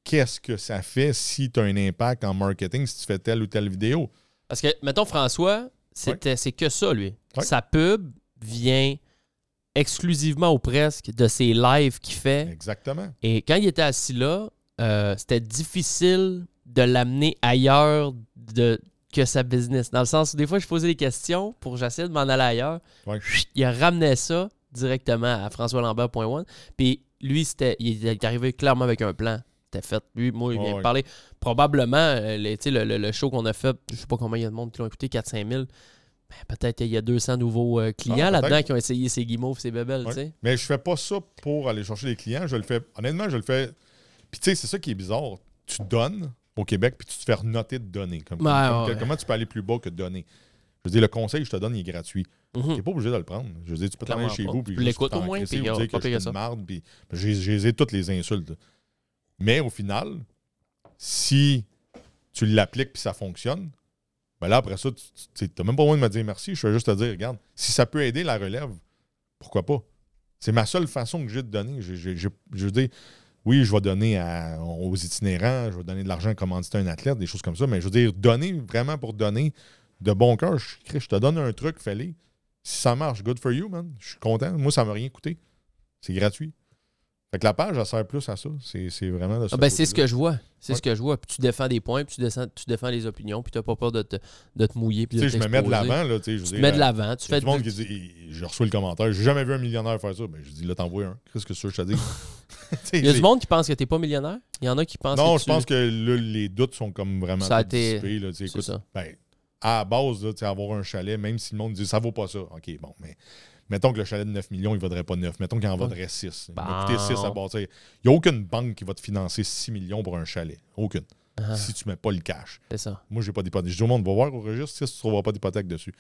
qu'est-ce que ça fait si tu as un impact en marketing, si tu fais telle ou telle vidéo. Parce que, mettons, François, c'était, c'est que ça, lui. Ouais. Sa pub vient exclusivement ou presque de ses lives qu'il fait. Exactement. Et quand il était assis là, euh, c'était difficile de l'amener ailleurs de, que sa business. Dans le sens où des fois, je posais des questions pour j'essayais de m'en aller ailleurs. Ouais. Il ramenait ça directement à françoislambert.one. Puis lui, c'était, il est arrivé clairement avec un plan. C'était fait. Lui, moi, il vient Ouais, me parler. Probablement, euh, les- le, le- le show qu'on a fait, je sais pas combien il y a de monde qui l'ont écouté, 4-5 000. Ben, peut-être il y a 200 nouveaux euh, clients Ah, là-dedans peut-être. qui ont essayé ces guimauves, ces bébelles, Ouais. Mais je fais pas ça pour aller chercher des clients. Je le fais. Honnêtement, je le fais. Puis tu sais, c'est ça qui est bizarre. Tu donnes au Québec, puis tu te fais noter de donner. Comme, Ouais, comme- ouais. Comment tu peux aller plus bas que de donner? Je veux dire, le conseil que je te donne, il est gratuit. Mhm. Tu n'es pas obligé de le prendre. Je veux dire, tu peux t'en aller chez pas. vous. Puis l'écoutes au moins, puis dire que je suis une marde. Puis j'ai toutes les insultes. Mais au final, si tu l'appliques puis ça fonctionne, ben là, après ça, tu n'as même pas besoin de me dire merci. Je vais juste te dire, regarde, si ça peut aider la relève, pourquoi pas? C'est ma seule façon que j'ai de donner. J'ai- j'ai- j'ai- je veux dire, oui, je vais donner aux itinérants, je vais donner de l'argent à commanditer un athlète, des choses comme ça, mais je veux dire, donner vraiment pour donner de bon cœur. Je, je te donne un truc, fais-le. Si ça marche, good for you, man. Je suis content. Moi, ça ne m'a rien coûté. C'est gratuit. Fait que la page, elle sert plus à ça. C'est vraiment de ça. Ah ben, c'est ce que je vois. C'est Ouais. ce que je vois. Puis tu défends des points, puis tu, descends- tu défends les opinions, puis tu n'as pas peur de te, de te mouiller. Puis Tu de je me mets de l'avant, là. Tu te mets de l'avant. Fais du monde qui dit, je reçois le commentaire, j'ai jamais vu un millionnaire faire ça. Ben, je dis, là, t'envoies un. Qu'est-ce que ça, je te dis? Il y a du monde qui pense que tu n'es pas millionnaire? Il y en a qui pensent Non, que je tu- pense que là, les doutes sont comme vraiment Ça a été- c'est ça. ben, à la base, là, avoir un chalet, même si le monde dit ça vaut pas ça. OK, bon, mais, Mettons que le chalet de 9 millions, il ne vaudrait pas 9. Mettons qu'il en vaudrait 6. Il va coûter 6 à bâtir. Il n'y a aucune banque qui va te financer 6 millions pour un chalet. Aucune. Ah, Si tu ne mets pas le cash. c'est ça. Moi, j'ai pas d'hypothèque. Je dis au monde, va voir au registre, si tu ne trouveras pas d'hypothèque dessus.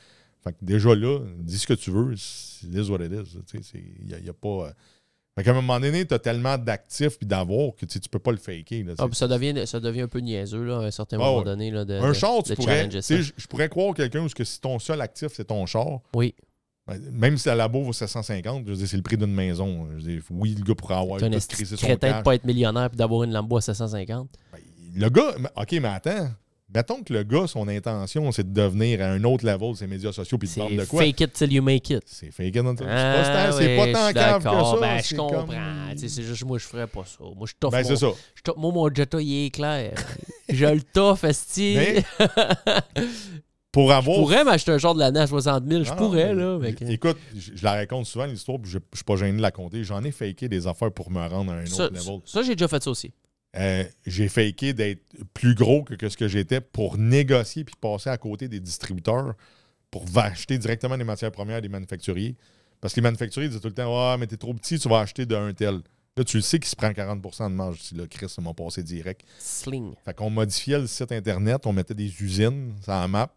Fait que déjà là, dis ce que tu veux, it is what it is. Il n'y a, il y a pas. euh, Fait qu'à un moment donné, tu as tellement d'actifs et d'avoir que tu tu peux pas le faker. là, Ah, ça, devient, ça devient un peu niaiseux là, à un certain Ah moment ouais. donné. Là, de, un de- char, tu de pourrais. Je pourrais croire quelqu'un que si ton seul actif, c'est ton char, Oui. Ben, même si la labo vaut 750, je veux dire, c'est le prix d'une maison. Je veux dire, oui, le gars pourrait avoir Tu un tout esti crisé de son crétin de pas être millionnaire puis d'avoir une Lambo à 750. Ben, Le gars, OK, mais attends. Mettons que le gars, son intention, c'est de devenir à un autre level de ses médias sociaux puis de C'est de quoi? fake it till you make it. C'est fake it. C'est pas, Ah, tant- c'est oui, pas tant cave que ça. Ben, je c'est comprends. comme- C'est juste moi, je ferais pas ça. Moi, je toffe Ben, mon... c'est ça. je Moi, mon Jetta, il est clair. je le toffe, esti. Mais pour Je avoir. pourrais m'acheter un genre de l'année à 60 000. Je pourrais, là. Écoute, je, je la raconte souvent, l'histoire, puis je, je suis pas gêné de la compter. J'en ai faké des affaires pour me rendre à un Ça, autre level. ça, j'ai déjà fait ça aussi. Euh, j'ai faké d'être plus gros que, que ce que j'étais pour négocier puis passer à côté des distributeurs pour acheter directement des matières premières des manufacturiers. Parce que les manufacturiers disent tout le temps Ah, mais t'es trop petit, tu vas acheter d'un tel. Là, tu le sais qu'il se prend 40% de marge. Là, Chris, ça m'a passé direct. Sling. Fait qu'on modifiait le site Internet, on mettait des usines sur la map.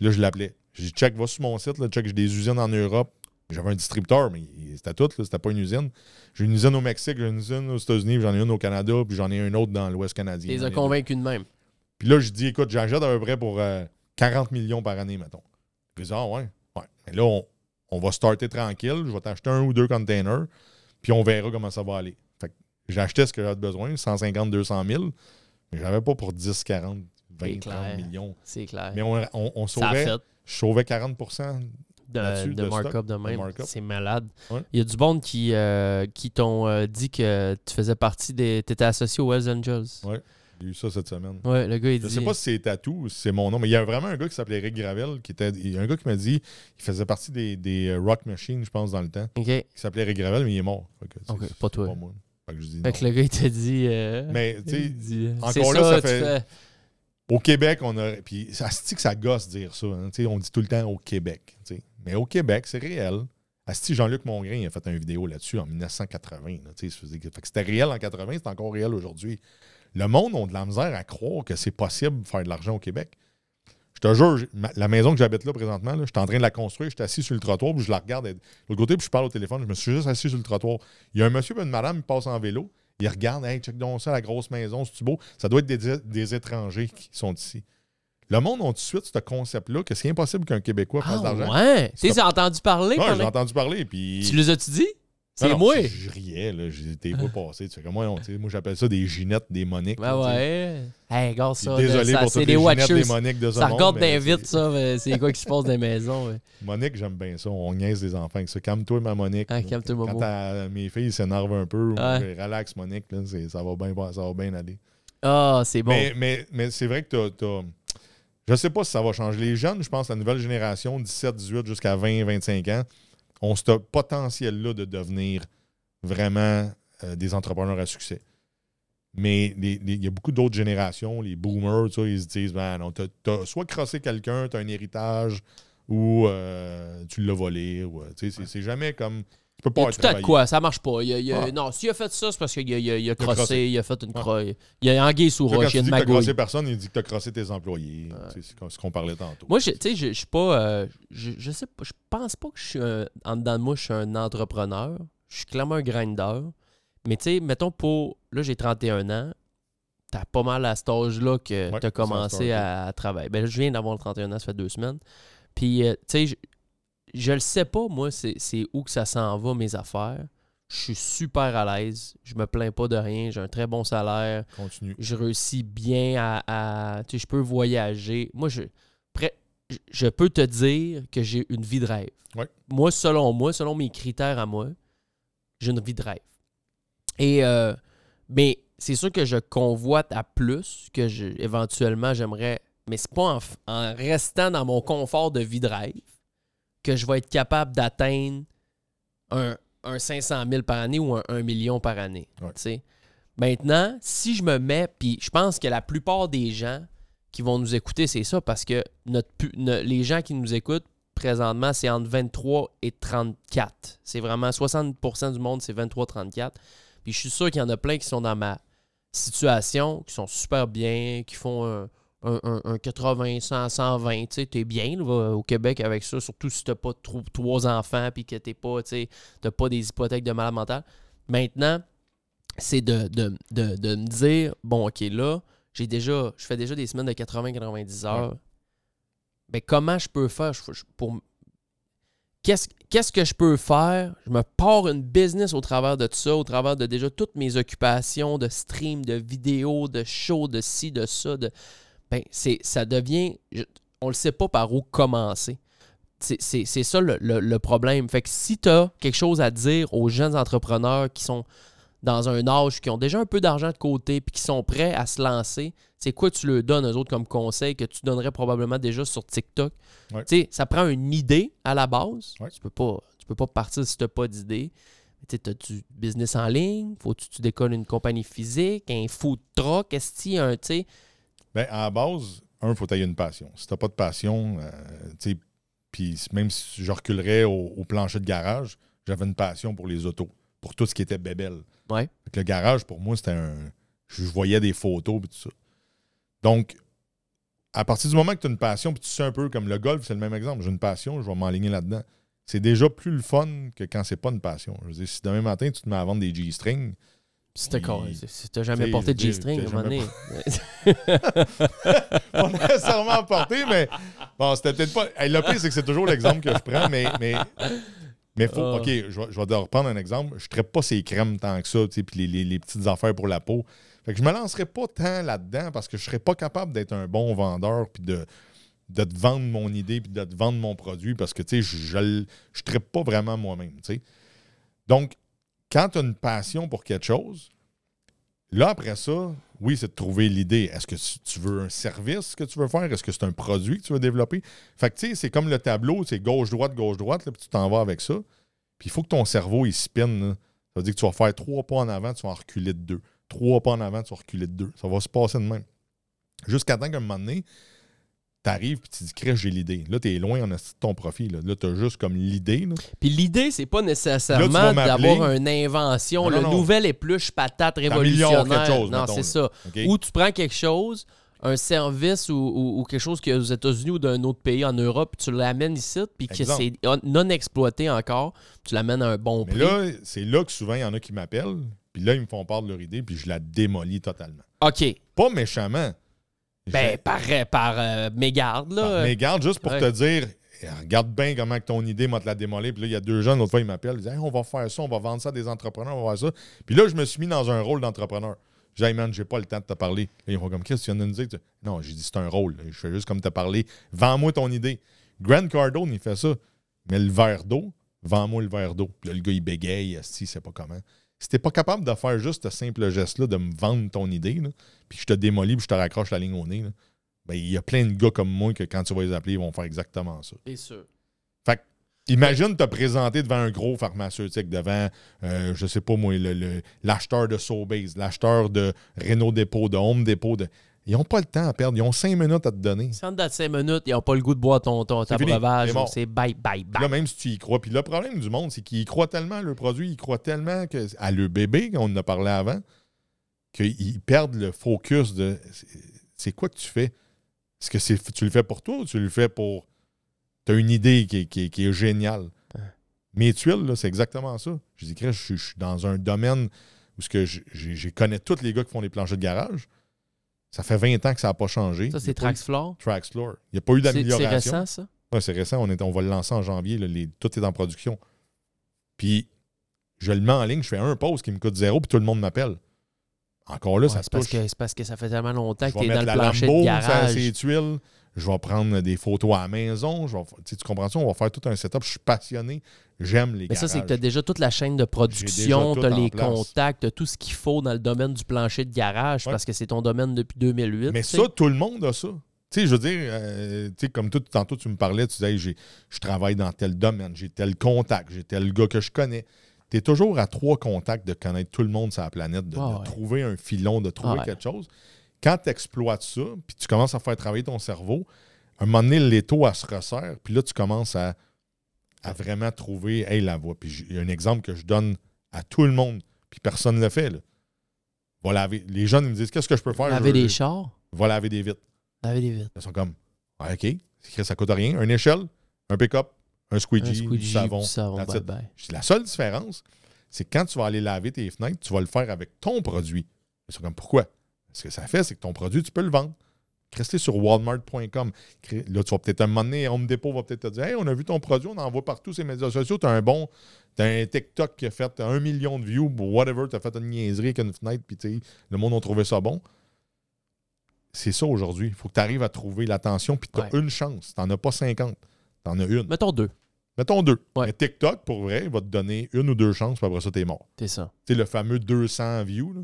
Puis là, je l'appelais. J'ai dit, check, va sur mon site, là, check, j'ai des usines en Europe. J'avais un distributeur, mais c'était tout, c'était pas une usine. J'ai une usine au Mexique, j'ai une usine aux États-Unis, j'en ai une au Canada, puis j'en ai une autre dans l'Ouest canadien. Tu les as convaincus de même. Puis là, je dis, écoute, j'achète à peu près pour euh, 40 millions par année, mettons. Puis dis, ah ouais, ouais. Mais là, on, on va starter tranquille, je vais t'acheter un ou deux containers, puis on verra comment ça va aller. Fait que j'ai acheté ce que j'avais besoin, 150, 200 000, mais j'avais pas pour 10, 40, 20, C'est 30 clair. millions. C'est clair. Mais on, on, on ça a sauvait, je sauvais 40 de, de de markup stock, de même. C'est malade. Ouais. Il y a du monde qui, euh, qui t'ont euh, dit que tu faisais partie des. Tu étais associé aux Hells Angels. Ouais. J'ai eu ça cette semaine. Ouais, le gars, il Je dit. sais pas si c'est Tatou ou si c'est mon nom, mais il y a vraiment un gars qui s'appelait Eric Gravel, qui était. Il y a un gars qui m'a dit il faisait partie des, des euh, Rock Machines, je pense, dans le temps. Ok. qui s'appelait Eric Gravel, mais il est mort. Que, Ok, pas toi. moi. Fait que je dis Fait que le gars, il t'a dit. euh, Mais, tu sais, encore là, ça tu fait- fais- au Québec, on a. Puis ça que ça gosse dire ça. hein, on dit tout le temps au Québec. Mais au Québec, c'est réel. Asti, Jean-Luc Mongrain a fait une vidéo là-dessus en 1980. là, tu sais, ça faisait que- fait que c'était réel en 80, c'est encore réel aujourd'hui. Le monde a de la misère à croire que c'est possible de faire de l'argent au Québec. Je te jure, la maison que j'habite là présentement, je suis en train de la construire, je suis assis sur le trottoir, puis je la regarde de l'autre côté, puis je parle au téléphone, je me suis juste assis sur le trottoir. Il y a un monsieur et une madame qui passent en vélo, ils regardent, hey, check donc ça, la grosse maison, c'est-tu beau? Ça doit être des, des étrangers qui sont ici. Le monde a tout de suite ce concept-là que c'est impossible qu'un Québécois fasse de Ah, l'argent. ouais. Tu sais, entendu parler. Ouais, pendant- j'ai entendu parler, puis... Tu les as-tu dit? C'est moi. Je, riais, là. J'étais pas passé. Tu sais, comme moi, non, moi, j'appelle ça des Ginettes, des Moniques. Ben là, ouais. Hey, regarde Puis ça. Désolé là, ça, pour c'est toutes des Ginettes, Moniques de ce Ça monde, regarde mais vite, ça. mais C'est quoi qui se passe dans les maisons. ouais. Monique, j'aime bien ça. On niaise les enfants avec ça. Calme-toi, ma Monique. Ah, calme-toi, Quand mes filles s'énervent un peu, Ouais. relax, Monique. Là, ça, va bien, ça va bien aller. Ah, c'est bon. Mais, mais, mais c'est vrai que t'as. Je sais pas si ça va changer. Les jeunes, je pense, la nouvelle génération, 17, 18 jusqu'à 20, 25 ans, ont ce potentiel-là de devenir vraiment euh, des entrepreneurs à succès. Mais il y a beaucoup d'autres générations, les boomers, tu ils se disent ben non, t'as, t'as soit crossé quelqu'un, t'as un héritage, ou euh, tu l'as volé. Ou, euh, tu c'est jamais comme. Tu Il y pas a être tout à quoi, ça marche pas. Il a- il a- Ah. Non, s'il a fait ça, c'est parce qu'il a, il a- il a crossé. crossé, il a fait une Ah. croix. Il a anguille sous roche, il tu a dis une que t'as magouille. crossé personne, il dit que t'as crossé tes employés. Tu C'est ce qu'on parlait tantôt. Moi, je- tu sais, je suis pas. euh, je, sais pas. Je pense pas que je suis un. En dedans de moi, je suis un entrepreneur. Je suis clairement un grinder. Mais tu sais, mettons pour. Là, j'ai 31 ans. T'as pas mal à cet âge-là que Ouais, t'as ça commencé à, à travailler. Ben, là, je viens d'avoir le 31 ans, ça fait deux semaines. Puis, euh, tu sais, je, le sais pas, moi, c'est où que ça s'en va, mes affaires. Je suis super à l'aise. Je me plains pas de rien. J'ai un très bon salaire Continue. je réussis bien à. à- tu sais, je peux voyager. Moi, je, prêt, je- peux te dire que j'ai une vie de rêve. Ouais. Moi, selon moi, selon mes critères à moi, j'ai une vie de rêve. Et euh, mais c'est sûr que je convoite à plus que je, éventuellement j'aimerais. Mais c'est pas en restant dans mon confort de vie de rêve que je vais être capable d'atteindre un, un 500 000 par année ou un 1 million par année. Ouais. Maintenant, si je me mets, puis je pense que la plupart des gens qui vont nous écouter, c'est ça, parce que notre, ne- les gens qui nous écoutent présentement, c'est entre 23 et 34. C'est vraiment 60% du monde, c'est 23-34. Puis je suis sûr qu'il y en a plein qui sont dans ma situation, qui sont super bien, qui font un, un, un, 80, 100, 120. Tu sais, t'es bien là, au Québec avec ça, surtout si t'as pas trop, trois enfants puis que t'es pas, tu sais, t'as pas des hypothèques de malade mental. Maintenant, c'est de, de, de, de me dire, bon, OK, là, j'ai déjà, je fais déjà des semaines de 80-90 heures. Mais comment je peux faire? Pour. Qu'est-ce, qu'est-ce que je peux faire? Je me pars une business au travers de tout ça, au travers de déjà toutes mes occupations de stream, de vidéos, de shows, de ci, de ça. De... Ben, c'est, ça devient. on ne sait pas par où commencer. C'est, ça le, le, problème. Fait que si tu as quelque chose à dire aux jeunes entrepreneurs qui sont dans un âge, qui ont déjà un peu d'argent de côté, puis qui sont prêts à se lancer, c'est quoi tu leur donnes aux autres comme conseil que tu donnerais probablement déjà sur TikTok? Ça prend une idée à la base. Tu peux pas tu peux pas partir si tu n'as pas d'idée. Tu as du business en ligne? Faut que tu décolles une compagnie physique, un food truck, est-ce qu'il y a un, tu Ben, à la base, un, il faut que une passion. Si tu n'as pas de passion, euh, puis même si je reculerais au, au plancher de garage, j'avais une passion pour les autos, pour tout ce qui était bébelle. Le garage, pour moi, c'était un. Je voyais des photos et tout ça. Donc, à partir du moment que tu as une passion, puis tu sais un peu comme le golf, c'est le même exemple. J'ai une passion, je vais m'enligner là-dedans. C'est déjà plus le fun que quand c'est pas une passion. Je veux dire, si demain matin, tu te mets à vendre des G-strings. C'était quoi? Si t'as jamais porté de G-string, à un moment donné. pas nécessairement porté, mais bon, c'était peut-être pas. le pire, c'est que c'est toujours l'exemple que je prends, mais, mais mais faut, ah. OK, je vais, je vais reprendre un exemple. Je ne pas ces crèmes tant que ça, puis les, les, petites affaires pour la peau. Fait que je me lancerai pas tant là-dedans parce que je ne serais pas capable d'être un bon vendeur puis de, de te vendre mon idée puis de te vendre mon produit parce que, tu sais, je ne traite pas vraiment moi-même, tu sais. Donc, quand tu as une passion pour quelque chose, là, après ça, oui, c'est de trouver l'idée. Est-ce que tu veux un service que tu veux faire? Est-ce que c'est un produit que tu veux développer? Fait que, tu sais, c'est comme le tableau, c'est gauche-droite, gauche-droite, puis tu t'en vas avec ça. Puis il faut que ton cerveau, il spinne. Ça veut dire que tu vas faire trois pas en avant, tu vas en reculer de deux. Trois pas en avant, tu vas reculer de deux. Ça va se passer de même. Jusqu'à temps qu'à un moment donné, t'arrives et tu dis, crèche, j'ai l'idée. Là, tu es loin en ton profil. Là, là tu as juste comme l'idée. Puis l'idée, c'est pas nécessairement d'avoir une invention, le nouvel épluche patate révolutionnaire. Chose, non, c'est ça. Ou tu prends quelque chose, un service ou, quelque chose qui est aux États-Unis ou d'un autre pays en Europe, puis tu l'amènes ici, puis que c'est non exploité encore, tu l'amènes à un bon prix. Là, c'est là que souvent, il y en a qui m'appellent, puis là, ils me font part de leur idée, puis je la démolis totalement. OK. Pas méchamment. Ben, par, par euh, mégarde, là. Par mégarde, juste pour te dire, regarde bien comment ton idée m'a te la démolie. Puis là, il y a deux jeunes, l'autre fois, ils m'appellent. Ils disent, on va faire ça, on va vendre ça à des entrepreneurs, on va faire ça. Puis là, je me suis mis dans un rôle d'entrepreneur. J'ai dit, hey man, j'ai pas le temps de te parler. ils vont comme, qu'est-ce que tu viens de nous dire? Non, j'ai dit, c'est un rôle. Je fais juste comme te parler. Vends-moi ton idée. Grant Cardone, il fait ça. Mais le verre d'eau, vends-moi le verre d'eau. Puis là, le gars, il bégaye, si, c'est pas comment si t'es pas capable de faire juste ce simple geste-là, de me vendre ton idée, puis je te démolis, puis je te raccroche la ligne au nez, ben, il y a plein de gars comme moi que quand tu vas les appeler, ils vont faire exactement ça. C'est sûr. Fait que, imagine te présenter devant un gros pharmaceutique, devant, euh, je sais pas moi, l'acheteur de Sobeys, l'acheteur de Renault Dépôt, de Home Depot. De... Ils n'ont pas le temps à perdre. Ils ont cinq minutes à te donner. Si on te cinq minutes, ils n'ont pas le goût de boire ton, ton ta breuvage. C'est bye, bye, bye. Là, même si tu y crois. Puis le problème du monde, c'est qu'ils croient tellement à leur produit, ils croient tellement que, à leur bébé, qu'on en a parlé avant, qu'ils perdent le focus de c'est quoi que tu fais? Est-ce que tu le fais pour toi ou tu le fais pour. Tu as une idée qui, est géniale? Mes tuiles, c'est exactement ça. Je dis, je, je, suis dans un domaine où que je, je, connais tous les gars qui font les planchers de garage. Ça fait 20 ans que ça n'a pas changé. Ça, c'est Traxfloor? Traxfloor. Il n'y a pas eu d'amélioration. C'est récent, ça? Oui, c'est récent. On, est, on va le lancer en janvier. tout est en production. Puis, je le mets en ligne, je fais un post qui me coûte zéro, puis tout le monde m'appelle. Encore là, ça se parce que C'est parce que ça fait tellement longtemps que tu es dans le plancher de garage. Ces tuiles, je vais prendre des photos à la maison. Je vais, tu comprends ça? On va faire tout un setup. Je suis passionné. J'aime les Mais ça, c'est que tu as déjà toute la chaîne de production, tu as les contacts, as tout ce qu'il faut dans le domaine du plancher de garage parce que c'est ton domaine depuis 2008. Mais ça, tout le monde a ça. Tu sais, je veux dire, euh, comme tout, tantôt tu me parlais, tu disais, je travaille dans tel domaine, j'ai tel contact, j'ai tel gars que je connais tu es toujours à trois contacts de connaître tout le monde sur la planète, de, ah trouver un filon, de trouver ah quelque chose. Quand tu exploites ça, puis tu commences à faire travailler ton cerveau, un moment donné, l'étau, elle se resserre, puis là, tu commences à, à vraiment trouver, hey, la voie. Puis il y a un exemple que je donne à tout le monde, puis personne ne le fait. Là. Va laver. Les jeunes ils me disent, qu'est-ce que je peux faire? Laver des chars, Va laver des vitres. laver des vitres. Ils sont comme, Ah, OK, ça coûte rien. Une échelle, un pick-up, un squeegee, Un du squeegee, savon. du savon, bye bye. La seule différence, c'est que quand tu vas aller laver tes fenêtres, tu vas le faire avec ton produit. Ils sont comme, pourquoi? Ce que ça fait, c'est que ton produit, tu peux le vendre. Rester sur walmart.com. Là, tu vas peut-être un moment donné, Home Depot va peut-être te dire Hey, on a vu ton produit, on envoie partout ces médias sociaux. Tu as un bon, tu un TikTok qui a fait un million de views, whatever, tu as fait une niaiserie avec une fenêtre, puis le monde a trouvé ça bon. C'est ça aujourd'hui. Il faut que tu arrives à trouver l'attention, puis tu as Ouais. une chance. Tu n'en as pas 50. Tu en as une. Mettons deux. Mettons deux. Ouais. Mais TikTok, pour vrai, il va te donner une ou deux chances, puis après ça, t'es mort. C'est ça. Tu sais, le fameux 200 views, là,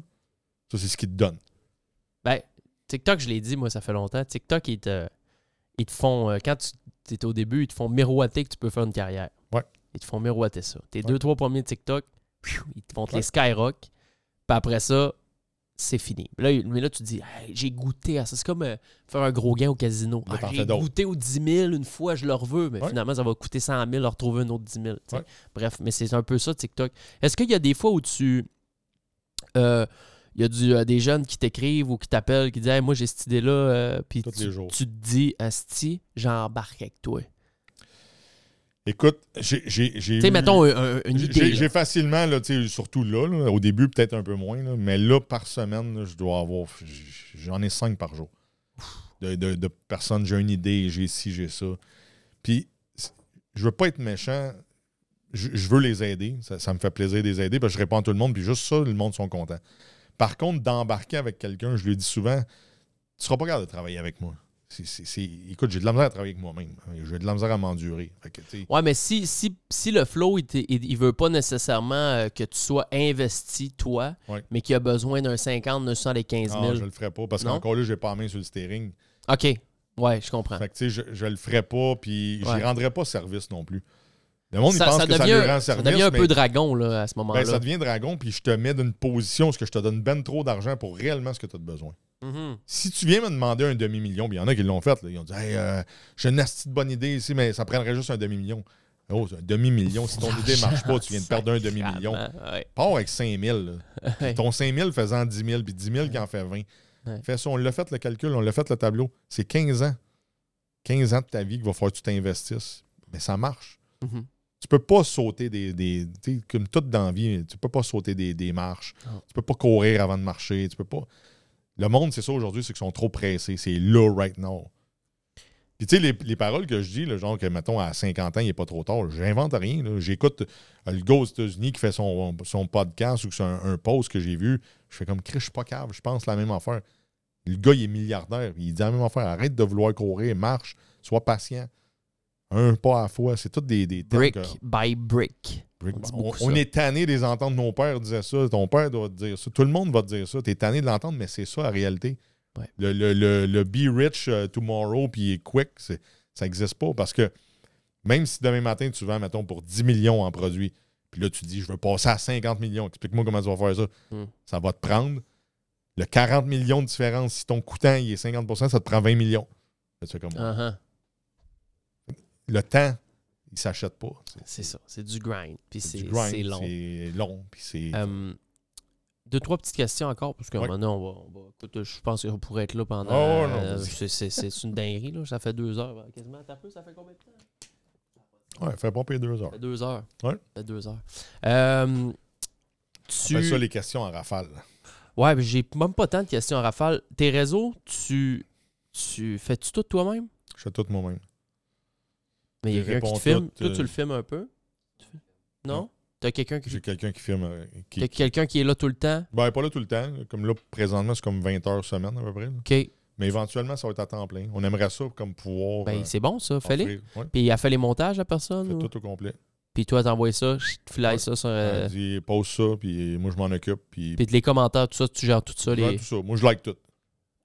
ça, c'est ce qu'il te donne. TikTok, je l'ai dit, moi, ça fait longtemps. TikTok, ils te, ils te font, euh, quand tu es au début, ils te font miroiter que tu peux faire une carrière. Ouais. Ils te font miroiter ça. Tes Ouais. deux, trois premiers TikTok, ils te font Ouais. les skyrock. Puis après ça, c'est fini. Là, mais là, tu te dis, Hey, j'ai goûté à ça. C'est comme euh, faire un gros gain au casino. Ah, j'ai goûté aux 10 000 une fois, je le reveux. Mais Ouais. finalement, ça va coûter 100 000 de retrouver un autre 10 000. tu sais. Ouais. Bref, mais c'est un peu ça, TikTok. Est-ce qu'il y a des fois où tu. euh, il y a du, euh, des jeunes qui t'écrivent ou qui t'appellent, qui disent Hey, Moi, j'ai cette idée-là. euh, Puis tu, les jours. tu te dis Asti, j'embarque avec toi. Écoute, j'ai. Tu sais, mettons un- un- une idée. J'ai facilement, là, tu sais, surtout là, là, au début, peut-être un peu moins, là, mais là, par semaine, je dois avoir. J'en ai cinq par jour. De, de- de personnes, j'ai une idée, j'ai ci, j'ai ça. Puis, je veux pas être méchant. Je, je veux les aider. Ça, ça me fait plaisir de les aider parce que je réponds à tout le monde, puis juste ça, le monde sont contents. Par contre, d'embarquer avec quelqu'un, je lui dis souvent tu seras pas capable de travailler avec moi. Écoute, j'ai de la misère à travailler avec moi-même. J'ai de la misère à m'endurer. Ouais, mais si, si, si le flow, il, il, veut pas nécessairement euh, que tu sois investi, toi, Ouais. mais qu'il a besoin d'un 50, d'un 75 000. non, je le ferai pas parce qu'encore là, j'ai pas la main sur le steering. OK. Ouais, je comprends. Fait que, tu sais, je, je le ferai pas, puis Ouais. j'y rendrai pas service non plus. Le monde, il ça, pense ça que ça devient, lui rend ça service. devient un mais- peu dragon là, à ce moment-là. ben, ça devient dragon, puis je te mets d'une position où je te donne ben trop d'argent pour réellement ce que tu as besoin. Mhm. Si tu viens me demander un demi-million, puis il y en a qui l'ont fait, là, ils ont dit Hey, euh, j'ai une astuce de bonne idée ici, mais ça prendrait juste un demi-million. Oh, c'est un demi-million. Si ton idée marche pas, tu viens de perdre un demi-million. Ouais. Pars avec 5 000. là. Ouais. Ton 5 000 faisant 10 000, puis 10 000 qui en fait 20. Ouais. Fais ça, on l'a fait le calcul, on l'a fait le tableau. C'est 15 ans. 15 ans de ta vie qu'il va falloir que tu t'investisses. Mais ça marche. Mhm. Tu peux pas sauter des. des comme tout dans la vie, tu peux pas sauter des, des marches. Non. Tu peux pas courir avant de marcher. Tu peux pas. Le monde, c'est ça aujourd'hui, c'est qu'ils sont trop pressés. C'est là, right now. Puis, tu sais, les, les paroles que je dis, le genre que, mettons, à 50 ans, il n'est pas trop tard, j'invente rien. J'écoute euh, le gars aux États-Unis qui fait son, son podcast ou que c'est un, un post que j'ai vu. Je fais comme, Chris, je suis pas cave, je pense la même affaire. Le gars, il est milliardaire. Il dit la même affaire. Arrête de vouloir courir, marche, sois patient. Un pas à la fois. C'est tout des, des termes Brick que- by brick. Brick- On On, on est tanné des entendre nos pères disaient ça. Ton père doit te dire ça. Tout le monde va te dire ça. Tu es tanné de l'entendre, mais c'est ça la réalité. Ouais. Le, le- le- le be rich uh, tomorrow puis quick, ça n'existe pas parce que même si demain matin tu vends, mettons, pour 10 millions en produits, puis là tu dis je veux passer à 50 millions, explique-moi comment tu vas faire ça. Hmm. Ça va te prendre le 40 millions de différence. Si ton coûtant il est 50 ça te prend 20 millions. Là, tu fais comme Uh-huh. Le temps, il s'achète pas. C'est- ça. C'est du grind. Puis c'est long. C'est long. Puis c'est. Euh, deux, trois petites questions encore, parce que Ouais. maintenant, on va, on va- écoute, je pense qu'on pourrait être là pendant. Oh, non, euh, c'est- une dinguerie, là. Ça fait deux heures. Quasiment. T'as peu, ça fait combien de temps? Ouais, fait pas payer deux heures. Ça fait deux heures. Ouais. Ça fait deux heures. Euh, tu... ça les questions en rafale. Ouais, mais j'ai même pas tant de questions en rafale. Tes réseaux, tu, tu fais-tu tout toi-même? Je fais tout moi-même. Mais il y a Je quelqu'un qui te filme. tout, Toi, euh, tu le filmes un peu? Non? T'as quelqu'un qui... J'ai quelqu'un qui filme. euh, qui, T'as quelqu'un qui est là tout le temps? Ben, pas là tout le temps. Comme là, présentement, c'est comme 20 heures semaine à peu près. là. OK. Mais éventuellement, ça va être à temps plein. On aimerait ça comme pouvoir. Ben, euh, c'est bon, ça. Offrir- Ouais, Puis il a fait les montages, la personne? fait ou- tout au complet. Puis toi, t'envoies ça, tu flyes Ouais. ça sur. Elle euh, dit, pose ça, puis moi, je m'en occupe. Puis, Puis les commentaires, tout ça, tu gères tout ça. je Les... tout ça. Moi, je like tout.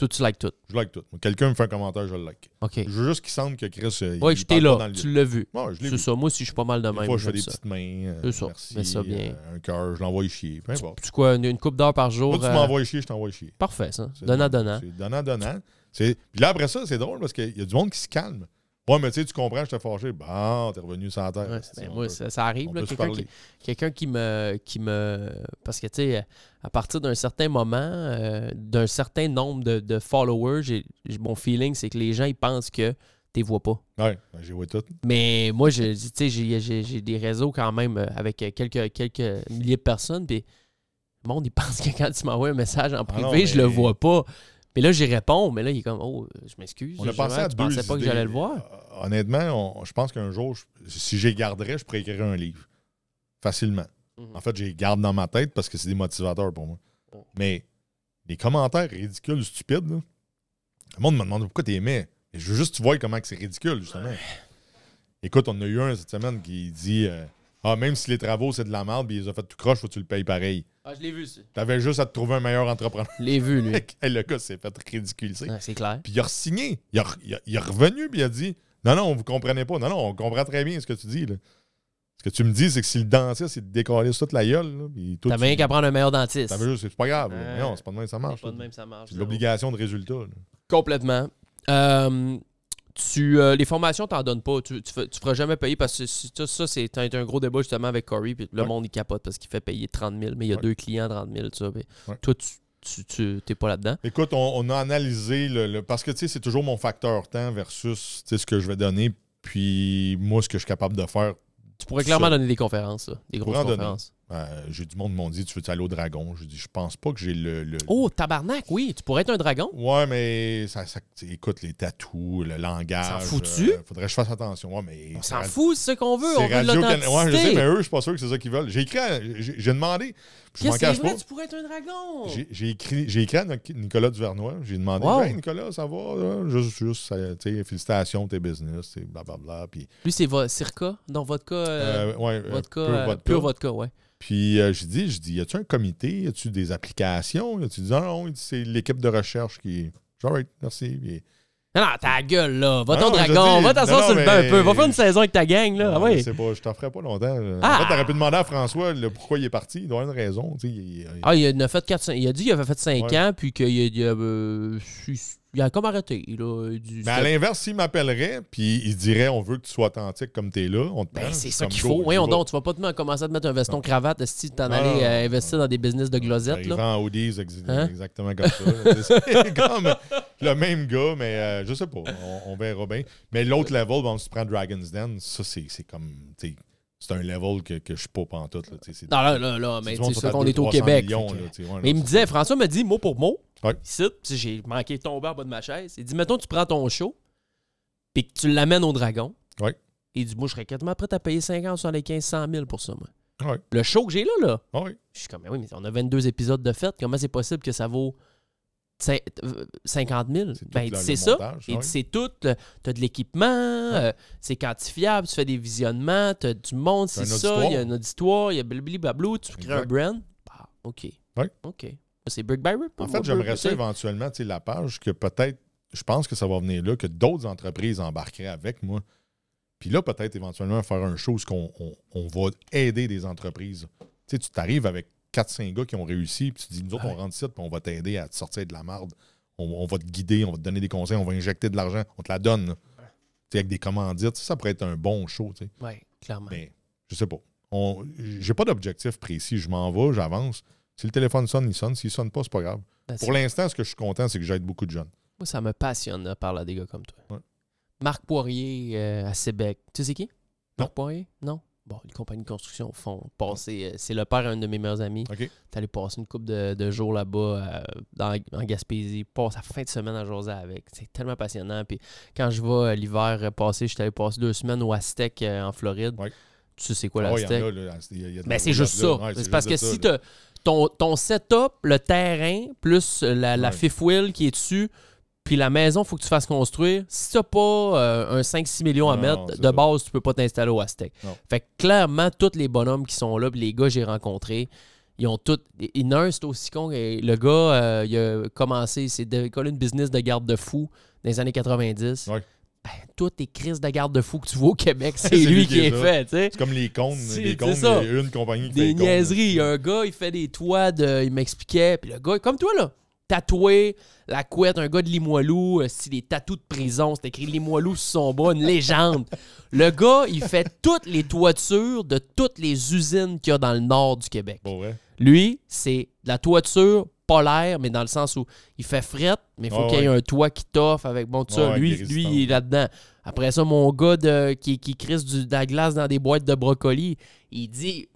Tout, tu likes tout. Je like tout. Quelqu'un me fait un commentaire, je le like. OK. Je veux juste qu'il sente que Chris. euh, Ouais, il j'étais parle pas là. dans le Tu l'as vu. Ouais, je l'ai C'est vu. ça. Moi aussi, je suis pas mal de Des même. fois, je fais j'aime des ça. petites mains. euh, C'est ça. Merci, Mets ça bien. euh, un cœur, je l'envoie chier. Peu importe. Tu quoi, une, une coupe d'heure par jour? Moi, tu euh, m'envoies chier, je t'envoie chier. Parfait, ça. C'est Donnant, donnant. C'est donnant, donnant. C'est- Puis là, après ça, c'est drôle parce qu'il y a du monde qui se calme. Ouais, mais tu sais, tu comprends, je t'ai fâché. Bon, t'es revenu la terre. Ouais, ben, moi, peut- ça, ça arrive, quelqu'un qui, qui me, qui me. Parce que, tu sais, à partir d'un certain moment, euh, d'un certain nombre de, de followers, j'ai, j'ai- mon feeling, c'est que les gens, ils pensent que tu vois pas. Ouais, ben, j'ai vu tout. Mais moi, je, tu sais, j'ai, des réseaux quand même euh, avec quelques, quelques milliers de personnes, puis le monde, il pense que quand tu m'envoies un message en privé, Ah non, je le vois pas. Mais là, j'y réponds, mais là, il est comme, oh, je m'excuse. On a pensé à tu deux pensais pas que j'allais le voir? Euh, Honnêtement, on- je pense qu'un jour, je- si j'y garderais, je pourrais écrire un livre. Facilement. Mhm. En fait, je les garde dans ma tête parce que c'est des motivateurs pour moi. Mais les commentaires ridicules, stupides, là, le monde me demande pourquoi tu aimais. Et je veux juste que tu vois comment c'est ridicule, justement. Écoute, on en a eu un cette semaine qui dit euh, Ah, même si les travaux, c'est de la merde, puis ils ont fait tout croche, faut que tu le payes pareil. Ah, je l'ai vu, ça. T'avais juste à te trouver un meilleur entrepreneur. Je l'ai vu, lui. Hey, le gars s'est fait ridiculiser. Ouais, c'est clair. Puis il a signé. Il, a- il a- il est revenu puis il a dit Non, non, vous comprenez pas. Non, non, on comprend très bien ce que tu dis. Là. Ce que tu me dis, c'est que si le dentiste, il te décolle toute la gueule, là, puis toi, T'as tu- bien qu'à prendre un meilleur dentiste. t'avais juste, c'est pas grave. non, c'est pas de même que ça marche. C'est pas de même, ça marche. C'est l'obligation de résultat. là. Complètement. Euh, tu, euh, les formations, t'en donnes pas. Tu, tu, tu feras jamais payer parce que ça, ça c'est un, un gros débat justement avec Corey. Puis le Ouais. monde, il capote parce qu'il fait payer 30 000, mais il y a Ouais. deux clients 30 000. tout Ça, puis Ouais. Toi, tu tu, tu- t'es pas là-dedans. Écoute, on, on a analysé le, le- parce que tu sais, c'est toujours mon facteur temps versus ce que je vais donner, puis moi, ce que je suis capable de faire. Tu pourrais clairement Ça. donner des conférences, là, des grosses conférences. Euh, j'ai du monde qui m'ont dit Tu veux aller au dragon? Je dis Je pense pas que j'ai le. le- Oh, tabarnak, oui, tu pourrais être un dragon. Ouais, mais ça, ça- écoute, les tatous, le langage. S'en fous-tu? euh, faudrait que je fasse attention. Ouais, mais On s'en fout, c'est ce qu'on veut. On veut Radio Ouais, je sais, mais eux, je suis pas sûr que c'est ça qu'ils veulent. J'ai écrit, j'ai demandé, je m'en cache pas. vrai, tu pourrais être un dragon. J'ai j'ai écrit, j'ai écrit à Nic- Nicolas Duvernois. J'ai demandé Wow. Hey, Nicolas, ça va là? Juste, juste tu sais, félicitations, tes business, blablabla. Puis, Lui, c'est vo- Circa, non, vodka. euh, euh, ouais, euh, vodka, pur euh, vodka. ouais. Puis euh, j'ai dit, je dis, y a-tu un comité? Y a-tu des applications? Y a-tu dit, non, non, il dit, c'est l'équipe de recherche qui. All right, merci. Puis, Non, non, ta gueule, là. Va ton non, dragon. Va t'asseoir sur le banc un peu. Va faire une saison avec ta gang, là. Ah sais pas, je t'en ferai pas longtemps. Ah! En fait, t'aurais pu demander à François le pourquoi il est parti. Il doit avoir une raison. tu sais, il- il- Ah, il, a fait 4, il a dit qu'il avait fait 5 Ouais. ans, puis qu'il a, il a, euh, il a comme arrêté. Là. Dit- Mais à l'inverse, s'il m'appellerait, puis il dirait on veut que tu sois authentique comme t'es là, on te Ben, c'est ça qu'il faut. Voyons vais. donc, tu vas pas te commencer à te mettre un veston cravate si tu t'en non, euh, investir dans des business de glosettes. Il Là. ex- Hein? exactement comme ça. c'est comme le même gars, mais euh, je sais pas. On, on verra bien. Mais l'autre level, bon, si tu prends Dragon's Den, ça, c'est comme. C'est un level que, que je suis pas pantoute. Là, Non, là, là, là, mais du c'est ça qu'on est au 200 Québec. millions, là, ouais, mais il me disait, François me dit mot pour mot, Ouais. ici, j'ai manqué de tomber en bas de ma chaise. Il dit, mettons, tu prends ton show, puis que tu l'amènes au dragon. Ouais. Il dit, moi, je serais quasiment prêt à payer 50, 75, 100 000 pour ça, moi. Ouais. Le show que j'ai là, là, Ah je suis comme, mais oui, mais on a 22 épisodes de fête. Comment c'est possible que ça vaut cin- euh, 50 000? C'est Ben, c'est ça. montage, Il ouais. dit, c'est tout. Tu as de l'équipement, euh, c'est quantifiable, tu fais des visionnements, tu as du monde, c'est ça. Il y a un auditoire, il y a blabli bablou, tu crées un brand. Bah, OK. OK. C'est Brick by Brick. En fait, j'aimerais ça éventuellement, tu sais, la page, que peut-être, je pense que ça va venir là, que d'autres entreprises embarqueraient avec moi. Puis là, peut-être éventuellement faire un show où on, on, on va aider des entreprises. Tu sais, tu t'arrives avec 4-5 gars qui ont réussi, puis tu dis, nous autres, Ouais. on rentre ici, puis on va t'aider à te sortir de la merde. On, on va te guider, on va te donner des conseils, on va injecter de l'argent, on te la donne. sais, avec des commandites, ça, pourrait être un bon show, tu sais. Oui, clairement. Mais je sais pas. On- J'ai pas d'objectif précis. Je m'en vais, j'avance. Si le téléphone sonne, il sonne. S'il sonne pas, c'est pas grave. Ben, Pour l'instant, ce que je suis content, c'est que j'aide beaucoup de jeunes. Moi, ça me passionne de parler à des gars comme toi. Ouais. Marc Poirier euh, à Sébec. Tu sais qui? Non. Marc Poirier? Non? Bon, les compagnies de construction font passer. euh, c'est le père d'un de mes meilleurs amis. OK? T'es allé passer une couple de, de jours là-bas euh, en Gaspésie. Passe la fin de semaine à José avec. C'est tellement passionnant. Puis quand je vais l'hiver euh, passé, j'étais allé passer deux semaines au Aztec euh, en Floride. Ouais. Tu sais c'est quoi Ah l'Aztec? Ben, la c'est juste ça. Ouais, c'est parce que si t'as ton, ton setup, le terrain, plus la, la Ouais. fifth wheel qui est dessus, puis la maison, faut que tu fasses construire. Si t'as pas euh, un 5-6 millions à Non, mettre, non, de ça. base, tu peux pas t'installer au Aztec. Non. Fait que clairement, tous les bonhommes qui sont là, puis les gars que j'ai rencontrés, ils ont tous. Il c'est aussi con. et Le gars, euh, il a commencé, c'est décollé une business de garde-fou dans les années 90. Ouais. Ben, toutes les crises de garde-fou que tu vois au Québec, c'est lui, qui est fait, tu sais. C'est comme les cônes. Les c'est cônes, ça. il y a une compagnie qui fait Des les cônes, niaiseries. Un gars, il fait des toits de. Il m'expliquait. Puis le gars, comme toi, là. tatoué la couette, un gars de Limoilou, euh, si des tatous de prison, c'est écrit Limoilou sur son bras, une légende. Le gars, il fait toutes les toitures de toutes les usines qu'il y a dans le nord du Québec. Bon, ouais. Lui, c'est de la toiture polaire, mais dans le sens où il fait fret, mais il faut qu'il y ait ouais. un toit qui t'offre avec bon tout ça. Ah ouais, lui, lui, il est là-dedans. Après ça, mon gars de, qui, qui crisse du, de la glace dans des boîtes de brocoli, il dit.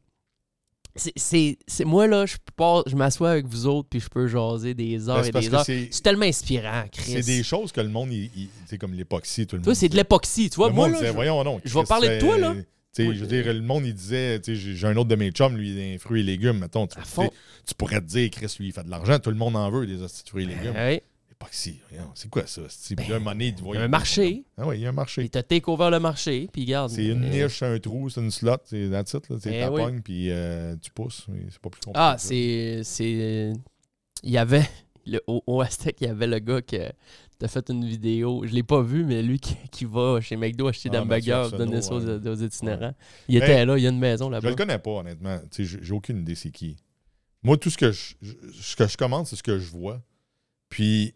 c'est- moi là, je pars- je m'assois avec vous autres puis je peux jaser des heures Ben, et des heures. c'est- tellement inspirant, Chris. C'est des choses que le monde, c'est comme l'époxy, tout le Toi, monde. c'est de l'époxy, tu vois. Le Moi, monde là, disait, je- voyons non. je vais parler de toi, là. Oui. je veux dire, le monde, il disait, j'ai un autre de mes chums, lui, est fruits et légumes, mettons. Tu, tu pourrais te dire, Chris, lui, il fait de l'argent, tout le monde en veut, des fruits et légumes. Ouais. L'époxy, voyons, c'est quoi ça? Puis un tu vois, Ben, y a un marché. Ah oui, il y a un marché. t'a take over le marché, puis regarde. C'est une niche, un trou, c'est une slot, c'est that's it, là. C'est ta oui. pogne, puis euh, tu pousses. C'est pas plus compliqué. Ah, que c'est. Il y avait. Le, au, au Aztec, il y avait le gars qui t'a fait une vidéo. Je l'ai pas vu, mais lui qui, qui va chez McDo acheter des Ah, Mathieu hamburgers, Arsenault, donner ça aux, ouais. aux itinérants. Il Ben, était là, il y a une maison Je là-bas. le connais pas, honnêtement. Tu sais, J'ai aucune idée c'est qui. Moi, tout ce que je, je- ce que je commande, c'est ce que je vois. Puis,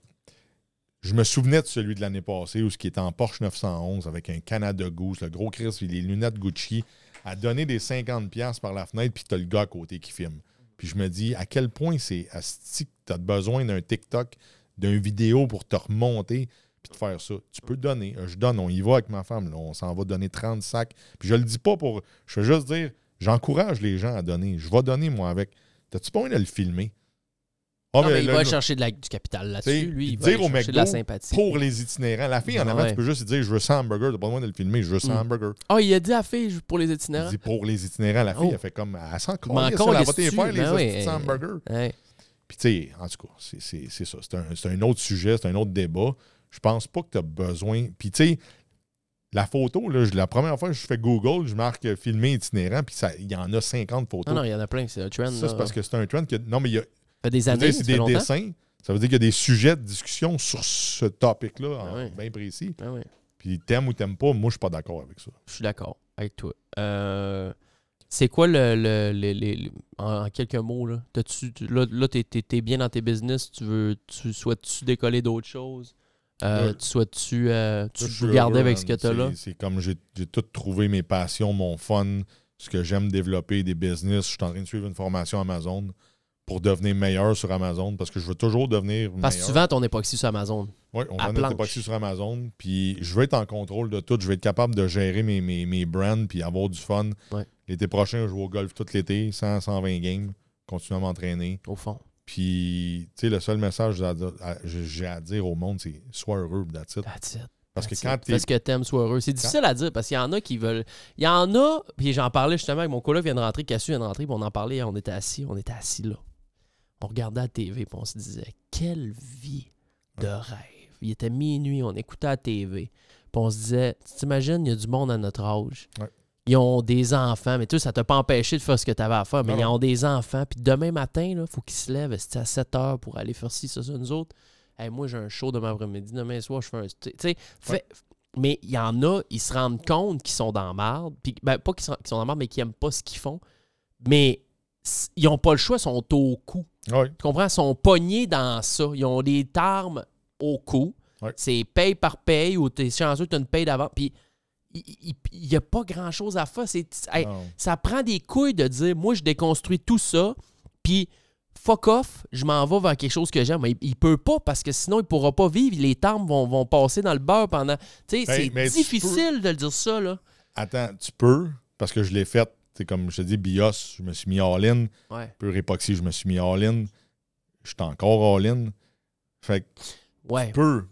je me souvenais de celui de l'année passée où ce qui était en Porsche 911 avec un Canada Goose, le gros Chris, les lunettes Gucci, à donner des 50$ par la fenêtre, puis t'as le gars à côté qui filme. Puis je me dis, à quel point c'est asti que t'as besoin d'un TikTok, d'un vidéo pour te remonter, puis de faire ça. Tu peux donner. Je donne, on y va avec ma femme, là, on s'en va donner 30 sacs. Puis je le dis pas pour. Je veux juste dire, j'encourage les gens à donner. Je vais donner, moi, avec. T'as-tu pas envie de le filmer? Ah, Non, mais il là, va là, chercher de la- du capital là-dessus. Lui, il va dire au chercher McDo de la sympathie. pour les itinérants. La fille, en Ah avant, ouais. tu peux juste dire je veux 100 hamburgers. T'as pas besoin de le filmer, je veux 100 Mm. hamburgers. Ah, il a dit à la fille pour les Il itinérants. dit pour les itinérants. La fille, Oh. elle fait comme. Elle s'en encore, elle va faire les ben oui, hosties de 100 euh, hamburgers. Puis, tu sais, en tout cas, c'est- ça. C'est un, un autre sujet, c'est un autre débat. Je pense pas que tu as besoin. Puis, tu sais, la photo, là, la première fois que je fais Google, je marque filmer itinérant, puis il y en a 50 photos. Non, non, il y en a plein, c'est un trend. ça, c'est parce que c'est un trend que. Non, mais il y a. Ça fait des années, c'est des longtemps. dessins. Ça veut dire qu'il y a des sujets de discussion sur ce topic-là, Ah oui. bien précis. Ah oui. Puis, t'aimes ou t'aimes pas, moi, je suis pas d'accord avec ça. Je suis d'accord avec toi. Euh, c'est quoi le. le, le- le- le- en, en quelques mots, là? Tu- là, là t'es, t'es- t'es bien dans tes business. Tu veux. Tu souhaites-tu décoller d'autres choses? Euh, tu souhaites-tu. euh, tu garder avec ce que man. t'as là? C'est- comme j'ai tout trouvé mes passions, mon fun, ce que j'aime développer, des business. Je suis en train de suivre une formation Amazon pour devenir meilleur sur Amazon parce que je veux toujours devenir Parce que tu vends ton époxy sur Amazon. Oui, on vend notre époxy sur Amazon. Puis je veux être en contrôle de tout. Je veux être capable de gérer mes, mes, mes brands puis avoir du fun. Ouais. L'été prochain, je joue au golf tout l'été, 100, 120 games, continuer à m'entraîner. Au fond. Puis, tu sais, le seul message que j'ai à- dire au monde, c'est sois heureux, that's it. That's it. Parce que quand tu Fais ce que t'aimes, sois heureux. C'est difficile à dire parce qu'il y en a qui veulent. Il y en a, puis j'en parlais justement avec mon collègue vient de rentrer, Cassu vient de rentrer, puis on en parlait, on était assis, on était assis là. On regardait la TV, puis on se disait, quelle vie de rêve. Il était minuit, on écoutait la TV, puis on se disait, tu t'imagines, il y a du monde à notre âge. Ouais. Ils ont des enfants, mais tu sais, ça t'a pas empêché de faire ce que tu avais à faire, mais Non, ils ont des enfants, puis demain matin, il faut qu'ils se lèvent à 7 heures pour aller faire ci, ça, ça, nous autres? Hey, moi, j'ai un show demain après-midi. Demain soir, je fais un. Tu sais, mais il y en a, ils se rendent compte qu'ils sont dans marde. Puis, ben, pas qu'ils sont, qu'ils sont dans marde, mais qu'ils n'aiment pas ce qu'ils font. Mais ils n'ont pas le choix, ils sont au cou. Ouais. Tu comprends? Ils sont pognés dans ça. Ils ont des termes au cou. Ouais. C'est paye par paye ou tu es chanceux, tu as une paye d'avant. Puis il n'y a pas grand-chose à faire. Hey, ça prend des couilles de dire moi je déconstruis tout ça puis fuck off je m'en vais vers quelque chose que j'aime mais il, il peut pas parce que sinon il pourra pas vivre les termes vont, vont passer dans le beurre pendant tu sais Ben, c'est difficile de le dire ça là Attends, tu peux, parce que je l'ai fait, c'est comme je te dis, BIOS, je me suis mis all-in. ouais Pure époxy, je me suis mis all-in. Je suis encore all-in. Fait que ouais tu peux,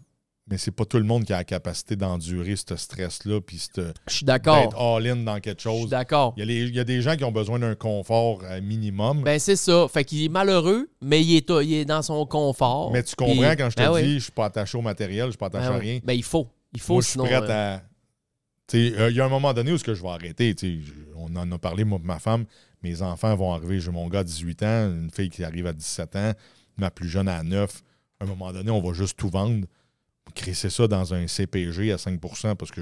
mais c'est pas tout le monde qui a la capacité d'endurer ce stress-là, puis d'être all-in dans quelque je suis chose. d'accord Il y, a les- il y a des gens qui ont besoin d'un confort euh, minimum. ben c'est ça fait qu'il est malheureux mais il est, il est dans son confort mais tu comprends Puis- quand je te Ben oui. dis, je suis pas attaché au matériel, je suis pas Ben attaché à oui. rien. ben il faut il faut Moi, je suis prêt euh, à. Euh, il y a un moment donné où ce que je vais arrêter. je- on en a parlé, moi, ma femme. Mes enfants vont arriver. J'ai mon gars à 18 ans, une fille qui arrive à 17 ans, ma plus jeune à 9. À un moment donné, on va juste tout vendre. Crisser ça dans un CPG à 5% parce que.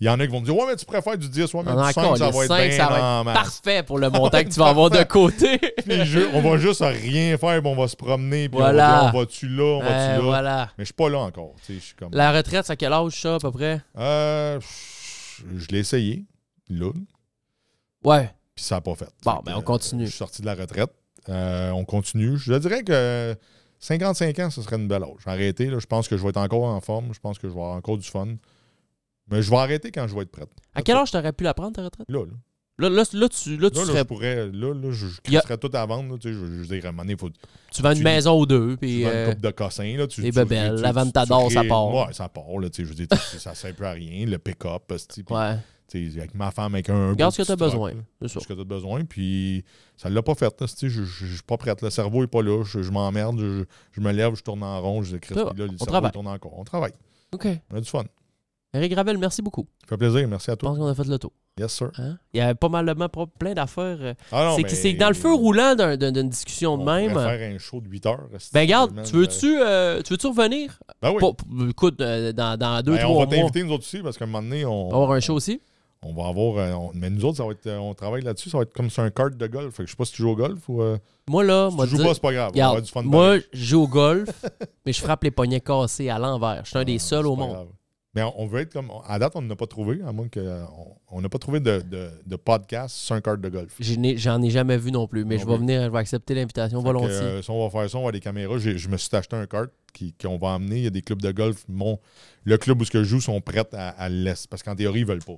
Il y en a qui vont me dire Ouais, mais tu préfères du 10, ouais, mais du 5, ça les va être cinq, bien ça va être parfait pour le montant que tu vas avoir de côté. Les jeux, on va juste rien faire, puis on va se promener, puis Voilà. on va va-tu là, on va-tu Euh, là? voilà. Mais je suis pas là encore. tu comme. La retraite, c'est à quel âge, ça, à peu près? Euh, je l'ai essayé, là, Ouais. puis ça n'a pas fait. Bon, ben, on continue. Je suis sorti de la retraite. Euh, on continue. Je dirais que 55 ans, ce serait une belle âge. Arrêter, là, je pense que je vais être encore en forme. Je pense que je vais avoir encore du fun. Mais je vais arrêter quand je vais être prête. À quel âge t'aurais pu la prendre, ta retraite? Là, là. Là, là, là, tu, là, tu, Là, là, serais, je pourrais. Là, là, je, je a- crisserais tout à vendre. là, tu sais, je, je dire, à un moment donné, faut, tu vends une tu- maison ou deux, tu puis... vends euh, une coupe de cossins. Là, tu, les tu- bebelles, tu- la tu- vente tu t'adore, ça part. Ouais, ça part. Là, tu sais, je veux dire, tu- ça ne sert plus à rien. Le pick-up, ouais. Tu avec ma femme, avec un. Regarde ce que t'as petit truck, besoin. C'est ça. ce que tu as besoin. Puis ça ne l'a pas fait. tu Je je suis pas prête. Le cerveau n'est pas là. Je, je m'emmerde. Je, je me lève, je tourne en rond. Je crie, là, le on cerveau travaille. il tourne encore. On travaille. OK. On a du fun. Eric Gravel, merci beaucoup. Ça fait plaisir. Merci à Je pense toi. qu'on a fait le tour. Yes, sir. Hein? Il y a pas mal plein d'affaires. euh, Ah c'est que dans le feu roulant d'un- d'un- d'une discussion de on même. pourrait faire un show de 8 heures. Ben regarde, tu veux-tu euh, tu veux-tu revenir? Ben oui. Écoute, euh, dans, dans deux, Ben, trois on va mois, t'inviter nous autres aussi parce qu'à un moment donné, on, on va avoir un show aussi? On va avoir. euh, on- mais nous autres, ça va être, euh, on travaille là-dessus. Ça va être comme sur un kart de golf. Fait que je sais pas si tu joues au golf ou. euh, Moi, là, si moi, tu joues dire- pas, c'est pas grave. On va regarde, avoir du fun moi, je joue au golf, mais je frappe les poignets cassés à l'envers. Je suis un des seuls au monde. grave. Mais on, on veut être comme. À date, on n'a pas trouvé, à moins que. On on n'a pas trouvé de, de, de podcast sur un kart de golf. J'en ai jamais vu non plus, mais Non je vais venir, je vais accepter l'invitation volontiers. euh, si on va faire ça, on va avoir des caméras. Je me suis acheté un kart qui- qu'on va emmener. Il y a des clubs de golf. Mon, le club où ce que je joue sont prêts à, à le laisser. Parce qu'en théorie, ils veulent pas.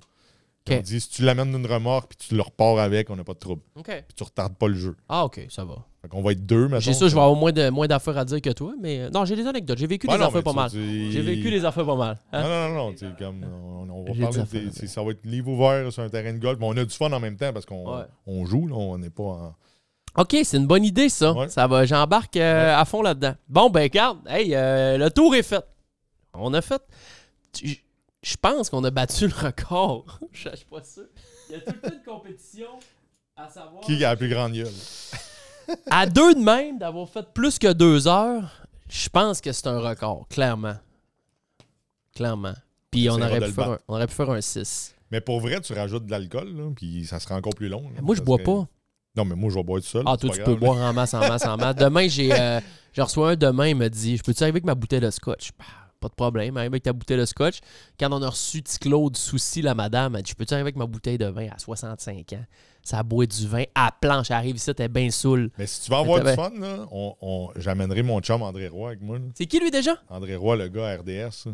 On dit si tu l'amènes d'une remorque puis tu le repars avec, on n'a pas de trouble. OK. Puis tu retardes pas le jeu. Ah, OK, ça va. Fait qu'on va être deux, maintenant. J'ai ça, je vais avoir moins de- moins d'affaires à dire que toi, mais euh, non, j'ai des anecdotes. J'ai vécu des affaires pas mal. J'ai vécu des affaires pas mal. hein? Non, non, non, non. Comme, on, on va J'ai parler des Ça va être livre ouvert sur un terrain de golf. Mais on a du fun en même temps parce qu'on Ouais. on joue. Là, on n'est pas en. OK, c'est une bonne idée, ça. Ouais. Ça va, j'embarque euh, à fond là-dedans. Bon, ben, regarde, hey, euh, le tour est fait. On a fait. tu- Je pense qu'on a battu le record. Je suis pas sûr. Il y a toute une compétition à savoir. Qui a la plus grande gueule? À deux de même, d'avoir fait plus que deux heures, je pense que c'est un record, clairement. Clairement. Puis On aurait, pu faire un, battre. on aurait pu faire un 6. Mais pour vrai, tu rajoutes de l'alcool, puis ça sera encore plus long. là. Moi, je bois serait- pas. Non, mais moi, je vais boire tout seul. Ah, toi, tu peux boire en masse, en masse, en masse. Demain, j'ai euh, reçu un demain, il m'a dit Je peux-tu arriver avec ma bouteille de scotch? Bah, Pas de problème, arrive avec ta bouteille de scotch. Quand on a reçu T. Claude Soucy, la madame, elle dit Je peux-tu arriver avec ma bouteille de vin à 65 ans? Ça boit du vin à planche. Elle arrive ici, t'es bien saoule. Mais si tu veux avoir du fun, là, on, on- j'amènerai mon chum André Roy avec moi. C'est qui lui déjà? André Roy, le gars à RDS.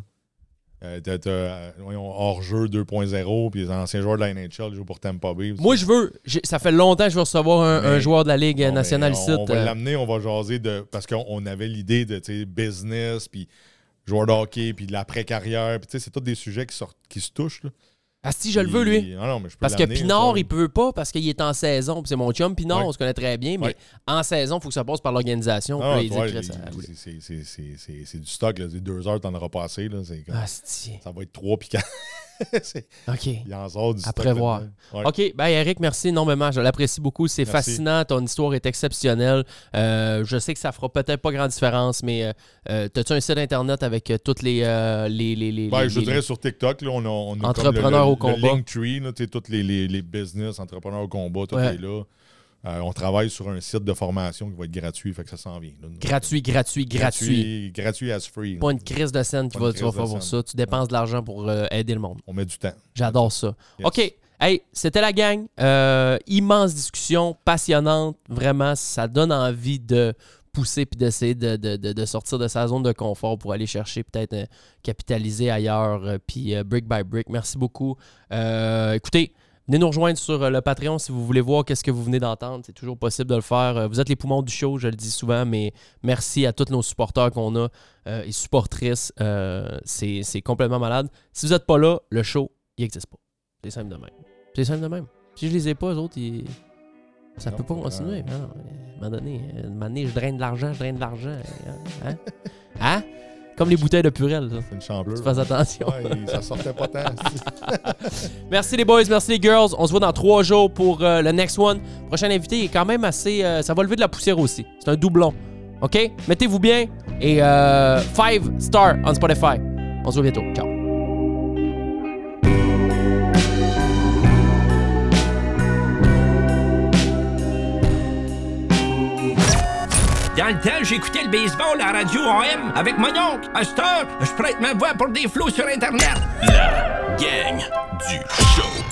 Euh, t'as- t'as, euh, voyons, hors-jeu 2.0, puis les anciens joueurs de la NHL, jouent pour Tampa Bay. Moi, je veux. j'ai- Ça fait longtemps que je veux recevoir un, Mais- un joueur de la Ligue nationale on, ici. on va euh, l'amener, on va jaser de. Parce qu'on on avait l'idée de business, puis joueur de hockey, puis de l'après-carrière. Puis tu sais, c'est tous des sujets qui, sortent, qui se touchent. Là. Ah, si, je le veux, lui. Puis- non, non, mais je peux Parce que Pinard, il peut pas parce qu'il est en saison. C'est mon chum Pinard, Ouais. on se connaît très bien, mais Ouais. en saison, il faut que ça passe par l'organisation. Ah, c'est- du stock. Là. Deux heures, t'en auras passé. Là. Comme- Ah, Ça va être trois. C'est- OK. il en sort du À prévoir. Ouais. OK, ben Eric, merci énormément. Je l'apprécie beaucoup. C'est fascinant. Ton histoire est exceptionnelle. Euh, je sais que ça fera peut-être pas grande différence, mais euh, euh, as-tu un site internet avec euh, toutes les, euh, les, les, les- Ben, je dirais sur TikTok, là, on a, on a Entrepreneur comme le, le, au combat. Le Linktree, là, les, les business, entrepreneurs au combat, tout Ouais. est là. Euh, on travaille sur un site de formation qui va être gratuit, fait que ça s'en vient. là. Gratuit, gratuit, gratuit. Gratuit, as free. Pas une crise de scène qui va, tu vas faire pour ça. Tu dépenses de l'argent pour euh, aider le monde. On met du temps. J'adore ça. Yes. OK. Hey, c'était la gang. Euh, immense discussion, passionnante. Vraiment, ça donne envie de pousser puis d'essayer de, de- de- de sortir de sa zone de confort pour aller chercher, peut-être capitaliser ailleurs, puis brick by brick. Merci beaucoup. Écoutez, venez nous rejoindre sur euh, le Patreon si vous voulez voir qu'est-ce que vous venez d'entendre. C'est toujours possible de le faire. Euh, Vous êtes les poumons du show, je le dis souvent, mais merci à tous nos supporters qu'on a euh, et supportrices. Euh, c'est c'est complètement malade. Si vous n'êtes pas là, le show, il n'existe pas. C'est simple de même. C'est simple de même. Si je les ai pas, eux autres, ils... ça Non, peut pas continuer. Non, non, à un moment donné, à un moment donné, je draine de l'argent, je draine de l'argent. Hein? Hein? Comme les bouteilles de Purel. C'est une chamblure. Tu fasses attention. Ouais, ça sortait pas tant. Merci les boys, merci les girls. On se voit dans trois jours pour euh, le next one. Prochain invité est quand même assez. euh, ça va lever de la poussière aussi. C'est un doublon. OK? Mettez-vous bien. Et 5 star on Spotify. On se voit bientôt. Ciao. Dans le temps, j'écoutais le baseball à la radio AM avec mon oncle. À cette heure, je prête ma voix pour des flots sur Internet. La gang du show.